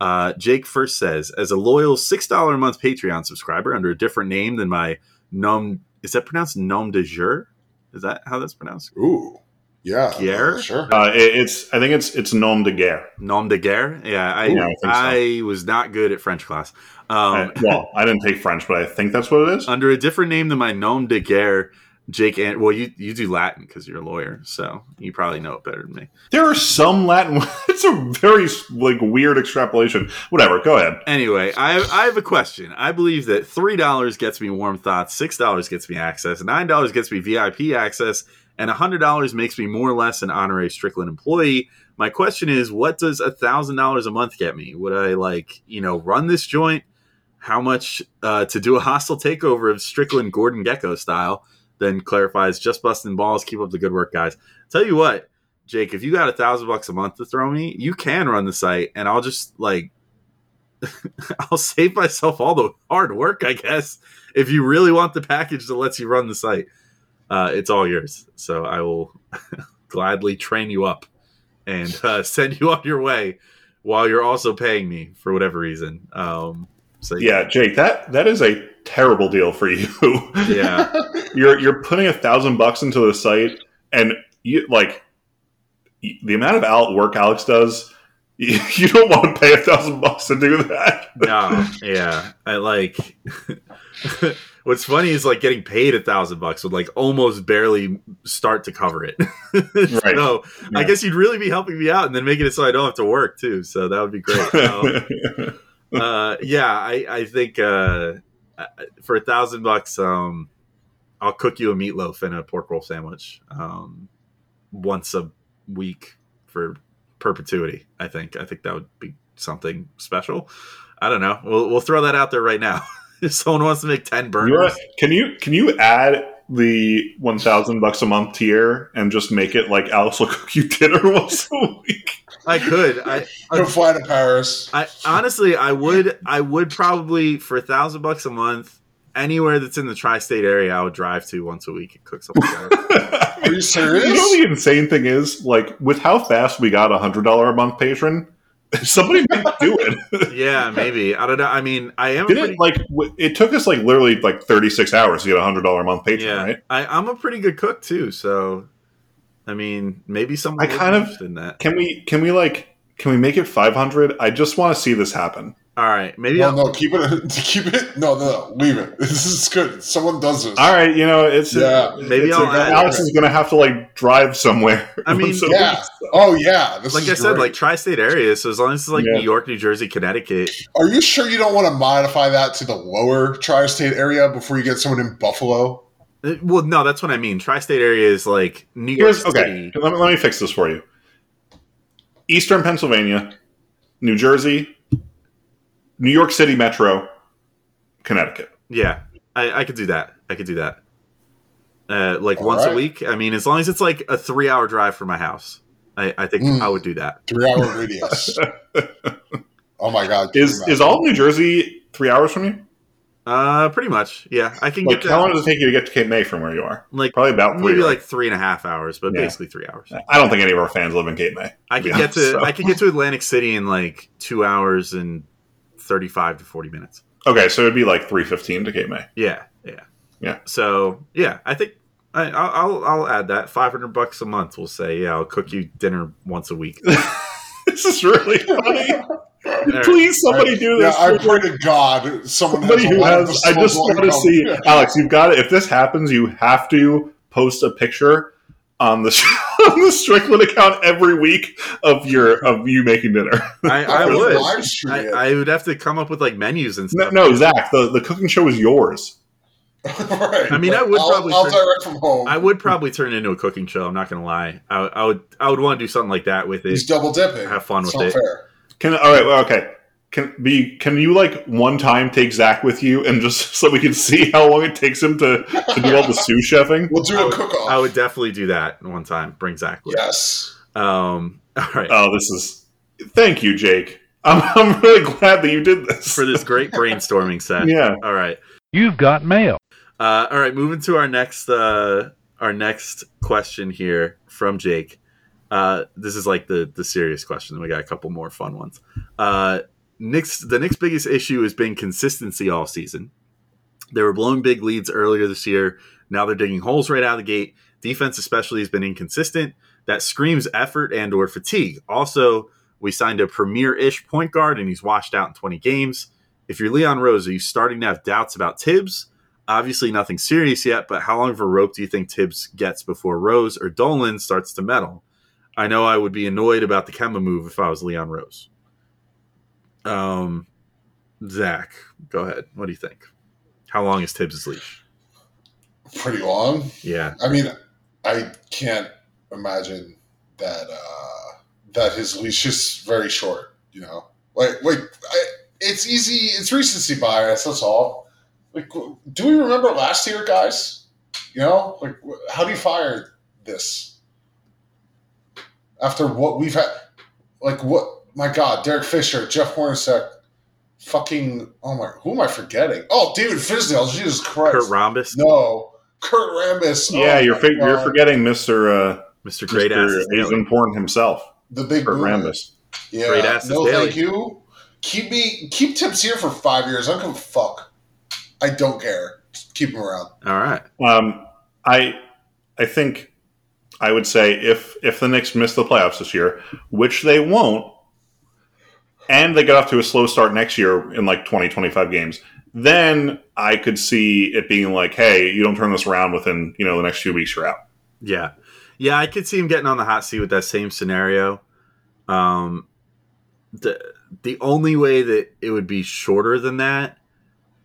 Uh, Jake first says, as a loyal six dollar a month Patreon subscriber under a different name than my nom, is that pronounced nom de jour? Is that how that's pronounced? Ooh, yeah, Pierre? sure. Uh, it, it's I think it's it's nom de guerre. Nom de guerre? Yeah, I, Yeah, I think so. I was not good at French class. Um, I- well, I didn't take French, but I think that's what it is. under a different name than my nom de guerre, Jake. And well, you you do Latin because you're a lawyer, so you probably know it better than me. There are some Latin. It's a very like weird extrapolation. Whatever. Go ahead. Anyway, I I have a question. I believe that three dollars gets me warm thoughts, six dollars gets me access, nine dollars gets me VIP access, and hundred dollars makes me more or less an honorary Strickland employee. My question is, what does a thousand dollars a month get me? Would I like you know run this joint? How much uh, to do a hostile takeover of Strickland Gordon Gekko style? Then clarifies just busting balls. Keep up the good work, guys. Tell you what, Jake, if you got a thousand bucks a month to throw me, you can run the site, and I'll just like I'll save myself all the hard work, I guess. If you really want the package that lets you run the site, uh, it's all yours. So I will gladly train you up and uh, send you on your way while you're also paying me for whatever reason. Um, so Yeah, Jake, that that is a terrible deal for you. yeah, you're you're putting a thousand bucks into the site, and you like the amount of out work Alex does. You, you don't want to pay a thousand bucks to do that. no, yeah. I like. What's funny is like getting paid a thousand bucks would like almost barely start to cover it. Right. So I guess you'd really be helping me out and then making it so I don't have to work too. So that would be great. Uh, yeah, I, I think uh, for a thousand bucks, um, I'll cook you a meatloaf and a pork roll sandwich um, once a week for perpetuity. I think. I think that would be something special. I don't know. We'll we'll throw that out there right now. if someone wants to make ten You're- can you can you add the one thousand bucks a month tier and just make it like Alex will cook you dinner once a week? I could. I Go fly to Paris. I honestly, I would, I would probably for a thousand bucks a month, anywhere that's in the tri-state area, I would drive to once a week and cook something. together. Are you serious? You know the insane thing is, like, with how fast we got a hundred dollar a month patron, somebody might do it. yeah, maybe. I don't know. I mean, I am. Did pretty, it like w- it took us like literally like thirty six hours to get a hundred dollar a month patron, yeah, right? I, I'm a pretty good cook too. So, I mean, maybe someone. I kind of- in that. Can we can we like can we make it five hundred? I just want to see this happen. All right, maybe. No, I'll, no, keep it. Keep it. No, no, no, leave it. This is good. Someone does this. All right, you know it's Yeah. Maybe it's I'll a- add- Alex is gonna have to like drive somewhere. I mean, So- Yeah. Oh, yeah. This like is I said, like tri-state area. So as long as it's like Yeah. New York, New Jersey, Connecticut. Are you sure you don't want to modify that to the lower tri-state area before you get someone in Buffalo? Well, no, that's what I mean. Tri-state area is like New York Here's okay. Let me, let me fix this for you. Eastern Pennsylvania, New Jersey, New York City Metro, Connecticut. Yeah, I, I could do that. I could do that. Uh, like All once a week. I mean, as long as it's like a three-hour drive from my house, I, I think Mm. I would do that. Three-hour radius. oh my God! Is is all of New Jersey three hours from you? Uh, pretty much. Yeah, I can Like get how long does it take you to get to Cape May from where you are? Like Probably about three. maybe right? like three and a half hours, but Yeah. basically three hours. I don't think any of our fans live in Cape May. I to could get to so. I could get to Atlantic City in like two hours and thirty-five to forty minutes. Okay, so it'd be like three fifteen to Cape May. Yeah, yeah, Yeah. So yeah, I think I, I'll I'll- I'll add that five hundred bucks a month. We'll say yeah, I'll cook you dinner once a week. this is really funny. right. Please, somebody do this. Yeah, this. I pray to God someone Somebody has who has. I just disposable want to see Yeah. Alex. You've got it. If this happens, you have to post a picture on the on the Strickland account every week of your of you making dinner. I, I would would. live stream I. I would have to come up with like menus and No, stuff. no, Zach, the, the cooking show is yours. right. I mean, I would I'll, probably I'll turn- direct from home. I would probably turn it into a cooking show. I'm not gonna lie. I, I would. I would want to do something like that with it. He's double dipping. Have fun It's with not it. Fair. Can all right, well, okay. Can be can you like one time take Zach with you and just so we can see how long it takes him to, to do all the sous chefing? We'll do I a would- cook off. I would definitely do that one time. Bring Zach. With. Yes. Um. All right. Oh, this is thank you, Jake. I'm, I'm really glad that you did this For this great brainstorming set. Yeah. All right. You've got mail. Uh, all right, moving to our next uh, our next question here from Jake. Uh, this is like the the serious question. We got a couple more fun ones. Uh, Knicks the Knicks' biggest issue has been consistency all season. They were blowing big leads earlier this year. Now they're digging holes right out of the gate. Defense especially has been inconsistent. That screams effort and or fatigue. Also, we signed a premier-ish point guard and he's washed out in 20 games. If you're Leon Rose, are you starting to have doubts about Thibs? Obviously, nothing serious yet, but how long of a rope do you think Thibs gets before Rose or Dolan starts to meddle? I know I would be annoyed about the Kemba move if I was Leon Rose. Um, Zach, go ahead. What do you think? How long is Thibs' leash? Pretty long. Yeah, I mean, I can't imagine that uh, that his leash is very short. You know, like like I, it's easy. It's recency bias. That's all. Like, do we remember last year, guys? You know, like how do you fire this after what we've had? Like what? My God, Derek Fisher, Jeff Hornacek, fucking. Oh my, who am I forgetting? Oh, David Fizdale. Jesus Christ. Kurt Rhombus, No, Kurt Rambis. Yeah, Oh you're fi- you're forgetting Mister uh, Mr. Great Ass. Mr. He's important himself, the big Kurt boomer. Rambis. Yeah, Great asses no, daily. thank you. Keep me, keep Thibs here for five years. I don't give a fuck. I don't care. Just keep him around. All right. Um, I I think I would say if if the Knicks miss the playoffs this year, which they won't, and they get off to a slow start next year in like 20, 25 games, then I could see it being like, hey, you don't turn this around within you know the next few weeks, you're out. Yeah. Yeah, I could see him getting on the hot seat with that same scenario. Um the the only way that it would be shorter than that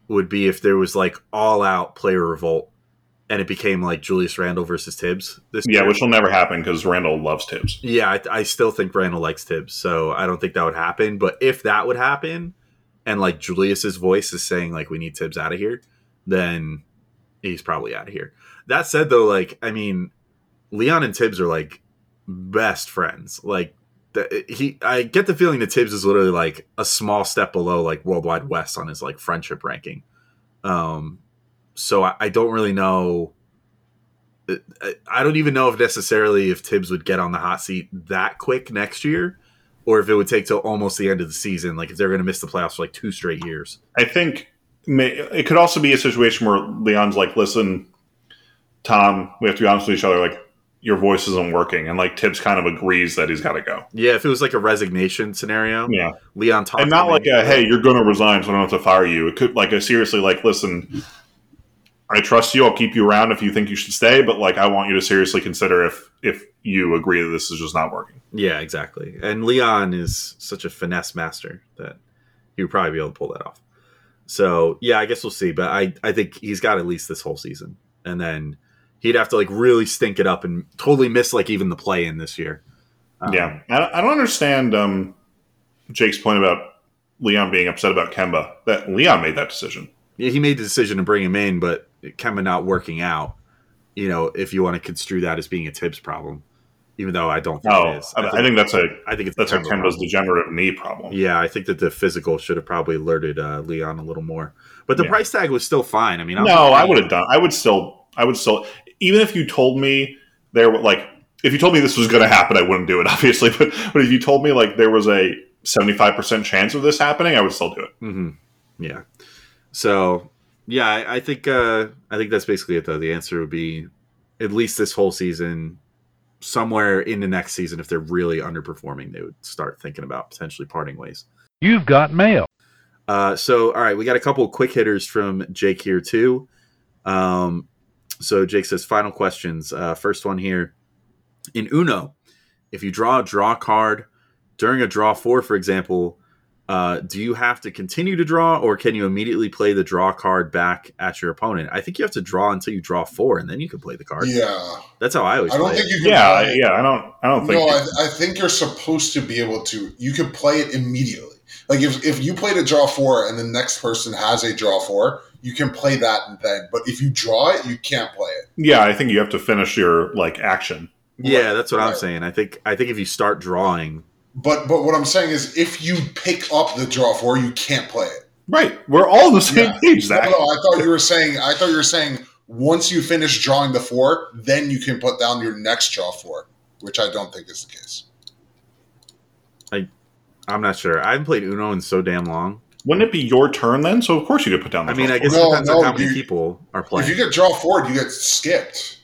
would be if there was like all out player revolt and it became like Julius Randle versus Thibs this Yeah, year. which will never happen because Randle loves Thibs. Yeah, I, I still think Randle likes Thibs, so I don't think that would happen. But if that would happen, and like Julius's voice is saying like we need Thibs out of here, then he's probably out of here. That said, though, like I mean, Leon and Thibs are like best friends. Like the, he, I get the feeling that Thibs is literally like a small step below like Worldwide Wes on his like friendship ranking. Um, so I, I don't really know. Uh, I- I don't even know if necessarily if Thibs would get on the hot seat that quick next year, or if it would take till almost the end of the season. Like if they're going to miss the playoffs for like two straight years. I think it could also be a situation where Leon's like, listen, Tom, we have to be honest with each other. Like, your voice isn't working. And like Thibs kind of agrees that he's got to go. Yeah, if it was like a resignation scenario, Yeah. Leon talked And not like a, hey, you're going to resign, so I don't have to fire you. It could like a seriously, like, listen, I trust you. I'll keep you around if you think you should stay. But like, I want you to seriously consider if, if you agree that this is just not working. Yeah, exactly. And Leon is such a finesse master that he would probably be able to pull that off. So yeah, I guess we'll see. But I, I think he's got at least this whole season, and then he'd have to like really stink it up and totally miss like even the play in this year. Um, yeah. I, don't- I don't understand um, Jake's point about Leon being upset about Kemba. That Leon made that decision. yeah, he made the decision to bring him in, but Kemba not working out. You know, if you want to construe that as being a Thibs problem, even though I don't think Oh, it is. I, I think that's a I think it's that's a Kemba Kemba's problem. degenerative knee problem. Yeah, I think that the physical should have probably alerted uh, Leon a little more, but the Yeah. price tag was still fine. I mean, I'm No, I would have done. I would still. I would still. Even if you told me there were like, if you told me this was going to happen, I wouldn't do it, obviously. But but if you told me like there was a seventy five percent chance of this happening, I would still do it. Mm-hmm. Yeah. So yeah, I, I think uh, I think that's basically it. Though the answer would be at least this whole season, somewhere in the next season, if they're really underperforming, they would start thinking about potentially parting ways. You've got mail. Uh, so all right, we got a couple of quick hitters from Jake here too. Um, so Jake says final questions. Uh, first one here. in Uno, if you draw a draw card during a draw four, for example, uh, do you have to continue to draw, or can you immediately play the draw card back at your opponent? I think you have to draw until you draw four, and then you can play the card. Yeah, That's how I always. I don't play think it. you can. Yeah, play- yeah. I don't. I don't think. No, I, I think you're supposed to be able to. You can play it immediately. Like if if you played a draw four and the next person has a draw four, you can play that and then. But if you draw it, you can't play it. yeah, I think you have to finish your like action. Yeah, that's what I'm saying. I think I think if you start drawing, But but what I'm saying is, if you pick up the draw four, you can't play it. Right. We're all on the same Yeah. page, No, Zach. no, I thought you were saying. I thought you were saying once you finish drawing the four, then you can put down your next draw four, which I don't think is the case. I, I'm not sure. I haven't played Uno in so damn long. Wouldn't it be your turn then? So of course you could put down the I mean, I guess four. it depends no, on how many you- people are playing. If you get draw four, you get skipped.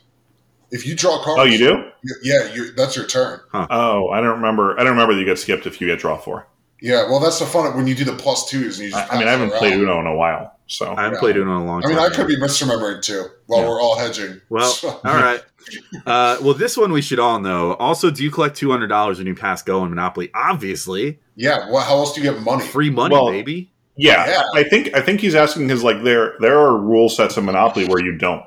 If you draw cards, Oh, you do? you- Yeah, you, that's your turn. Oh, I don't remember. I don't remember that you get skipped if you get draw four. Yeah, well, that's the fun of when you do the plus twos and you just. I, I mean, I haven't played around. Uno in a while, so I haven't Yeah. played Uno in a long time. I time. mean, I could be misremembering too while Yeah. we're all hedging. Well, So- all right. Uh, well, this one we should all know. Also, do you collect two hundred dollars when you pass go in Monopoly? Obviously, yeah. Well, how else do you get money? free money, Well, baby. yeah, Yeah. I think I think he's asking because like there there are rule sets in Monopoly where you don't.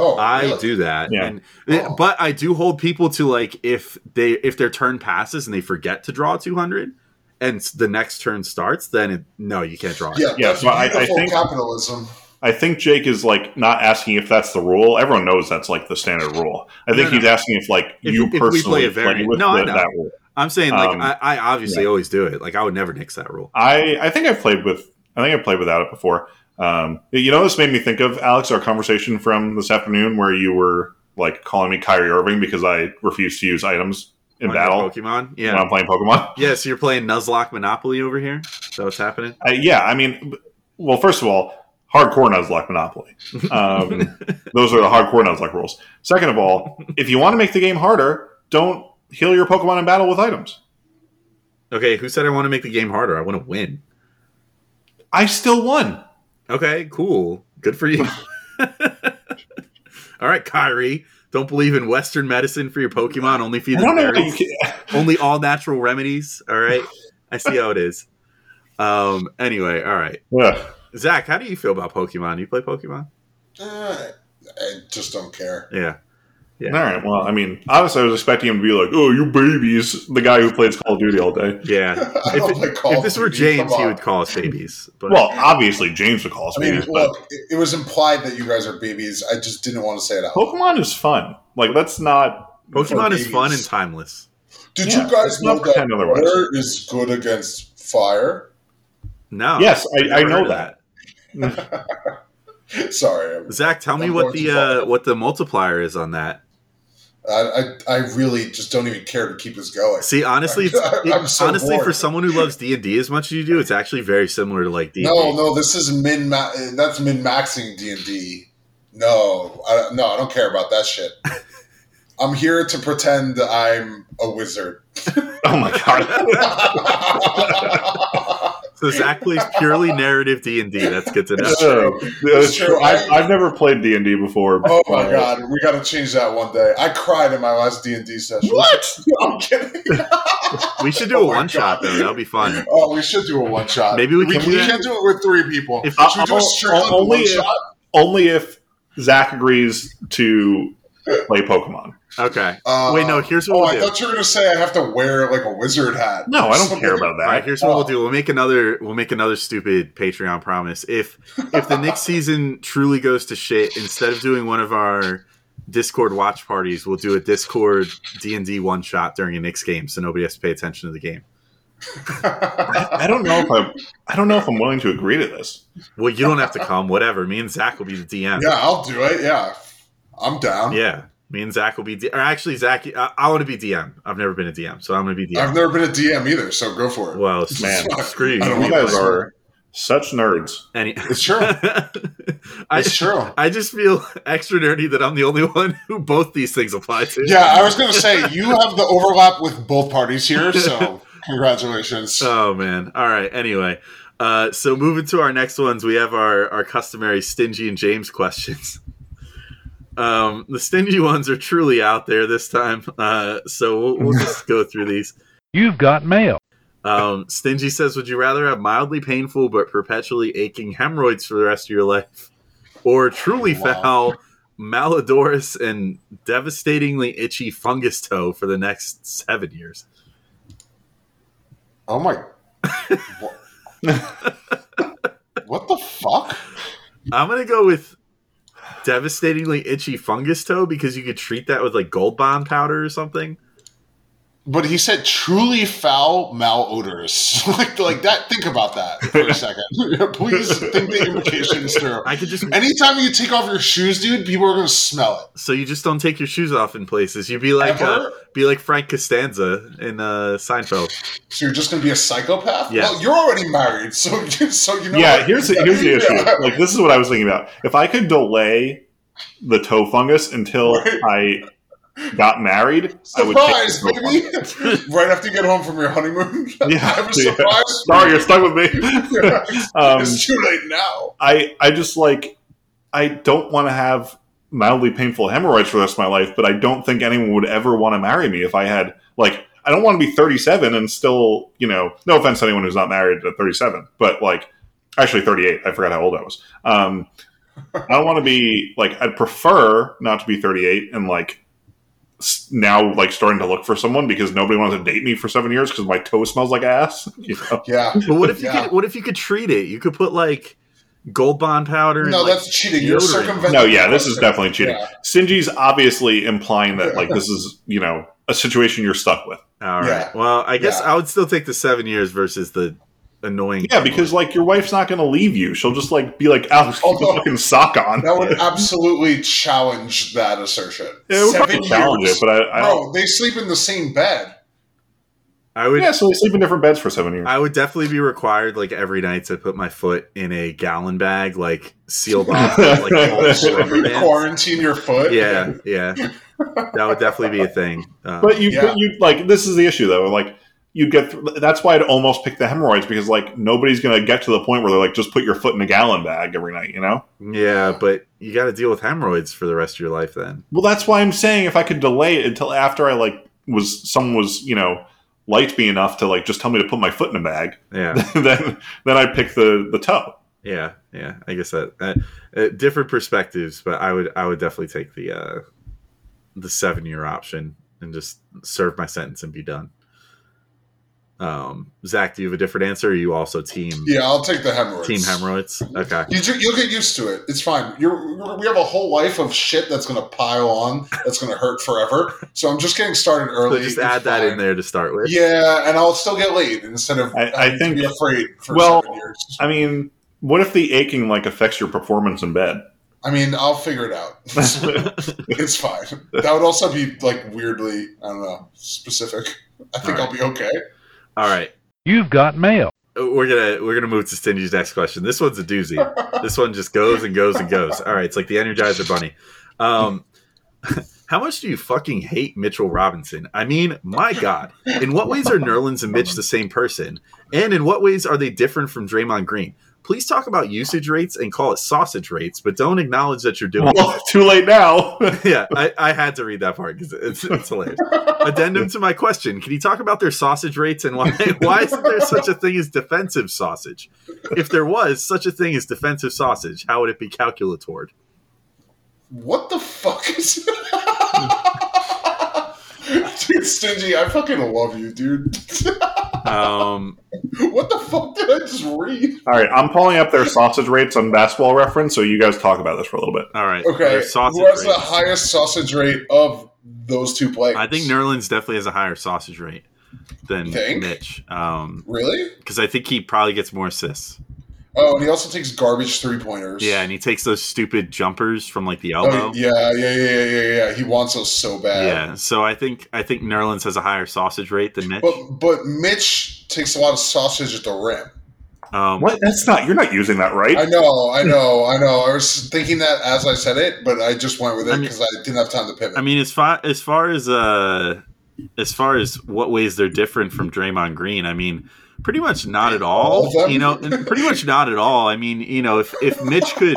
Oh, I really? do that, Yeah. and Oh. but I do hold people to like if they if their turn passes and they forget to draw two hundred, and the next turn starts, then it, no, you can't draw. it. Yeah, Yeah, so I- I think- capitalism. I think Jake is like not asking if that's the rule. Everyone knows that's like the standard rule. I think No, no. he's asking if like If- you if personally play a play variant. with No, I the- know. that rule. I'm saying like Um, I, I obviously yeah. always do it. Like I would never nix that rule. I I think I've played with I think I've played without it before. Um, you know, this made me think of Alex, our conversation from this afternoon, where you were like calling me Kyrie Irving because I refuse to use items in your battle Pokemon. when Yeah, I'm playing Pokemon. yeah. So you're playing Nuzlocke Monopoly over here. Is that what's happening? I, yeah, I mean, well, first of all, hardcore Nuzlocke Monopoly. Um, those are the hardcore Nuzlocke rules. Second of all, if you want to make the game harder, don't heal your Pokemon in battle with items. Okay, who said I want to make the game harder? I want to win. I still won. Okay, cool. Good for you. All right, Kyrie. Don't believe in Western medicine for your Pokemon. Only feed I them don't know. How you berries. Only all natural remedies. All right. I see how it is. Um. Anyway, all right. Ugh. Zach, how do you feel about Pokemon? You play Pokemon? Eh, I just don't care. Yeah. Yeah. All right. Well, I mean, honestly, I was expecting him to be like, "Oh, you babies," the guy who plays Call of Duty all day. Yeah. If, it- play if this were James, he would call us babies. But Well, obviously, James would call us I mean, babies, but look, it, it was implied that you guys are babies. I just didn't want to say it out. Pokemon is fun. Like, let's not. Pokemon for is fun and timeless. Did Yeah, you guys know that pretend otherwise. water is good against fire? No. Yes, I, I've I never know heard that. Sorry, Zach, tell me what the uh, what the multiplier is on that. I, I I really just don't even care to keep this going. See, honestly, I'm- I'm so honestly for someone who loves D and D as much as you do, it's actually very similar to like D. No, no, this is min. Ma- that's min maxing D and D. No, I, no, I don't care about that shit. I'm here to pretend I'm a wizard. Oh my god. So Zach plays purely narrative D and D. That's good to know. It's true. Uh, that's true. true. I, I- I've never played D and D before. oh my but- god, we got to change that one day. I cried in my last D and D session. What? I'm kidding. We should do Oh a my one shot though. That'll be fun. Oh, we should do a one shot. Maybe we we, can do we can't do it with three people. If- Should we do a Uh, straight only if- shot? Only if Zach agrees to play Pokemon. Okay. Uh, Wait, no. Here's what Oh, we'll I do. thought you were gonna say I have to wear like a wizard hat. No, I don't Something. care about that. All right, here's what Oh. we'll do. We'll make another. We'll make another stupid Patreon promise. If if the next season truly goes to shit, instead of doing one of our Discord watch parties, we'll do a Discord D and D one shot during a Knicks game, so nobody has to pay attention to the game. I don't know if I'm. I don't know if I'm willing to agree to this. Well, you don't have to come. Whatever. Me and Zach will be the DM. yeah, I'll do it. Yeah, I'm down. Yeah. Me and Zach will be. D- or actually, Zach, I, I want to be DM. I've never been a DM, so I'm going to be DM. I've never been a DM either, so go for it. well, Man, screw you. You guys are such nerds. Any- It's true. I, It's true. I just feel extra nerdy that I'm the only one who both these things apply to. Yeah, I was gonna say you have the overlap with both parties here, so congratulations. Oh man. All right. Anyway, uh, so moving to our next ones, we have our our customary stingy and James questions. Um, the stingy ones are truly out there this time. Uh, so we'll, we'll just go through these. You've got mail. Um, Stingy says, "Would you rather have mildly painful but perpetually aching hemorrhoids for the rest of your life, or truly Wow. foul malodorous and devastatingly itchy fungus toe for the next seven years?" Oh my. what, what the fuck? I'm gonna go with devastatingly itchy fungus toe because you could treat that with like gold bond powder or something. But he said truly foul malodorous. like, like that. Think about that for a second. Please think the implications through. I could just Anytime you take off your shoes, dude, people are going to smell it. so you just don't take your shoes off in places. You'd be like uh, be like Frank Costanza in uh, Seinfeld. So you're just going to be a psychopath? Yeah. Well, you're already married, so so you know. yeah, what? here's the, here's the issue. Like this is what I was thinking about. If I could delay the toe fungus until Right. I got married, I would Surprise, baby! right after you get home from your honeymoon, Yeah, I yeah. surprise. Sorry, you're stuck with me. um, it's too late now. I I just like I don't want to have mildly painful hemorrhoids for the rest of my life, but I don't think anyone would ever want to marry me if I had like I don't want to be 37 and still, you know, no offense to anyone who's not married at 37, but like actually 38. I forgot how old I was. Um, I don't want to be like I'd prefer not to be 38 and like now like starting to look for someone because nobody wants to date me for seven years because my toe smells like ass. You know? Yeah. But what if you Yeah. could? What if you could treat it? You could put like gold bond powder. and, No, like, that's cheating. You're circumventing. No, yeah, this is definitely cheating. Yeah. Stingy's obviously implying that like this is you know a situation you're stuck with. All right. Yeah. Well, I guess Yeah. I would still take the seven years versus the annoying. Yeah, because like your wife's not going to leave you. She'll just like be like, "Alex, keep Although- the fucking sock on." That would absolutely challenge that assertion. Yeah, it would Seven probably challenge it, but I, I. Bro, they sleep in the same bed. I would. Yeah, so we sleep in different beds for seven years. I would definitely be required, like every night, to put my foot in a gallon bag, like sealed off, like all rubber bands. Quarantine your foot. Yeah, yeah, that would definitely be a thing. Um, but you, Yeah. but you like this is the issue though. Like you get th- that's why I'd almost pick the hemorrhoids because like nobody's going to get to the point where they're like just put your foot in a gallon bag every night. You know. yeah, but you got to deal with hemorrhoids for the rest of your life. Then Well, that's why I'm saying if I could delay it until after I like was someone was you know liked me enough to like just tell me to put my foot in a bag, yeah, then then I'd pick the the toe. yeah, yeah. I guess that uh, uh, different perspectives, but I would I would definitely take the uh, the seven year option and just serve my sentence and be done. Um, Zach, do you have a different answer? Or are you also team Yeah, I'll take the hemorrhoids. team hemorrhoids? Okay. you, you'll get used to it. It's fine. You're, you're- we have a whole life of shit that's going to pile on. That's going to hurt forever. So I'm just getting started So early. just It's add that fine. in there to start with. Yeah, and I'll still get laid instead of I- I think- to be afraid for well, seven years. I mean, what if the aching like affects your performance in bed? I mean, I'll figure it out. it's fine. That would also be like weirdly, I don't know, specific. I think All I'll be okay. All right. You've got mail. We're gonna we're gonna move to Stingy's next question. This one's a doozy. this one just goes and goes and goes. All right, it's like the Energizer Bunny. Um, how much do you fucking hate Mitchell Robinson? I mean, my God, in what ways are Nerlens and Mitch the same person? And in what ways are they different from Draymond Green? Please talk about usage rates and call it sausage rates, but don't acknowledge that you're doing it. Well, too late now. yeah, I, I had to read that part because it's, it's hilarious. Addendum to my question: Can you talk about their sausage rates and why why isn't there such a thing as defensive sausage? If there was such a thing as defensive sausage, how would it be calculatored? What the fuck is Dude, Stingy, I fucking love you, dude. Um, what the fuck did I just read? All right, I'm pulling up their sausage rates on Basketball Reference, so you guys talk about this for a little bit. all right, Okay, sausage who has the highest sausage rate of those two players? I think Nerlens definitely has a higher sausage rate than Think? Mitch, um, Really? because I think he probably gets more assists. Oh, and he also takes garbage three pointers. Yeah, and he takes those stupid jumpers from like the elbow. Oh, yeah, yeah, yeah, yeah, yeah, yeah. He wants those so bad. Yeah, so I think I think Nerlens has a higher sausage rate than Mitch. But but Mitch takes a lot of sausage at the rim. Um, What? That's not. You're not using that right. I know, I know, I know. I was thinking that as I said it, but I just went with I it mean- because I, didn't have time to pivot. I mean, as far as far as uh, as far as what ways they're different from Draymond Green, I mean, Pretty much not at All all. You know, pretty much not at all. I mean, you know, if if Mitch could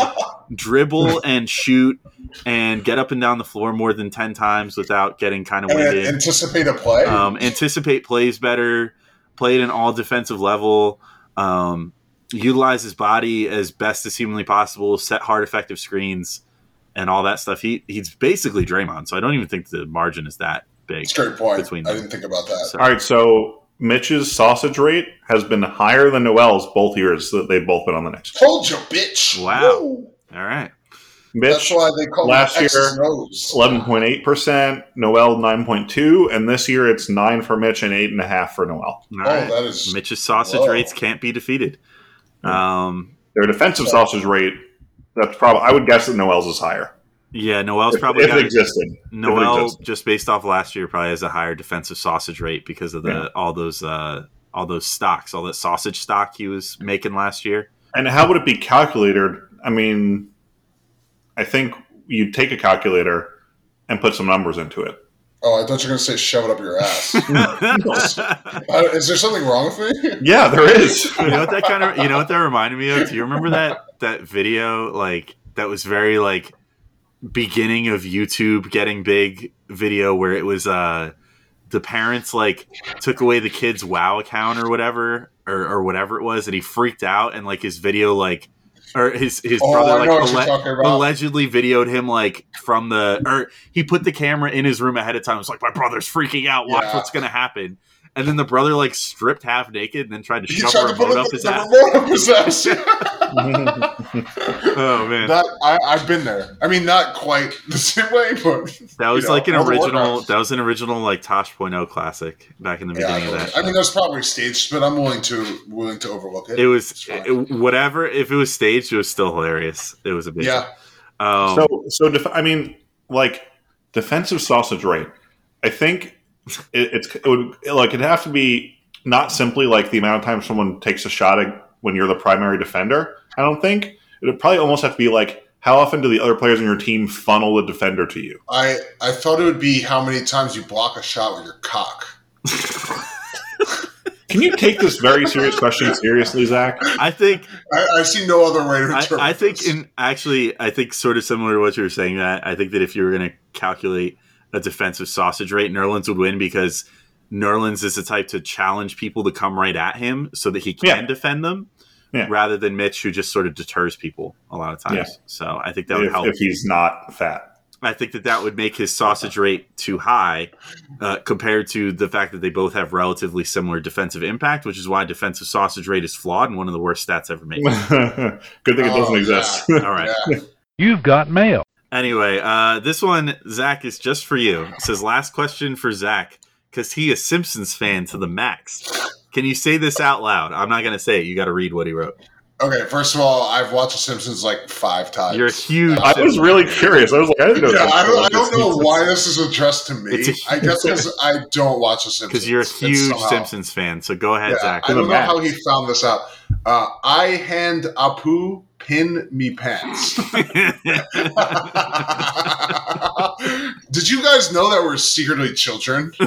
dribble and shoot and get up and down the floor more than ten times without getting kind of And winded, anticipate a play. um, anticipate plays better, play at an all defensive level, um, utilize his body as best as humanly possible, set hard, effective screens, and all that stuff. He he's basically Draymond, so I don't even think the margin is that big. Straight point. between I didn't think about that. So- All right, so Mitch's sausage rate has been higher than Noel's both years that they've both been on the Knicks. Hold your bitch. Wow. Woo. All right. That's why they call last last year, X's eleven point eight percent, Noel nine point two, and this year it's nine for Mitch and eight and a half for Noel. All Oh, right. that is Mitch's sausage Whoa. rates can't be defeated. Um, Their defensive sausage rate, that's probably I would guess that Noel's is higher. Yeah, Noel's If, probably if got it existed. Noel existed. just based off last year probably has a higher defensive sausage rate because of the Yeah. all those uh, all those stocks, all that sausage stock he was making last year. And how would it be calculated? I mean, I think you'd take a calculator and put some numbers into it. Oh, I thought you were going to say shove it up your ass. Uh, is there something wrong with me? Yeah, there is. you know what that kind of you know what that reminded me of? Do you remember that that video like that was very like beginning of YouTube getting big video where it was uh the parents like took away the kid's WoW account or whatever or, or whatever it was and he freaked out and like his video like or his his Oh, brother like alle- allegedly videoed him like from the or he put the camera in his room ahead of time. It was like my brother's freaking out. Watch Yeah. what's gonna happen. And then the brother like stripped half naked and then tried to He shove tried a to put remote the, up his the ass. remote up his ass. Oh man, that I, I've been there. I mean, not quite the same way, but that was you know, like an original. workouts. That was an original like Tosh.0 classic back in the Yeah, beginning of that. I mean, that's probably staged, but I'm willing to willing to overlook it. it was it- whatever. If it was staged, it was still hilarious. It was a bit. yeah, Um, So, so def- I mean, like defensive sausage rate. I think it, it's it would like it'd have to be not simply like the amount of time someone takes a shot at when you're the primary defender. I don't think it would probably almost have to be like how often do the other players on your team funnel the defender to you? I I thought it would be how many times you block a shot with your cock. Can you take this very serious question seriously, Zach? I think I, I see no other way to I, interpret. I think this. in actually I think sort of similar to what you were saying that I think that if you were going to calculate a defensive sausage rate, Nerlens would win because Nerlens is the type to challenge people to come right at him so that he can Yeah. defend them, Yeah. rather than Mitch who just sort of deters people a lot of times. Yeah. So I think that would If, help. if he's not fat. I think that that would make his sausage rate too high uh, compared to the fact that they both have relatively similar defensive impact, which is why defensive sausage rate is flawed and one of the worst stats ever made. Good thing it Oh, doesn't yeah. exist. All right. Yeah. You've got mail. Anyway, uh, this one, Zach, is just for you. It says, last question for Zach, because he is Simpsons fan to the max. Can you say this out loud? I'm not going to say it. You got to read what he wrote. Okay, first of all, I've watched The Simpsons like five times. You're a huge. I was really curious. I was like, I didn't know. Yeah, I don't, I don't know why this is addressed to me. It's a- I guess because I don't watch The Simpsons. Because you're a huge somehow- Simpsons fan. So go ahead, Yeah, Zach. I don't know how he found this out. Uh, I hand Apu pin me pants. Did you guys know that we're secretly children?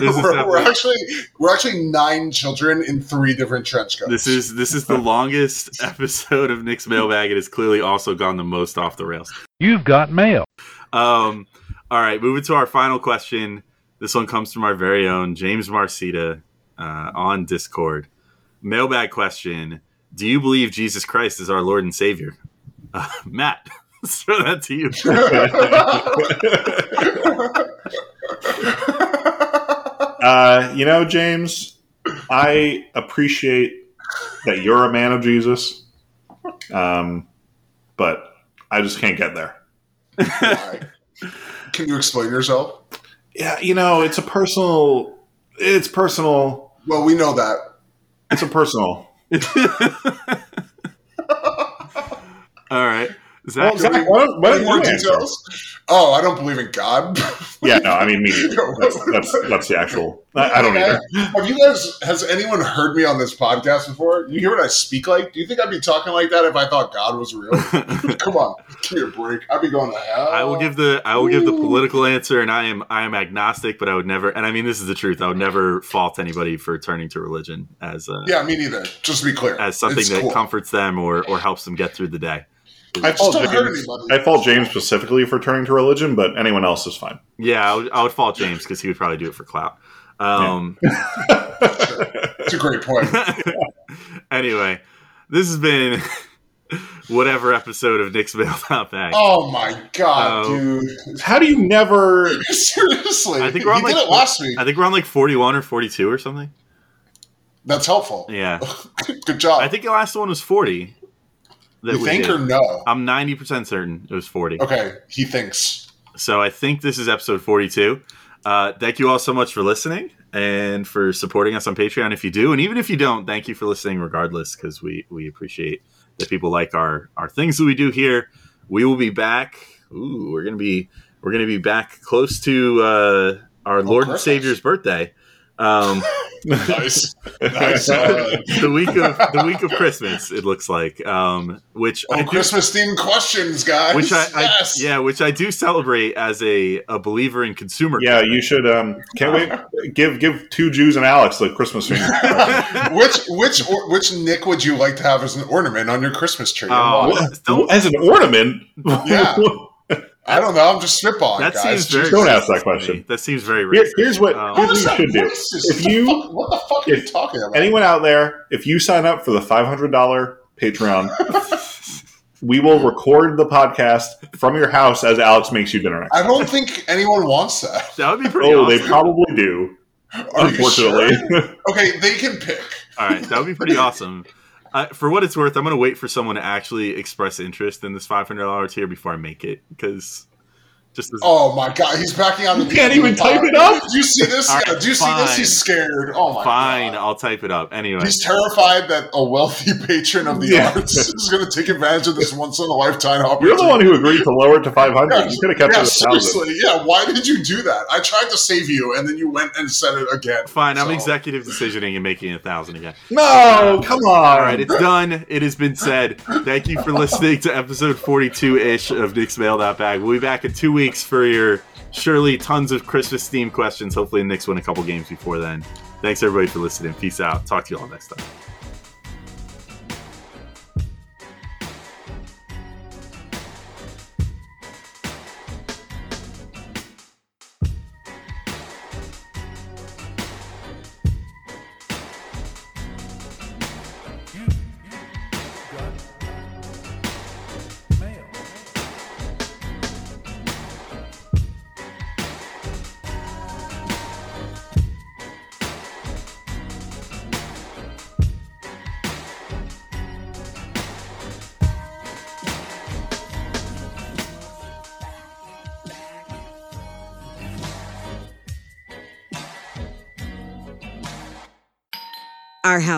we're, we're actually we're actually nine children in three different trench coats. this is this is the longest episode of Knicks mailbag. It has clearly also gone the most off the rails. You've got mail. Um, all right, moving to our final question. This one comes from our very own James Marcita uh, on Discord. Mailbag question: Do you believe Jesus Christ is our Lord and Savior? Uh, Matt, let's throw that to you. Uh, you know, James, I appreciate that you're a man of Jesus, um, but I just can't get there. Why? Can you explain yourself? Yeah, you know, it's a personal. It's personal. Well, we know that. It's a personal. All right. Zach, Well, Zach, why don't, why don't more details? Oh, I don't believe in God. Yeah, no, I mean me. That's, that's that's the actual. I, I don't either. Have you guys? Has anyone heard me on this podcast before? You hear what I speak like? Do you think I'd be talking like that if I thought God was real? Come on, give me a break. I'd be going to hell. I will give the I will give the political answer, and I am I am agnostic, but I would never, and I mean this is the truth. I would never fault anybody for turning to religion as a, Yeah, me neither. Just to be clear, as something It's that cool. comforts them or or helps them get through the day. I Just fault don't James. anybody. I fault James specifically for turning to religion, but anyone else is fine. Yeah, I would, I would fault James because he would probably do it for clout. Um, It's a great point. anyway, this has been whatever episode of Knicks Mail Not Bag. Oh my god, Oh. dude! How do you never? Seriously, I think we're on he like did it last week. I think we're on like forty one or forty two or something. That's helpful. Yeah, Good job. I think the last one was forty. That you think did. or no? I'm ninety percent certain it was forty. Okay, he thinks. So I think this is episode 42. Uh, thank you all so much for listening and for supporting us on Patreon if you do. And even if you don't, thank you for listening regardless because we, we appreciate that people like our, our things that we do here. We will be back. Ooh, we're going to be we're going to be back close to uh, our Lord and Savior's birthday. Um, Nice, nice. Uh, the week of the week of Christmas, it looks like. Um, which I oh, do- Christmas themed questions, guys. which I, I yeah, which I do celebrate as a, a believer in consumer. Yeah, you should. Um, can't wait. Give give two Jews and Alex the Christmas thing. Which which or, which Knick would you like to have as an ornament on your Christmas tree? and Oh, As an ornament. Yeah. I don't know. I'm just spitballing, that guys. seems very Don't ask that racist to me. question. That seems very Here- here's what Um, here's what you should do. If you what the fuck, what the fuck are you talking about? anyone out there, if you sign up for the five hundred dollar Patreon, we will record the podcast from your house as Alex makes you dinner. Next. I don't think anyone wants that. that would be pretty awesome. Oh, awesome. they probably do. Are you unfortunately, sure? Okay, they can pick. All right, that would be pretty awesome. Uh, for what it's worth, I'm going to wait for someone to actually express interest in this $500 tier before I make it because just as, Oh my god, he's backing on the. You can't even type it uh, up? Do you see this? All yeah, do you see this? He's scared. Oh my fine, god. I'll type it up anyway. He's terrified that a wealthy patron of the Yeah. arts is going to take advantage of this once in a lifetime opportunity. you're the one who agreed to lower it to five hundred. Yeah, you could have kept yeah, it at thousand. seriously. Yeah, why did you do that? I tried to save you, and then you went and said it again. Fine, I'm executive decisioning and making it a thousand again. No, come on. All right, it's done. It has been said. Thank you for listening to episode 42 ish of Knicks Mail That Bag. We'll be back in two weeks for your surely tons of Christmas themed questions. Hopefully, Knicks win a couple games before then. Thanks everybody for listening. Peace out. Talk to you all next time.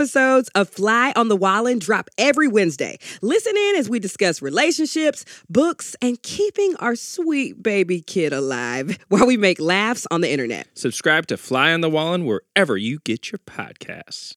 episodes of Fly on the Wallen drop every Wednesday. Listen in as we discuss relationships, books, and keeping our sweet baby kid alive while we make laughs on the internet. Subscribe to Fly on the Wallen wherever you get your podcasts.